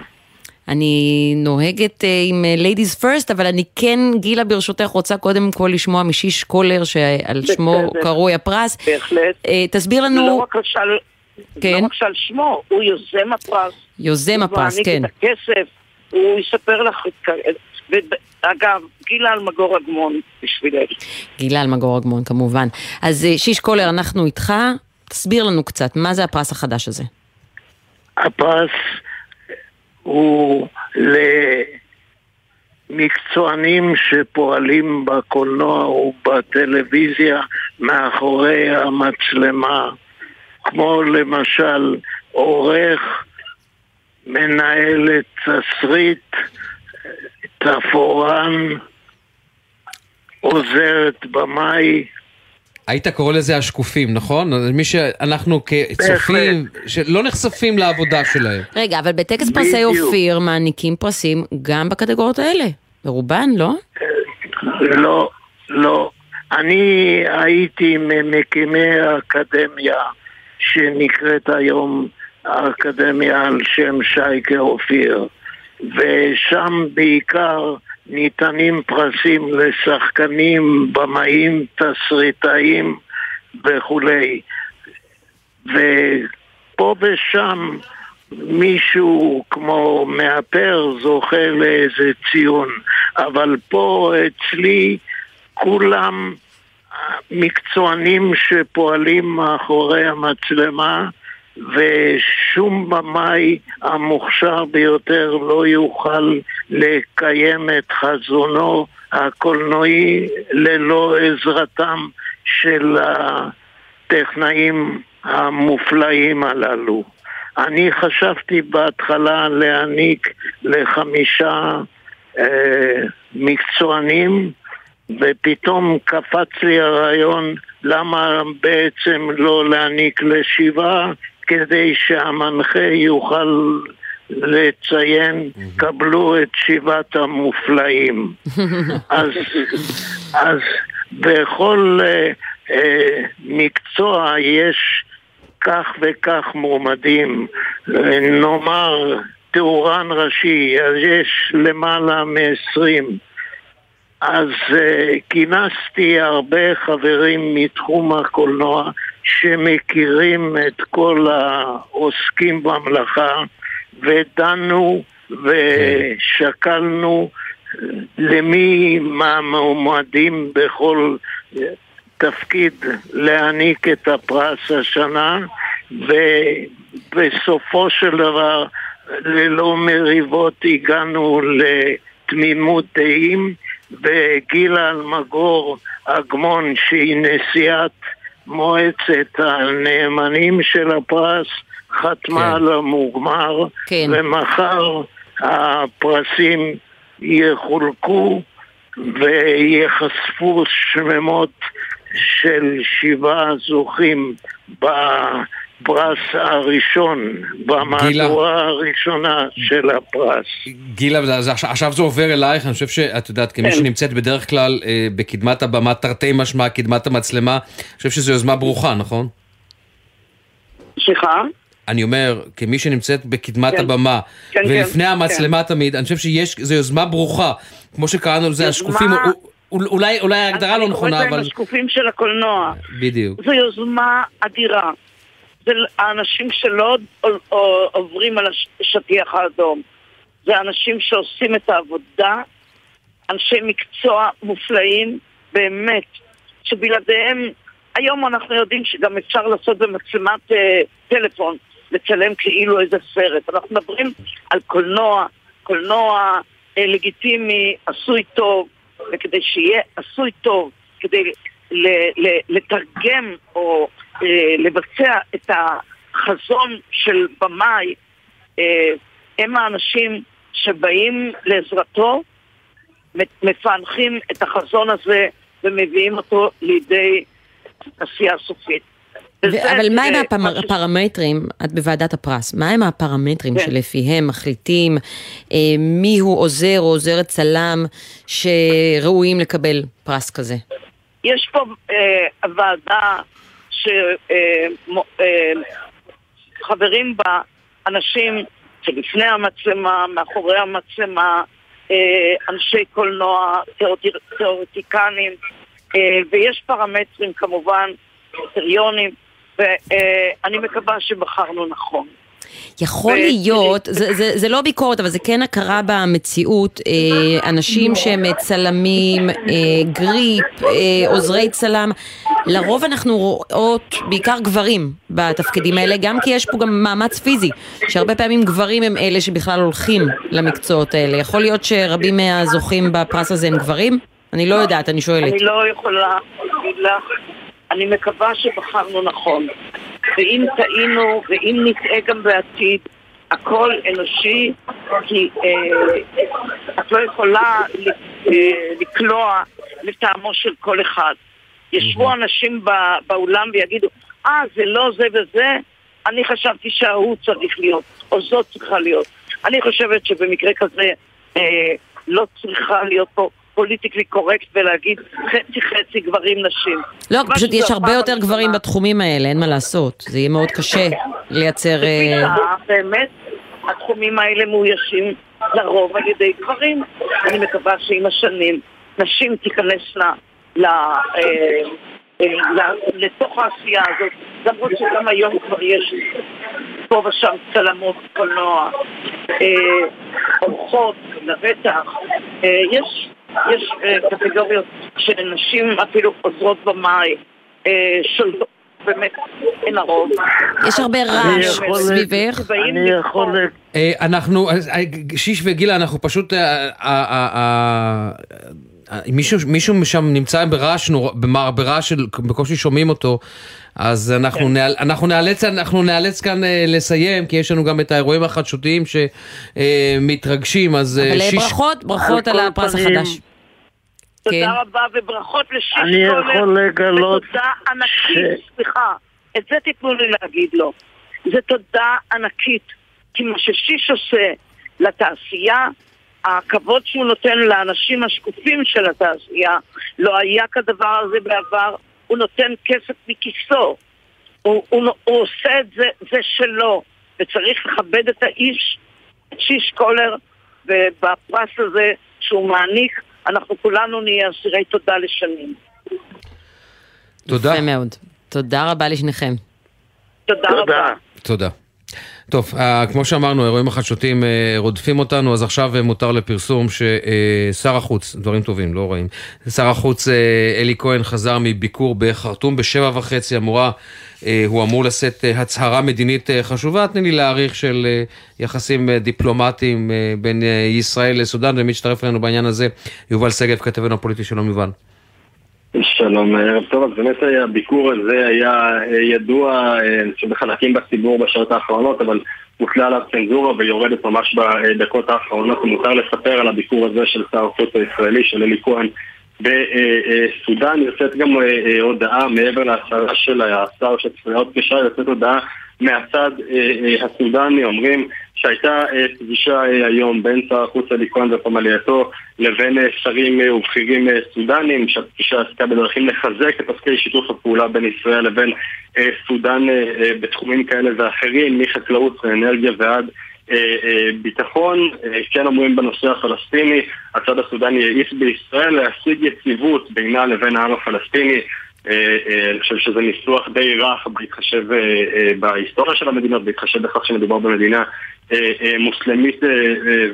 אני נוהגת אה, עם אה, ladies first, אבל אני כן, גילה ברשותך, רוצה קודם כל לשמוע משיש קולר, שעל שמו. קרוי הפרס. בהחלט. אה, תסביר לנו... לא רק על, כן. לא רק על שמו, הוא יוזם הפרס. יוזם הפרס, הוא כן. מעניק את הכסף, הוא יספר לך אגב, גילה אלמגור אגמון בשבילך. גילה אלמגור אגמון כמובן. אז שיש קולר, אנחנו איתך, תסביר לנו קצת, מה זה הפרס החדש הזה? הפרס הוא למקצוענים שפועלים בקולנוע ובטלוויזיה מאחורי המצלמה, כמו למשל עורך, מנהלת תסריט, תפאורן, עוזרת במאי. היית קורא לזה השקופים, נכון? מי שאנחנו כצופים, שלא נחשפים לעבודה שלהם. רגע, אבל בטקס פרסי. אופיר מעניקים פרסים גם בקטגוריות האלה. ברובן, לא? לא, לא. אני הייתי ממקימי האקדמיה שנקראת היום האקדמיה על שם שייקה אופיר, ושם בעיקר ניתנים פרסים לשחקנים, במאים, תסריטאים וכולי. ופה ושם מישהו כמו מאפר זוכה לאיזה ציון, אבל פה אצלי כולם מקצוענים שפועלים מאחורי המצלמה ושום במאי המוכשר ביותר לא יוכל לקיים את חזונו הקולנועי ללא עזרתם של הטכנאים המופלאים הללו. אני חשבתי בהתחלה להעניק לחמישה אה, מקצוענים ופתאום קפץ לי הרעיון למה בעצם לא להעניק לשבעה כדי שהמנחה יוכל לציין, קבלו את שבעת המופלאים. אז, אז בכל אה, אה, מקצוע יש כך וכך מועמדים. נאמר, תאורן ראשי, אז יש למעלה מ-20. אז uh, כינסתי הרבה חברים מתחום הקולנוע שמכירים את כל העוסקים במלאכה ודנו ושקלנו למי מהמועמדים בכל תפקיד להעניק את הפרס השנה ובסופו של דבר ללא מריבות הגענו לתמימות דעים וגילה אלמגור אגמון שהיא נשיאת מועצת הנאמנים של הפרס חתמה כן. על המוגמר כן. ומחר הפרסים יחולקו וייחשפו שמות של שבעה זוכים בפרס הראשון, במהדורה הראשונה של הפרס. גילה, זה- עכשיו- זה עובר אלייך, אני חושב שאת יודעת, כמי כן. שנמצאת בדרך כלל אה, בקדמת הבמה, תרתי משמע, קדמת המצלמה, אני חושב שזו יוזמה ברוכה, נכון? סליחה? אני אומר, כמי שנמצאת בקדמת כן. הבמה, כן, ולפני כן, המצלמה תמיד, אני חושב שיש, זו יוזמה ברוכה. כמו שקראנו לזה, השקופים, אול- אולי אולי ההגדרה לא אני נכונה, קוראת אבל... להם השקופים של הקולנוע. בדיוק. זו יוזמה אדירה. זה האנשים שלא עוברים על השטיח האדום. זה אנשים שעושים את העבודה, אנשי מקצוע מופלאים, באמת, שבלעדיהם, היום אנחנו יודעים שגם אפשר לעשות במצלמת אה, טלפון, לצלם כאילו איזה סרט. אנחנו מדברים על קולנוע, קולנוע אה, לגיטימי, עשוי טוב, וכדי שיהיה עשוי טוב, כדי ל- ל- לתרגם או לבצע את החזון של במאי, אה, הם האנשים שבאים לעזרתו, מפענחים את החזון הזה ומביאים אותו לידי עשייה סופית. ו- אבל מה הם זה הפמ- משהו- הפרמטרים, את בוועדת הפרס, מה הם הפרמטרים כן. שלפיהם מחליטים אה, מי הוא עוזר או עוזרת צלם שראויים לקבל פרס כזה? יש פה אה, ועדה שחברים בה אנשים שלפני המצלמה, מאחורי המצלמה, אה, אנשי קולנוע, תיאורטי- תיאורטיקנים, אה, ויש פרמטרים כמובן, קריטריונים, ואני מקווה שבחרנו נכון. יכול להיות, זה, זה, זה לא ביקורת, אבל זה כן הכרה במציאות, אה, אנשים שהם אה, צלמים, אה, גריפ, עוזרי צלם, לרוב אנחנו רואות בעיקר גברים בתפקידים האלה, גם כי יש פה גם מאמץ פיזי, שהרבה פעמים גברים הם אלה שבכלל הולכים למקצועות האלה. יכול להיות שרבים מהזוכים בפרס הזה הם גברים? אני לא יודעת, אני שואלת. אני לא יכולה להגיד לך, אני מקווה שבחרנו נכון. ואם טעינו, ואם נטעה גם בעתיד, הכל אנושי, כי אה, את לא יכולה אה, לקלוע לטעמו של כל אחד. ישבו אנשים בא, באולם ויגידו, אה, זה לא זה וזה, אני חשבתי שההוא צריך להיות, או זאת צריכה להיות. אני חושבת שבמקרה כזה אה, לא צריכה להיות פה פוליטיקלי קורקט ולהגיד חצי חצי גברים נשים. לא, פשוט יש הרבה יותר גברים בתחומים האלה, אין מה לעשות. זה יהיה מאוד קשה לייצר... אה, באמת, התחומים האלה מאוישים לרוב על ידי גברים. אני מקווה שעם השנים נשים תיכנסנה אה, אה, לתוך העשייה הזאת, למרות שגם היום כבר יש פה ושם צלמות קולנוע, אורחות לבטח, יש יש uh, קטגוריות של נשים אפילו עוזרות במאי, uh, שולטות. באמת, אין הרוב. יש הרבה רעש סביבך. אני יכול... אה, אנחנו, שיש וגילה, אנחנו פשוט... מישהו, מישהו שם נמצא ברעש, ברעש של, בקושי שומעים אותו, אז אנחנו, כן. נאל, אנחנו, נאלץ, אנחנו נאלץ כאן לסיים, כי יש לנו גם את האירועים החדשותיים שמתרגשים, אז אבל שיש... ברכות, ברכות על הפרס החדש. תודה כן. רבה וברכות לשיש אני יכול לגלות... ותודה ענקית, ש... סליחה, את זה תיתנו לי להגיד לו. זה תודה ענקית, כי מה ששיש עושה לתעשייה, הכבוד שהוא נותן לאנשים השקופים של התעשייה, לא היה כדבר הזה בעבר, הוא נותן כסף מכיסו. הוא, הוא, הוא עושה את זה, זה שלו, וצריך לכבד את האיש, את שיש קולר, ובפרס הזה שהוא מעניק, אנחנו כולנו נהיה אסירי תודה לשנים. תודה. יפה מאוד. תודה רבה לשניכם. תודה רבה. תודה. טוב, uh, כמו שאמרנו, האירועים החדשותיים uh, רודפים אותנו, אז עכשיו uh, מותר לפרסום ששר החוץ, דברים טובים, לא רעים, שר החוץ אלי כהן חזר מביקור בחרטום בשבע וחצי, אמורה, הוא אמור לשאת הצהרה מדינית חשובה, תני לי להעריך של יחסים דיפלומטיים בין ישראל לסודאן, ומי שתצטרף אלינו בעניין הזה, יובל שגב, כתבנו הפוליטי, שלום יובל. שלום, ערב טוב. אז באמת הביקור הזה היה אה, ידוע, אה, בחלקים בציבור בשעות האחרונות, אבל הוטלה עליו צנזורה ויורדת ממש בדקות האחרונות. מותר לספר על הביקור הזה של שר החוץ הישראלי, של אלי כהן, בסודאן. יוצאת גם אה, הודעה מעבר להצהרה של השר שצפויה עוד קשה, יוצאת הודעה מהצד הסודני, אומרים שהייתה פגישה היום בין שר החוץ אלי כהן ופמלייתו לבין שרים ובכירים סודנים, שהפגישה עסקה בדרכים לחזק את עסקי שיתוף הפעולה בין ישראל לבין סודן בתחומים כאלה ואחרים, מחקלאות ואנרגיה ועד ביטחון. כן אומרים בנושא הפלסטיני, הצד הסודני האיס בישראל להשיג יציבות בינה לבין העם הפלסטיני. אני חושב שזה ניסוח די רך בהתחשב בהיסטוריה של המדינות, בהתחשב בכך שמדובר במדינה מוסלמית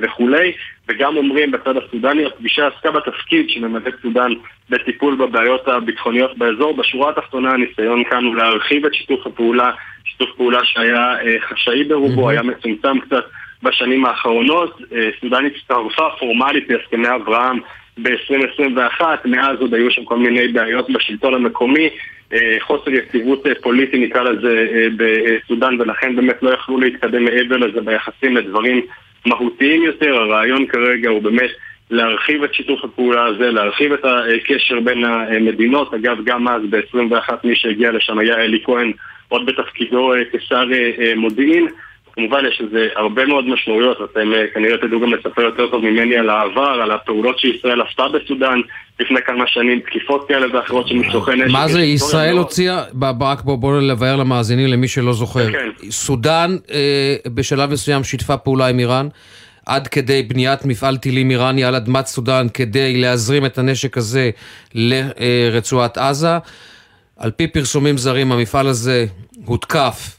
וכולי, וגם אומרים בצד הסודני, הפגישה עסקה בתפקיד שממלא סודן בטיפול בבעיות הביטחוניות באזור. בשורה התחתונה הניסיון כאן הוא להרחיב את שיתוף הפעולה, שיתוף פעולה שהיה חשאי ברובו, היה מצומצם קצת בשנים האחרונות. סודן הצטרפה פורמלית להסכמי אברהם ב-2021, מאז עוד היו שם כל מיני בעיות בשלטון המקומי, חוסר יציבות פוליטי נקרא לזה בסודאן ולכן באמת לא יכלו להתקדם מעבר לזה ביחסים לדברים מהותיים יותר. הרעיון כרגע הוא באמת להרחיב את שיתוף הפעולה הזה, להרחיב את הקשר בין המדינות. אגב, גם אז ב-21 מי שהגיע לשם היה אלי כהן עוד בתפקידו כשר מודיעין. כמובן יש לזה הרבה מאוד משמעויות, אתם כנראה תדעו גם לספר יותר טוב ממני על העבר, על הפעולות שישראל עשתה בסודאן לפני כמה שנים, תקיפות כאלה ואחרות של מסוכי נשק. מה זה, ישראל הוציאה, רק בואו לבאר למאזינים למי שלא זוכר. כן. סודאן בשלב מסוים שיתפה פעולה עם איראן. עד כדי בניית מפעל טילים איראני על אדמת סודאן כדי להזרים את הנשק הזה לרצועת עזה. על פי פרסומים זרים המפעל הזה הותקף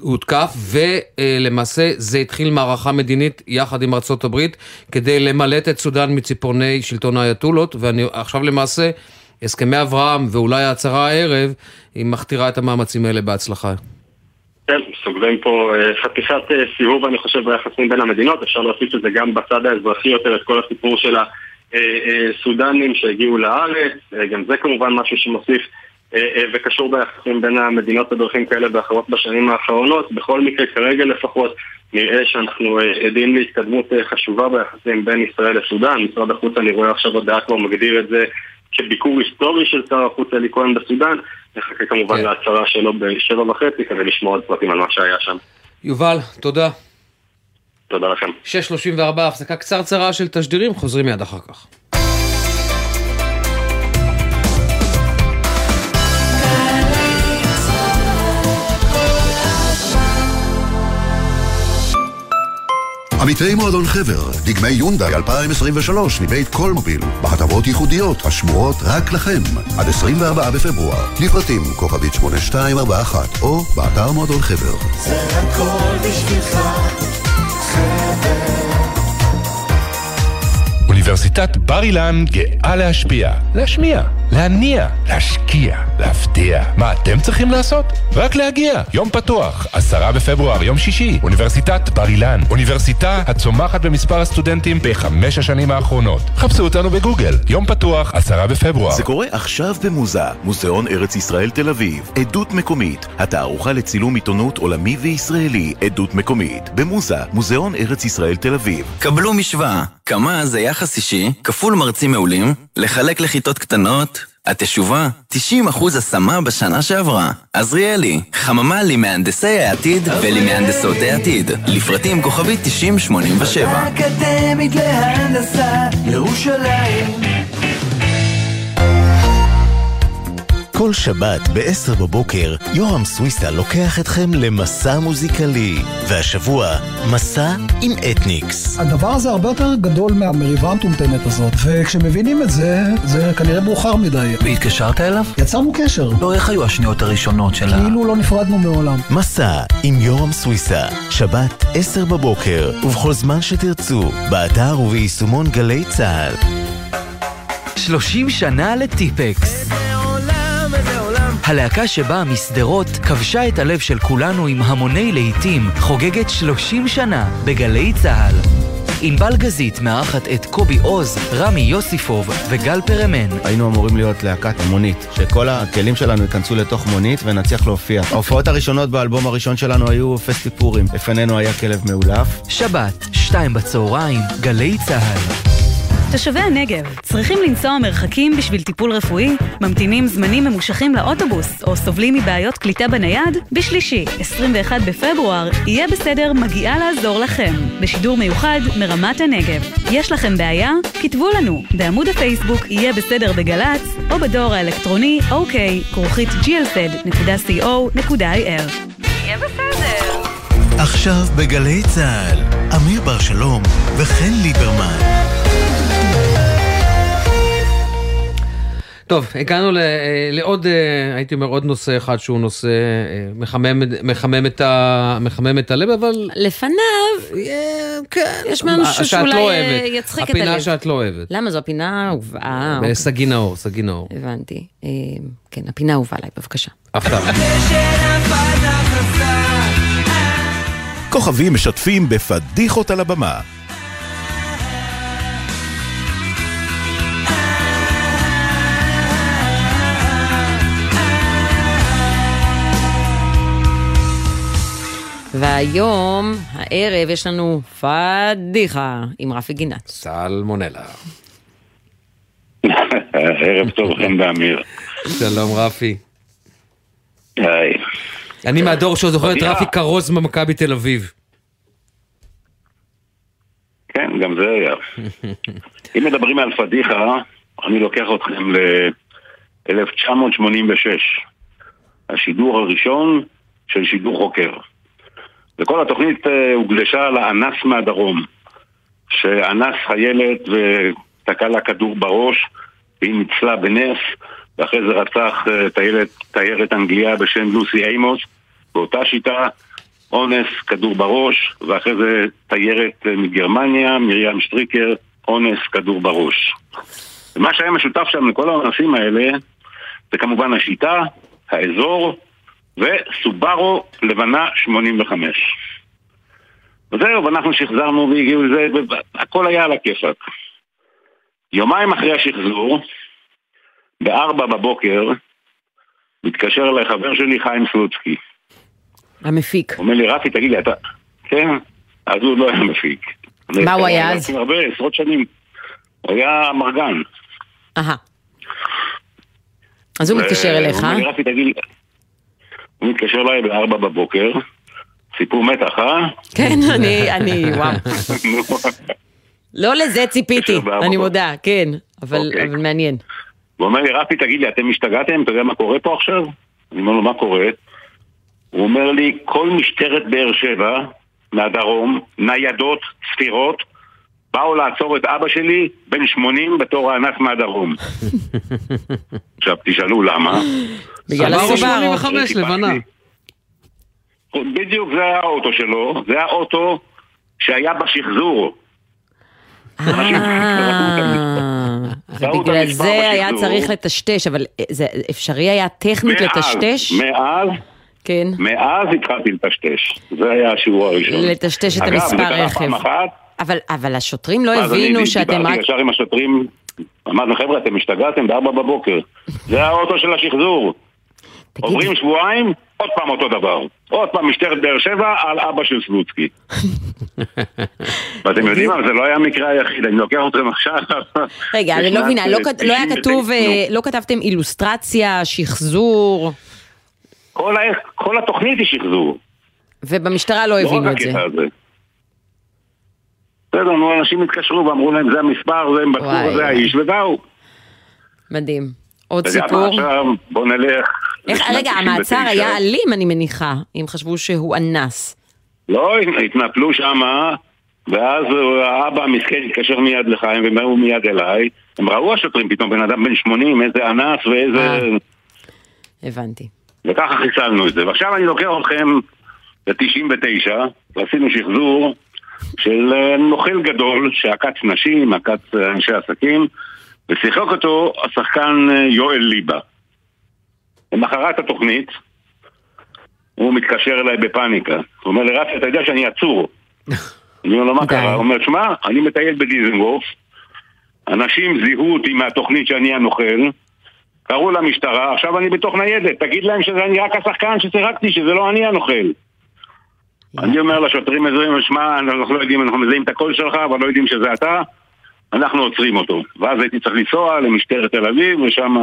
הותקף, ולמעשה זה התחיל מערכה מדינית יחד עם הברית כדי למלט את סודאן מציפורני שלטון האייתולות, ועכשיו למעשה הסכמי אברהם ואולי ההצהרה הערב, היא מכתירה את המאמצים האלה בהצלחה. כן, סוגרים פה חתיכת סיבוב, אני חושב, ביחסים בין המדינות. אפשר להוסיף את זה גם בצד האזרחי יותר, את כל הסיפור של הסודנים שהגיעו לארץ. גם זה כמובן משהו שמוסיף וקשור ביחסים בין המדינות בדרכים כאלה ואחרות בשנים האחרונות. בכל מקרה, כרגע לפחות, נראה שאנחנו עדים להתקדמות חשובה ביחסים בין ישראל לסודאן. משרד החוץ, אני רואה עכשיו הודעה כבר מגדיר את זה כביקור היסטורי של שר החוץ אלי כהן בסודאן. נחכה כמובן כן. להצהרה שלו בשבע וחצי כדי לשמוע עוד פרטים על מה שהיה שם. יובל, תודה. תודה לכם. 6.34, הפסקה קצרצרה של תשדירים, חוזרים מיד אחר כך. עמיתי מועדון חבר, דגמי יונדאי 2023 מבית כל מוביל, בהטבות ייחודיות השמורות רק לכם, עד 24 בפברואר, לפרטים כוכבית 8241 או באתר מועדון חבר. זה הכל בשבילך, חבר. אוניברסיטת בר אילן גאה להשפיע, להשמיע, להניע, להשקיע, להפתיע. מה אתם צריכים לעשות? רק להגיע. יום פתוח, עשרה בפברואר, יום שישי, אוניברסיטת בר אילן. אוניברסיטה הצומחת במספר הסטודנטים בחמש השנים האחרונות. חפשו אותנו בגוגל. יום פתוח, עשרה בפברואר. זה קורה עכשיו במוזה, מוזיאון ארץ ישראל תל אביב. עדות מקומית, התערוכה לצילום עיתונות עולמי וישראלי, עדות מקומית. במוזה, מוזיאון ארץ ישראל תל אביב. קבלו משוואה, כמה זה יחס אישי, כפול מרצים מעולים, לחלק לכיתות קטנות, התשובה, 90% השמה בשנה שעברה. עזריאלי, חממה למהנדסי העתיד ולמהנדסות העתיד. לפרטים כוכבית 9087. האקדמית להנדסה, ירושלים. כל שבת ב-10 בבוקר, יורם סוויסה לוקח אתכם למסע מוזיקלי. והשבוע, מסע עם אתניקס. הדבר הזה הרבה יותר גדול מהמריבה המטומטמת הזאת, וכשמבינים את זה, זה כנראה מאוחר מדי. והתקשרת אליו? יצרנו קשר. לא, איך היו השניות הראשונות של ה... כאילו לא נפרדנו מעולם. מסע עם יורם סוויסה, שבת 10 בבוקר, ובכל זמן שתרצו, באתר וביישומון גלי צה"ל. 30 שנה לטיפקס. הלהקה שבאה משדרות כבשה את הלב של כולנו עם המוני להיטים, חוגגת 30 שנה בגלי צה"ל. ענבל גזית מארחת את קובי עוז, רמי יוסיפוב וגל פרמן. היינו אמורים להיות להקת מונית, שכל הכלים שלנו ייכנסו לתוך מונית ונצליח להופיע. ההופעות הראשונות באלבום הראשון שלנו היו פסטי פורים. לפנינו היה כלב מאולף. שבת, שתיים בצהריים, גלי צה"ל. תושבי הנגב צריכים לנסוע מרחקים בשביל טיפול רפואי, ממתינים זמנים ממושכים לאוטובוס או סובלים מבעיות קליטה בנייד? בשלישי, 21 בפברואר, יהיה בסדר מגיעה לעזור לכם, בשידור מיוחד מרמת הנגב. יש לכם בעיה? כתבו לנו בעמוד הפייסבוק יהיה בסדר בגל"צ או בדואר האלקטרוני אוקיי, כרוכית glz.co.il. יהיה בסדר. עכשיו בגלי צה"ל, אמיר בר שלום וחן ליברמן. טוב, הגענו לעוד, הייתי אומר, עוד נושא אחד שהוא נושא מחמם, מחמם, את, ה, מחמם את הלב, אבל... לפניו, כן, יש משהו שאולי לא יצחיק את הלב. הפינה שאת לא אוהבת. למה זו הפינה האהובה? סגי נאור, סגי נאור. הבנתי. כן, הפינה האהובה עליי, בבקשה. הפתעה. כוכבים משתפים בפדיחות על הבמה. והיום, הערב, יש לנו פדיחה עם רפי גינת. סלמונלה. ערב טוב, חן ואמיר. שלום רפי. היי. אני מהדור שזוכר את רפי כרוז במכבי תל אביב. כן, גם זה היה. אם מדברים על פדיחה, אני לוקח אתכם ל-1986. השידור הראשון של שידור חוקר. וכל התוכנית הוגלשה לאנס מהדרום, שאנס חיילת ותקע לה כדור בראש, והיא ניצלה בנס, ואחרי זה רצח טיילת, תיירת אנגליה בשם לוסי אימוס, באותה שיטה, אונס, כדור בראש, ואחרי זה תיירת מגרמניה, מרים שטריקר, אונס, כדור בראש. ומה שהיה משותף שם לכל האונסים האלה, זה כמובן השיטה, האזור, וסובארו לבנה 85. וזהו, ואנחנו שחזרנו והגיעו לזה, והכל היה על הכיפאק. יומיים אחרי השחזור, בארבע בבוקר, מתקשר אליי חבר שלי, חיים סלוצקי. המפיק. אומר לי, רפי, תגיד לי, אתה... כן, אז הוא לא היה מפיק. מה הוא היה אז? הרבה, עשרות שנים. הוא היה מרגן. אהה. אז הוא מתקשר אליך. הוא אומר לי, רפי, תגיד לי... הוא מתקשר אליי בארבע בבוקר, סיפור מתח, אה? כן, אני, אני, וואו. לא לזה ציפיתי, אני מודה, כן, אבל אוקיי. אבל מעניין. הוא אומר לי, רפי, תגיד לי, אתם השתגעתם? אתה יודע מה קורה פה עכשיו? אני אומר לו, מה קורה? הוא אומר לי, כל משטרת באר שבע, מהדרום, ניידות, ספירות, באו לעצור את אבא שלי, בן 80, בתור האנס מהדרום. עכשיו, תשאלו למה. בגלל סברו הסברו. 85 לבנה. בדיוק, זה היה האוטו שלו, זה האוטו שהיה בשחזור. אה, ובגלל המספר זה היה. צריך לטשטש, אבל זה אפשרי היה טכנית לטשטש? מאז, כן. מאז התחלתי לטשטש. זה היה השיעור הראשון. לטשטש את המספר רכב. אבל, אבל השוטרים לא אני הבינו שאתם דיברתי רק... ישר עם השוטרים, אמרנו, חבר'ה, אתם השתגעתם בארבע בבוקר. זה האוטו של השחזור. עוברים שבועיים, עוד פעם אותו דבר. עוד פעם משטרת באר שבע על אבא של סלוצקי. ואתם יודעים מה, זה לא היה המקרה היחיד, אני לוקח אתכם עכשיו. רגע, אני לא מבינה, לא לא היה 99, כתוב, אה, לא כתבתם אילוסטרציה, שחזור, כל התוכנית היא שחזור. ובמשטרה לא לא הבינו את זה. בסדר, נו, אנשים התקשרו ואמרו להם, זה המספר, זה הם וואי, זה האיש, ובאו. מדהים. עוד סיפור? עכשיו, בוא נלך. איך, רגע, 99. המעצר היה אלים, אני מניחה, אם חשבו שהוא אנס. לא, התנפלו שמה, ואז האבא המסכן התקשר מיד לחיים, והם באו מיד אליי. הם ראו השוטרים פתאום, בן אדם בן 80, איזה אנס ואיזה... הבנתי. וככה חיסלנו את זה. ועכשיו אני לוקח אתכם ל-99, ועשינו שחזור של אה, נוכל גדול, שעקץ נשים, עקץ אה, אנשי עסקים, ושיחק אותו השחקן אה, יואל ליבה. למחרת התוכנית, הוא מתקשר אליי בפאניקה. הוא אומר לי, רפי, אתה יודע שאני עצור. אני אומר לו, מה קרה? הוא אומר, שמע, אני מטייל בדיזנגוף, אנשים זיהו אותי מהתוכנית שאני הנוכל, קראו למשטרה, עכשיו אני בתוך ניידת, תגיד להם שזה אני רק השחקן ששיחקתי, שזה לא אני הנוכל. אני אומר לשוטרים מזוהים, שמע, אנחנו לא יודעים, אנחנו מזהים את הקול שלך, אבל לא יודעים שזה אתה, אנחנו עוצרים אותו. ואז הייתי צריך לנסוע למשטרת תל אביב, ושם,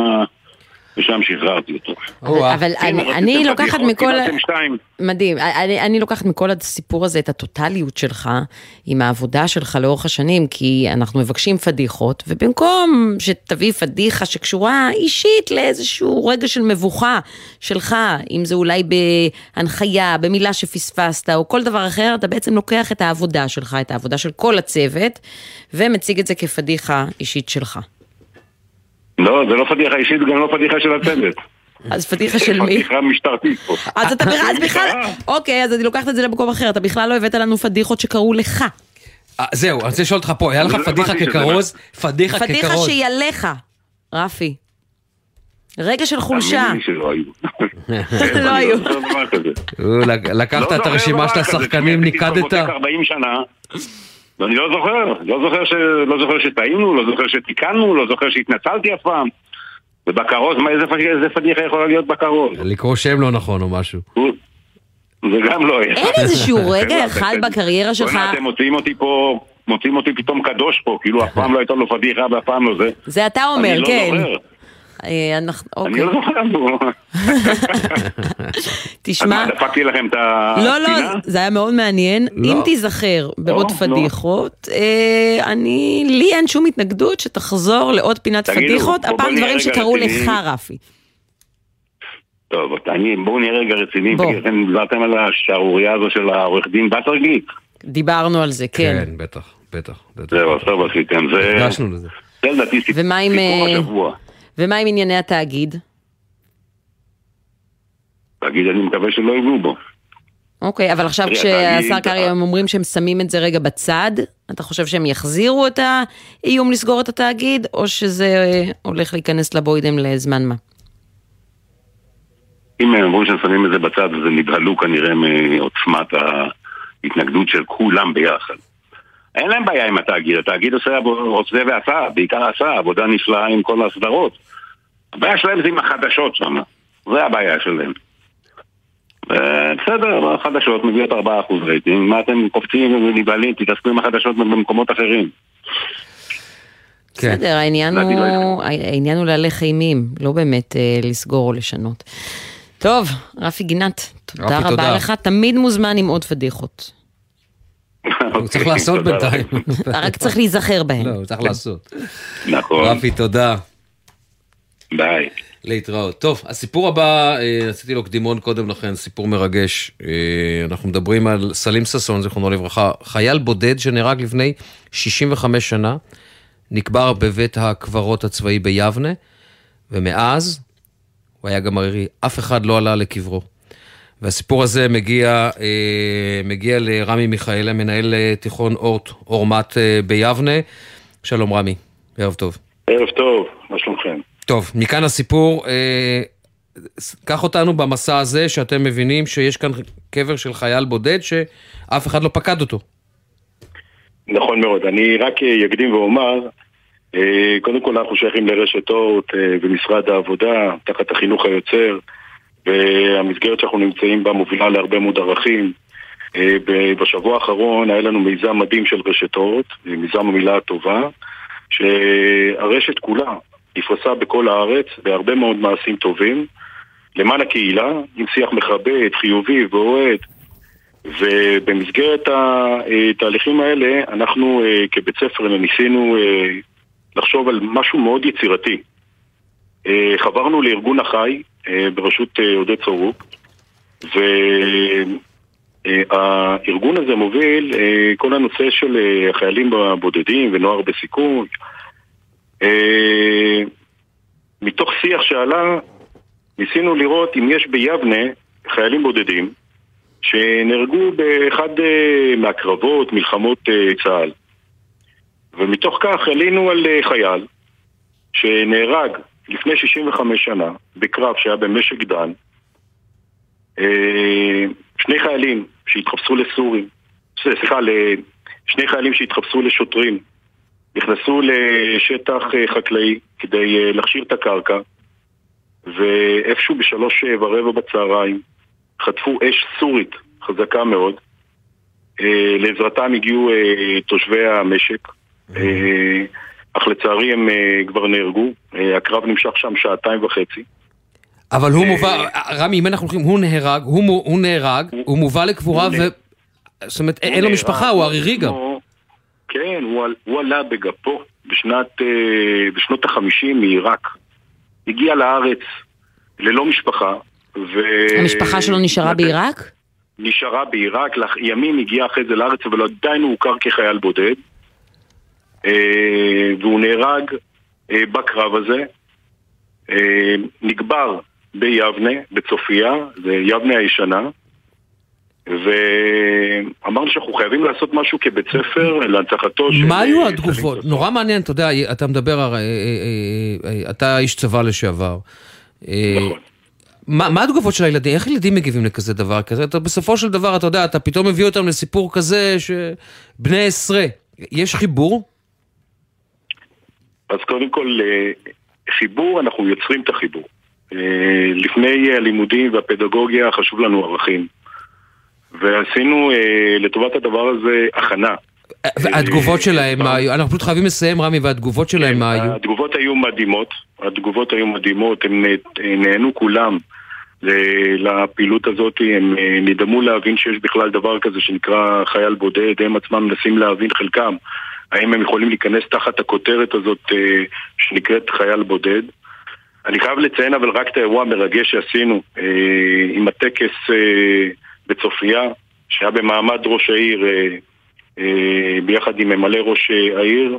ושם שחררתי אותו. אבל אני- לוקחת מכל... מדהים. אני, אני לוקחת מכל הסיפור הזה את הטוטליות שלך עם העבודה שלך לאורך השנים, כי אנחנו מבקשים פדיחות, ובמקום שתביא פדיחה שקשורה אישית לאיזשהו רגע של מבוכה שלך, אם זה אולי בהנחיה, במילה שפספסת, או כל דבר אחר, אתה בעצם לוקח את העבודה שלך, את העבודה של כל הצוות, ומציג את זה כפדיחה אישית שלך. לא, זה לא פדיחה אישית, גם לא פדיחה של הצוות. אז פדיחה של מי? פדיחה משטרתית פה. אז אתה בכלל, אז בכלל, אוקיי, אז אני לוקחת את זה למקום אחר, אתה בכלל לא הבאת לנו פדיחות שקרו לך. אה, זהו, אני רוצה לשאול אותך פה, היה לך לא פדיחה ככרוז? פדיחה פדיחה ככרוז. שהיא עליך, רפי. רגע של חולשה. לא היו. לא לקחת לא את הרשימה של השחקנים, ניקדת? בבוטק 40 שנה, ואני לא זוכר, לא זוכר, ש... לא זוכר שטעינו, לא זוכר שתיקנו, לא זוכר שהתנצלתי אף פעם. ובכרוז, מה, איזה, פדיחה- איזה פדיחה יכולה להיות בכרוז? לקרוא שם לא נכון או משהו. זה גם לא היה. אין איזשהו רגע אחד בקריירה שלך, אתם מוציאים אותי פה, מוציאים אותי פתאום קדוש פה, כאילו אף פעם לא הייתה לו פדיחה ואף פעם לא זה. זה אתה אומר, אני לא כן. אה, אנחנו, אני אוקיי. לא זוכר. נו. תשמע, אז מה, דפקתי לכם את הספינה? לא, לא, זה היה מאוד מעניין. לא. אם תיזכר בעוד לא. פדיחות, אה, אני, לי אין שום התנגדות שתחזור לעוד פינת פדיחות, הפעם דברים שקרו. לך, רפי. טוב, אני, בואו נהיה רגע רציניים. כי אתם דיברתם על השערורייה הזו של העורך דין בטרגיק. דיברנו על זה, כן. כן, בטח, בטח. זהו, טוב עשיתם, זה... הקדשנו לזה. זה לדעתי סיפור ומה עם. ומה עם ענייני התאגיד? תגיד, אני מקווה שלא יגעו בו. אוקיי, אבל עכשיו כשהשר קרעי הם אומרים שהם שמים את זה רגע בצד, אתה חושב שהם יחזירו את האיום לסגור את התאגיד, או שזה אה, הולך להיכנס לבוידם לזמן מה? אם הם אמרו שהם שמים את זה בצד, אז הם נבהלו כנראה מעוצמת ההתנגדות של כולם ביחד. אין להם בעיה עם התאגיד, התאגיד עושה, עושה ועשה, בעיקר עשה, עבודה נפלאה עם כל הסדרות. הבעיה שלהם זה עם החדשות שם. זה הבעיה שלהם. בסדר, החדשות מביאות 4% רייטינג, מה אתם קופצים ונבהלים, תתעסקו עם החדשות במקומות אחרים. כן. בסדר, העניין לא הוא, העניין הוא להלך אימים, לא באמת אה, לסגור או לשנות. טוב, רפי גינת, תודה רבה. לך, תמיד מוזמן עם עוד פדיחות. הוא צריך לעשות בינתיים. רק צריך להיזכר בהן. לא, הוא צריך לעשות. נכון. רפי, תודה. ביי. להתראות. טוב, הסיפור הבא, אה, עשיתי לו קדימון קודם לכן, סיפור מרגש. אה, אנחנו מדברים על סלים ששון, זיכרונו לברכה, חייל בודד שנהרג לפני 65 שנה, נקבר בבית הקברות הצבאי ביבנה, ומאז, הוא היה גם ערירי, אף אחד לא עלה לקברו. והסיפור הזה מגיע, אה, מגיע לרמי מיכאלה, מנהל אה, תיכון אורט, אורמת אה, ביבנה. שלום רמי, ערב טוב. ערב טוב, מה שלומכם? טוב, מכאן הסיפור. קח אותנו במסע הזה, שאתם מבינים שיש כאן קבר של חייל בודד שאף אחד לא פקד אותו. נכון מאוד. אני רק אקדים ואומר, קודם כל אנחנו שייכים לרשת אורט במשרד העבודה, תחת החינוך היוצר, והמסגרת שאנחנו נמצאים בה מובילה להרבה מאוד ערכים. אה, בשבוע האחרון היה לנו מיזם מדהים של רשת אורט, אה, מיזם המילה הטובה, שהרשת כולה נפרסה בכל הארץ בהרבה מאוד מעשים טובים, למען הקהילה, עם שיח מכבד, חיובי ואוהד, ובמסגרת התהליכים האלה, אנחנו אה, כבית ספר ניסינו אה, לחשוב על משהו מאוד יצירתי. אה, חברנו לארגון החי אה, בראשות אה, עודד צורוק, והארגון הזה מוביל אה, כל הנושא של אה, החיילים הבודדים ונוער בסיכון. אה, מתוך שיח שעלה, ניסינו לראות אם יש ביבנה חיילים בודדים שנהרגו באחד אה, מהקרבות, מלחמות אה, צה"ל. ומתוך כך עלינו על אה, חייל שנהרג לפני 65 שנה בקרב שהיה במשק דן. אה, שני חיילים שהתחפשו לסורים, סליחה, שני חיילים שהתחפשו לשוטרים, נכנסו לשטח אה, חקלאי כדי אה, להכשיר את הקרקע, ואיפשהו בשלוש ורבע בצהריים חטפו אש סורית חזקה מאוד. לעזרתם הגיעו תושבי המשק, אה, אך לצערי הם אה, כבר נהרגו. אה, הקרב נמשך שם שעתיים וחצי. אבל הוא מובא, רמי, אם אנחנו הולכים, הוא נהרג, הוא נהרג, הוא מובא לקבורה, ו... זאת אומרת, אין לו משפחה, הוא ערירי גם. כן, הוא, על- הוא עלה בגפו אה, בשנות החמישים מעיראק. הגיע לארץ ללא משפחה. ו... המשפחה שלו נשארה בעיראק? נשארה בעיראק, ימים הגיע אחרי זה לארץ, אבל עדיין הוא הוכר כחייל בודד. אה, והוא נהרג אה, בקרב הזה. אה, נקבר ביבנה, בצופיה, זה יבנה הישנה. ואמרנו שאנחנו חייבים לעשות משהו כבית ספר להנצחתו של... מה היו התגובות? נורא מעניין, אתה יודע, אתה מדבר, הרי, אתה איש צבא לשעבר. אה, מה מה התגובות של הילדים? איך ילדים מגיבים לכזה דבר כזה? אתה בסופו של דבר, אתה יודע, אתה פתאום מביא אותם לסיפור כזה שבני עשרה. יש חיבור? אז קודם כל, אה, חיבור, אנחנו יוצרים את החיבור. אה, לפני הלימודים והפדגוגיה חשוב לנו ערכים. ועשינו אה, לטובת הדבר הזה הכנה. והתגובות שלהם, מה היו? אנחנו פשוט חייבים לסיים, רמי, והתגובות שלהם מה היו? התגובות היו מדהימות, התגובות היו מדהימות, הם נה- נהנו כולם לפעילות הזאת, הם נדהמו להבין שיש בכלל דבר כזה שנקרא חייל בודד, הם עצמם מנסים להבין חלקם האם הם יכולים להיכנס תחת הכותרת הזאת אה, שנקראת חייל בודד. אני חייב לציין אבל רק את האירוע המרגש שעשינו אה, עם הטקס אה, בצופיה, שהיה במעמד ראש העיר ביחד עם ממלא ראש העיר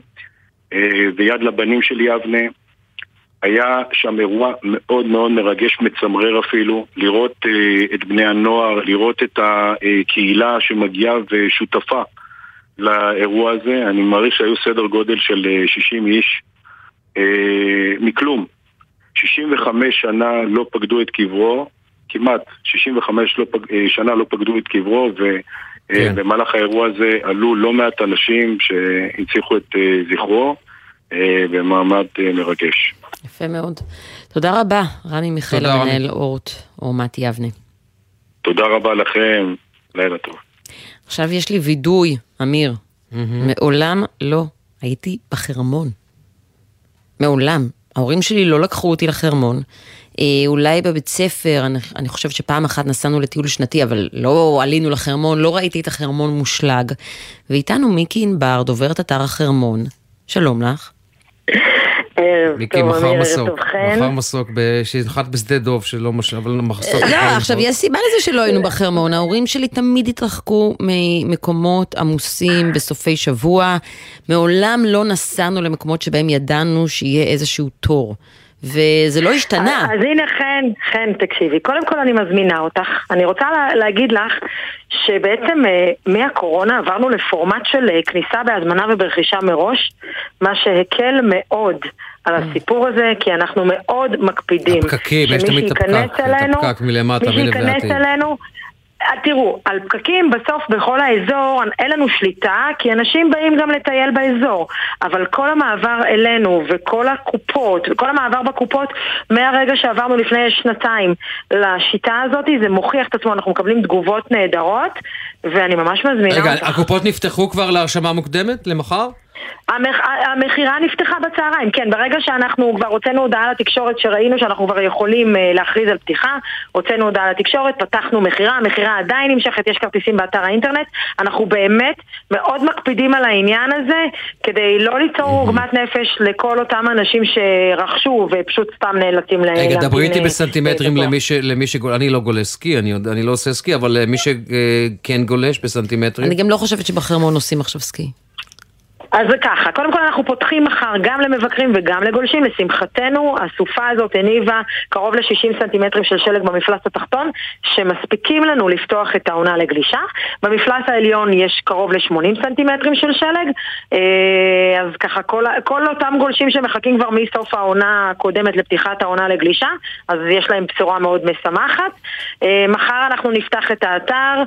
ויד לבנים של יבנה. היה שם אירוע מאוד מאוד מרגש, מצמרר אפילו, לראות את בני הנוער, לראות את הקהילה שמגיעה ושותפה לאירוע הזה. אני מעריך שהיו סדר גודל של אה, 60 איש אה, מכלום. 65 שנה לא פקדו את קברו, כמעט 65 לא פג, אה, שנה לא פקדו את קברו, ובמהלך האירוע הזה עלו לא מעט אנשים שהנציחו את אה, זכרו. אה, במעמד אה, מרגש. יפה מאוד. תודה רבה, רמי מיכאל. המנהל אורט, או מתי יבנה. תודה רבה לכם, לילה טוב. עכשיו יש לי וידוי, אמיר. מעולם לא הייתי בחרמון. מעולם. ההורים שלי לא לקחו אותי לחרמון. אה, אולי בבית ספר, אני, אני חושבת שפעם אחת נסענו לטיול שנתי, אבל לא עלינו לחרמון, לא ראיתי את החרמון מושלג. ואיתנו מיקי ענבר, דוברת אתר החרמון. שלום לך. ערב מיקי אמיר, מסוק. מכר מסוק, ב- שינחת בשדה דוב, שלא מש... אבל מחסוק. לא, עכשיו יש סיבה לזה שלא היינו בחרמון, ההורים שלי תמיד התרחקו ממקומות עמוסים בסופי שבוע, מעולם לא נסענו למקומות שבהם ידענו שיהיה איזשהו תור, וזה לא השתנה. אז הנה חן, חן, תקשיבי. קודם כל אני מזמינה אותך. אני רוצה לה, להגיד לך שבעצם אה, מהקורונה עברנו לפורמט של אה, כניסה בהזמנה וברכישה מראש, מה שהקל מאוד על הסיפור הזה, כי אנחנו מאוד מקפידים. הפקקים, יש תמיד את הפקק, את הפקק מלמטה, מי שייכנס. אלינו, תראו, על פקקים בסוף בכל האזור אין לנו שליטה, כי אנשים באים גם לטייל באזור. אבל כל המעבר אלינו וכל הקופות, וכל המעבר בקופות מהרגע שעברנו לפני שנתיים לשיטה הזאת, זה מוכיח את עצמו, אנחנו מקבלים תגובות נהדרות, ואני ממש מזמינה רגע, אותך. הקופות נפתחו כבר להרשמה מוקדמת למחר? המכ... המכירה נפתחה בצהריים, כן, ברגע שאנחנו כבר הוצאנו הודעה לתקשורת שראינו שאנחנו כבר יכולים אה, להכריז על פתיחה, הוצאנו הודעה לתקשורת, פתחנו מכירה, המכירה עדיין נמשכת, יש כרטיסים באתר האינטרנט, אנחנו באמת מאוד מקפידים על העניין הזה, כדי לא ליצור עוגמת נפש לכל אותם אנשים שרכשו ופשוט סתם נאלצים ל... רגע, דברי איתי אה, בסנטימטרים למי ש- למי. אני לא גולש סקי, אני לא עושה סקי, אבל למי שכן גולש בסנטימטרים. אני גם לא חושבת שבחרמון עושים עכשיו סקי. אז זה ככה, קודם כל אנחנו פותחים מחר גם למבקרים וגם לגולשים, לשמחתנו הסופה הזאת הניבה קרוב ל-60 סנטימטרים של שלג במפלס התחתון שמספיקים לנו לפתוח את העונה לגלישה. במפלס העליון יש קרוב ל-80 סנטימטרים של שלג. אה, אז ככה כל, כל אותם גולשים שמחכים כבר מסוף העונה הקודמת לפתיחת העונה לגלישה אז יש להם בשורה מאוד משמחת. אה, מחר אנחנו נפתח את האתר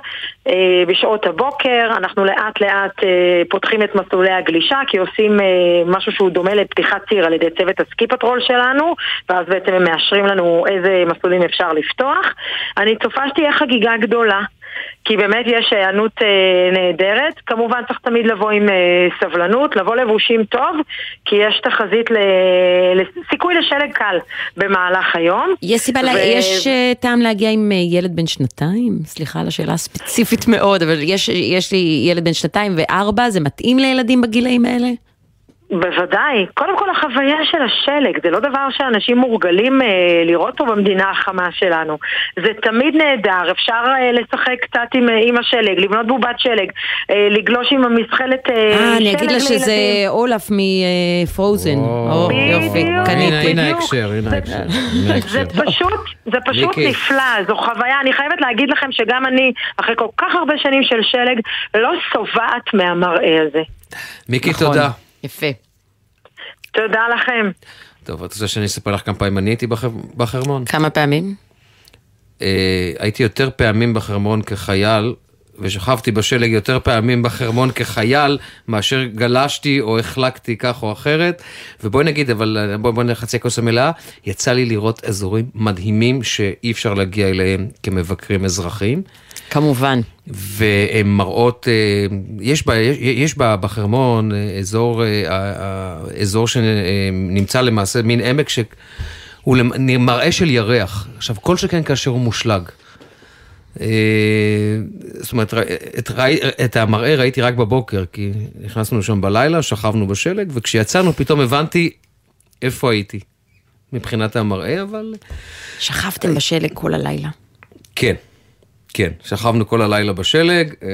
אה, בשעות הבוקר, אנחנו לאט לאט פותחים את מסלולי הגלישה כי עושים אה, משהו שהוא דומה לפתיחת ציר על ידי צוות הסקי פטרול שלנו ואז בעצם הם מאשרים לנו איזה מסלולים אפשר לפתוח. אני צופה שתהיה חגיגה גדולה כי באמת יש היענות אה, נהדרת. כמובן צריך תמיד לבוא עם אה, סבלנות, לבוא לבושים טוב, כי יש תחזית ל- לסיכוי לשלג קל במהלך היום. יש סיבה, לה- ו- יש אה, טעם להגיע עם אה, ילד בן שנתיים? סליחה על השאלה הספציפית מאוד, אבל יש, יש לי ילד בן שנתיים וארבע, זה מתאים לילדים בגילאים האלה? בוודאי. קודם כל החוויה של השלג, זה לא דבר שאנשים מורגלים אה, לראות פה במדינה החמה שלנו. זה תמיד נהדר, אפשר אה, לשחק קצת עם, אה, עם השלג, לבנות בובת שלג, אה, לגלוש עם המזחלת אה, אה, אני שלג אגיד לה שזה לילדים. אולף מפרוזן. או, יופי, בדיוק. קניתי. הנה, ההקשר, הנה ההקשר. זה פשוט, זה פשוט. נפלא, זו חוויה. אני חייבת להגיד לכם שגם אני, אחרי כל כך הרבה שנים של שלג, לא שובעת מהמראה הזה. מיקי, נכון. תודה. יפה. תודה לכם. טוב, את רוצה שאני אספר לך כמה פעמים אני הייתי בחר- בחרמון? כמה פעמים? אה, הייתי יותר פעמים בחרמון כחייל, ושכבתי בשלג יותר פעמים בחרמון כחייל, מאשר גלשתי או החלקתי כך או אחרת. ובואי נגיד, אבל אה, בואי בוא נלך חצי הכוס המלאה, יצא לי לראות אזורים מדהימים שאי אפשר להגיע אליהם כמבקרים אזרחיים. כמובן. והן מראות, אה, יש, בה, יש, בה בחרמון אה, אזור, אה, אזור שנמצא למעשה מין עמק שהוא מראה של ירח. עכשיו, כל שכן כאשר הוא מושלג. זאת אומרת, את, את המראה ראיתי רק בבוקר, כי נכנסנו לשם בלילה, שכבנו בשלג, וכשיצאנו פתאום הבנתי איפה הייתי. מבחינת המראה, אבל... שכבתם בשלג כל הלילה. כן, כן, שכבנו כל הלילה בשלג, אה,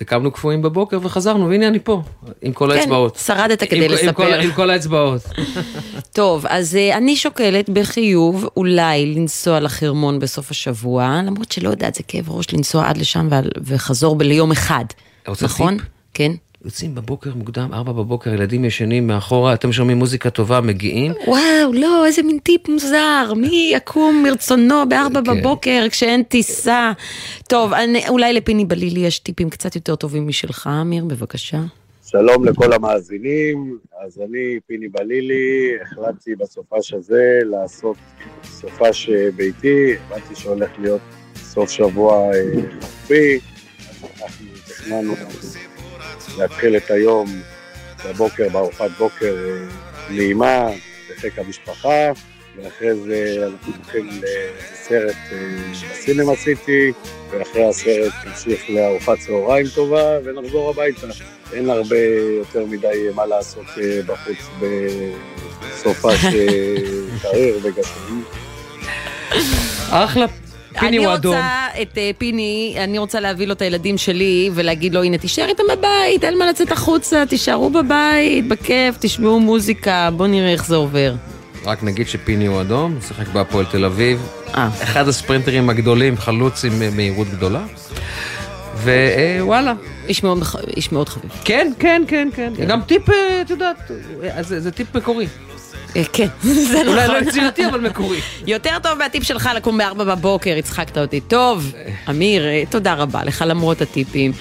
וקמנו קפואים בבוקר וחזרנו, והנה אני פה, עם כל כן, האצבעות. שרדת כדי עם, עם, כל, לספר. עם כל האצבעות. טוב, אז אה, אני שוקלת בחיוב אולי לנסוע לחרמון בסוף השבוע, למרות שלא יודעת, זה כאב ראש לנסוע עד לשם וחזור ב- ליום אחד. נכון? טיפ? כן. יוצאים בבוקר מוקדם, ארבע בבוקר, ילדים ישנים מאחורה, אתם שומעים מוזיקה טובה, מגיעים. וואו, לא, איזה מין טיפ מוזר. מי יקום מרצונו בארבע כן. בבוקר כשאין טיסה? טוב, אני, אולי לפיני בלילי יש טיפים קצת יותר טובים משלך, אמיר, בבקשה. שלום לכל המאזינים, אז אני, פיני בלילי, החלטתי בסופש הזה לעשות סופש ביתי, הבנתי שהולך להיות סוף שבוע אה, רוחבי, אז אנחנו תכננו להתחיל את היום בבוקר, בארוחת בוקר אה, נעימה, בחיק המשפחה, ואחרי זה אנחנו הולכים לסרט בסינמה סיטי, ואחרי הסרט נמשיך לארוחת צהריים טובה, ונחזור הביתה. אין הרבה יותר מדי מה לעשות אה, בחוץ בסופה של קריר וגשמים. אחלה. פיני הוא אדום. אני רוצה את אה, פיני, אני רוצה להביא לו את הילדים שלי ולהגיד לו, הנה, תישאר איתם בבית, אין מה לצאת החוצה, תישארו בבית, בכיף, תשמעו מוזיקה, בואו נראה איך זה עובר. רק נגיד שפיני הוא אדום, שיחק בהפועל תל אביב. אחד הספרינטרים הגדולים, חלוץ עם אה, מהירות גדולה. ווואלה. איש מאוד, איש מאוד חביב. כן, כן, כן, כן. גם טיפ, אה, את יודעת, אה, זה, זה טיפ מקורי. כן, זה נכון. אולי לא יצירתי, אבל מקורי. יותר טוב מהטיפ שלך לקום בארבע בבוקר, הצחקת אותי. טוב, אמיר, תודה רבה לך למרות הטיפים.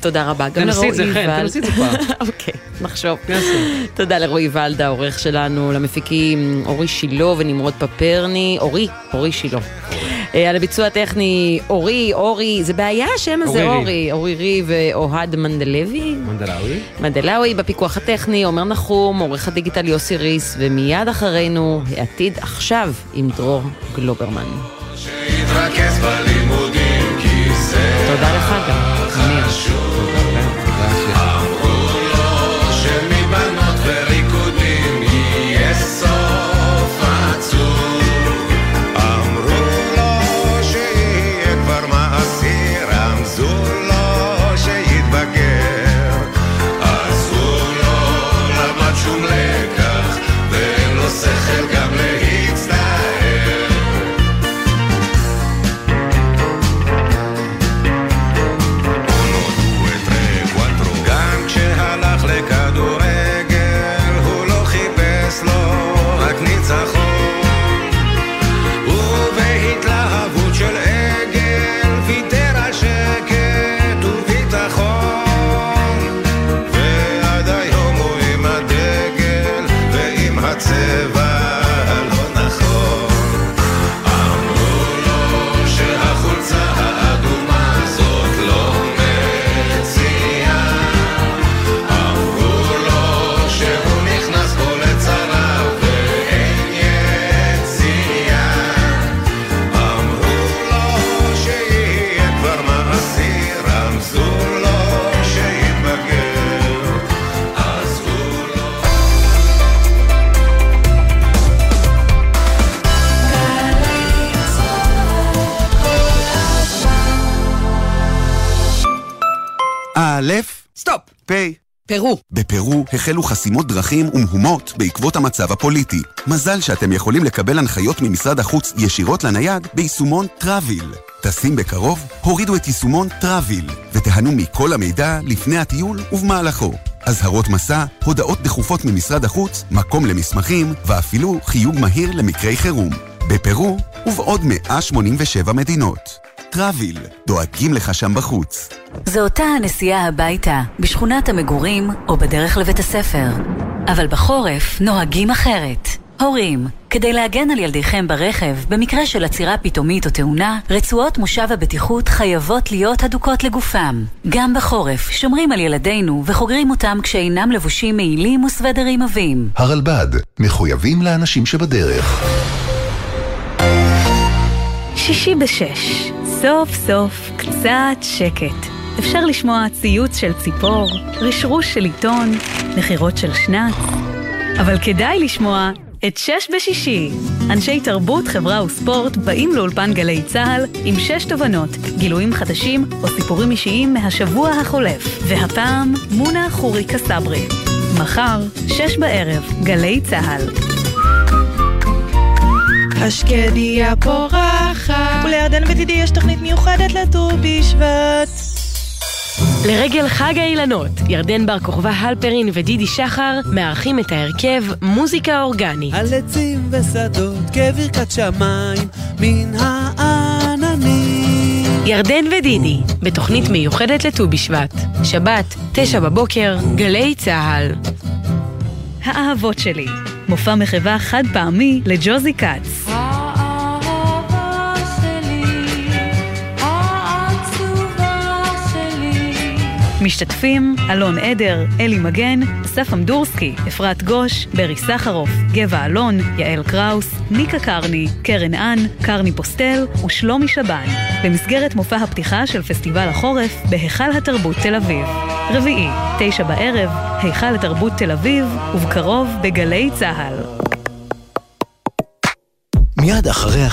תודה רבה. גם לרועי ולדה. תנסי את זה, חן, תנסי את זה פעם. אוקיי, נחשוב. תודה לרועי ולדה, העורך שלנו, למפיקים אורי שילה ונמרוד פפרני. אורי, אורי שילה. על הביצוע הטכני אורי, אורי, זה בעיה השם הזה אורי, אורי רי ואוהד מנדלוי. מנדלאוי. מנדלאוי בפיקוח הטכני, עומר נחום, עורך הדיגיטל יוסי ריס, ומיד אחרינו, העתיד עכשיו עם דרור גלוברמן. תודה לך גם, אמיר. פרו. בפרו החלו חסימות דרכים ומהומות בעקבות המצב הפוליטי. מזל שאתם יכולים לקבל הנחיות ממשרד החוץ ישירות לנייד ביישומון טראביל. טסים בקרוב? הורידו את יישומון טראביל ותיהנו מכל המידע לפני הטיול ובמהלכו. אזהרות מסע, הודעות דחופות ממשרד החוץ, מקום למסמכים ואפילו חיוג מהיר למקרי חירום. בפרו ובעוד 187 מדינות. טראביל, דואגים לך שם בחוץ. זו אותה הנסיעה הביתה, בשכונת המגורים או בדרך לבית הספר. אבל בחורף נוהגים אחרת. הורים, כדי להגן על ילדיכם ברכב, במקרה של עצירה פתאומית או תאונה, רצועות מושב הבטיחות חייבות להיות הדוקות לגופם. גם בחורף שומרים על ילדינו וחוגרים אותם כשאינם לבושים מעילים וסוודרים עבים. הרלב"ד, מחויבים לאנשים שבדרך. שישי בשש, סוף סוף קצת שקט. אפשר לשמוע ציוץ של ציפור, רשרוש של עיתון, נחירות של שנץ. אבל כדאי לשמוע את שש בשישי. אנשי תרבות, חברה וספורט באים לאולפן גלי צה"ל עם שש תובנות, גילויים חדשים או סיפורים אישיים מהשבוע החולף. והפעם, מונה חוריקה סברי. מחר, שש בערב, גלי צה"ל. השקדי הפורחת. ולירדן ודידי יש תוכנית מיוחדת לט"ו בשבט. לרגל חג האילנות, ירדן בר כוכבא הלפרין ודידי שחר מארחים את ההרכב מוזיקה אורגנית. על עצים ושדות כברכת שמיים מן העננים. ירדן ודידי, בתוכנית מיוחדת לט"ו בשבט. שבת, תשע בבוקר, גלי צה"ל. האהבות שלי, מופע מחווה חד פעמי לג'וזי כץ. משתתפים אלון עדר, אלי מגן, אסף אמדורסקי, אפרת גוש, ברי סחרוף, גבע אלון, יעל קראוס, ניקה קרני, קרן אן, קרני פוסטל ושלומי שבן, במסגרת מופע הפתיחה של פסטיבל החורף בהיכל התרבות תל אביב. רביעי, תשע בערב, היכל התרבות תל אביב, ובקרוב בגלי צה"ל. מיד אחרי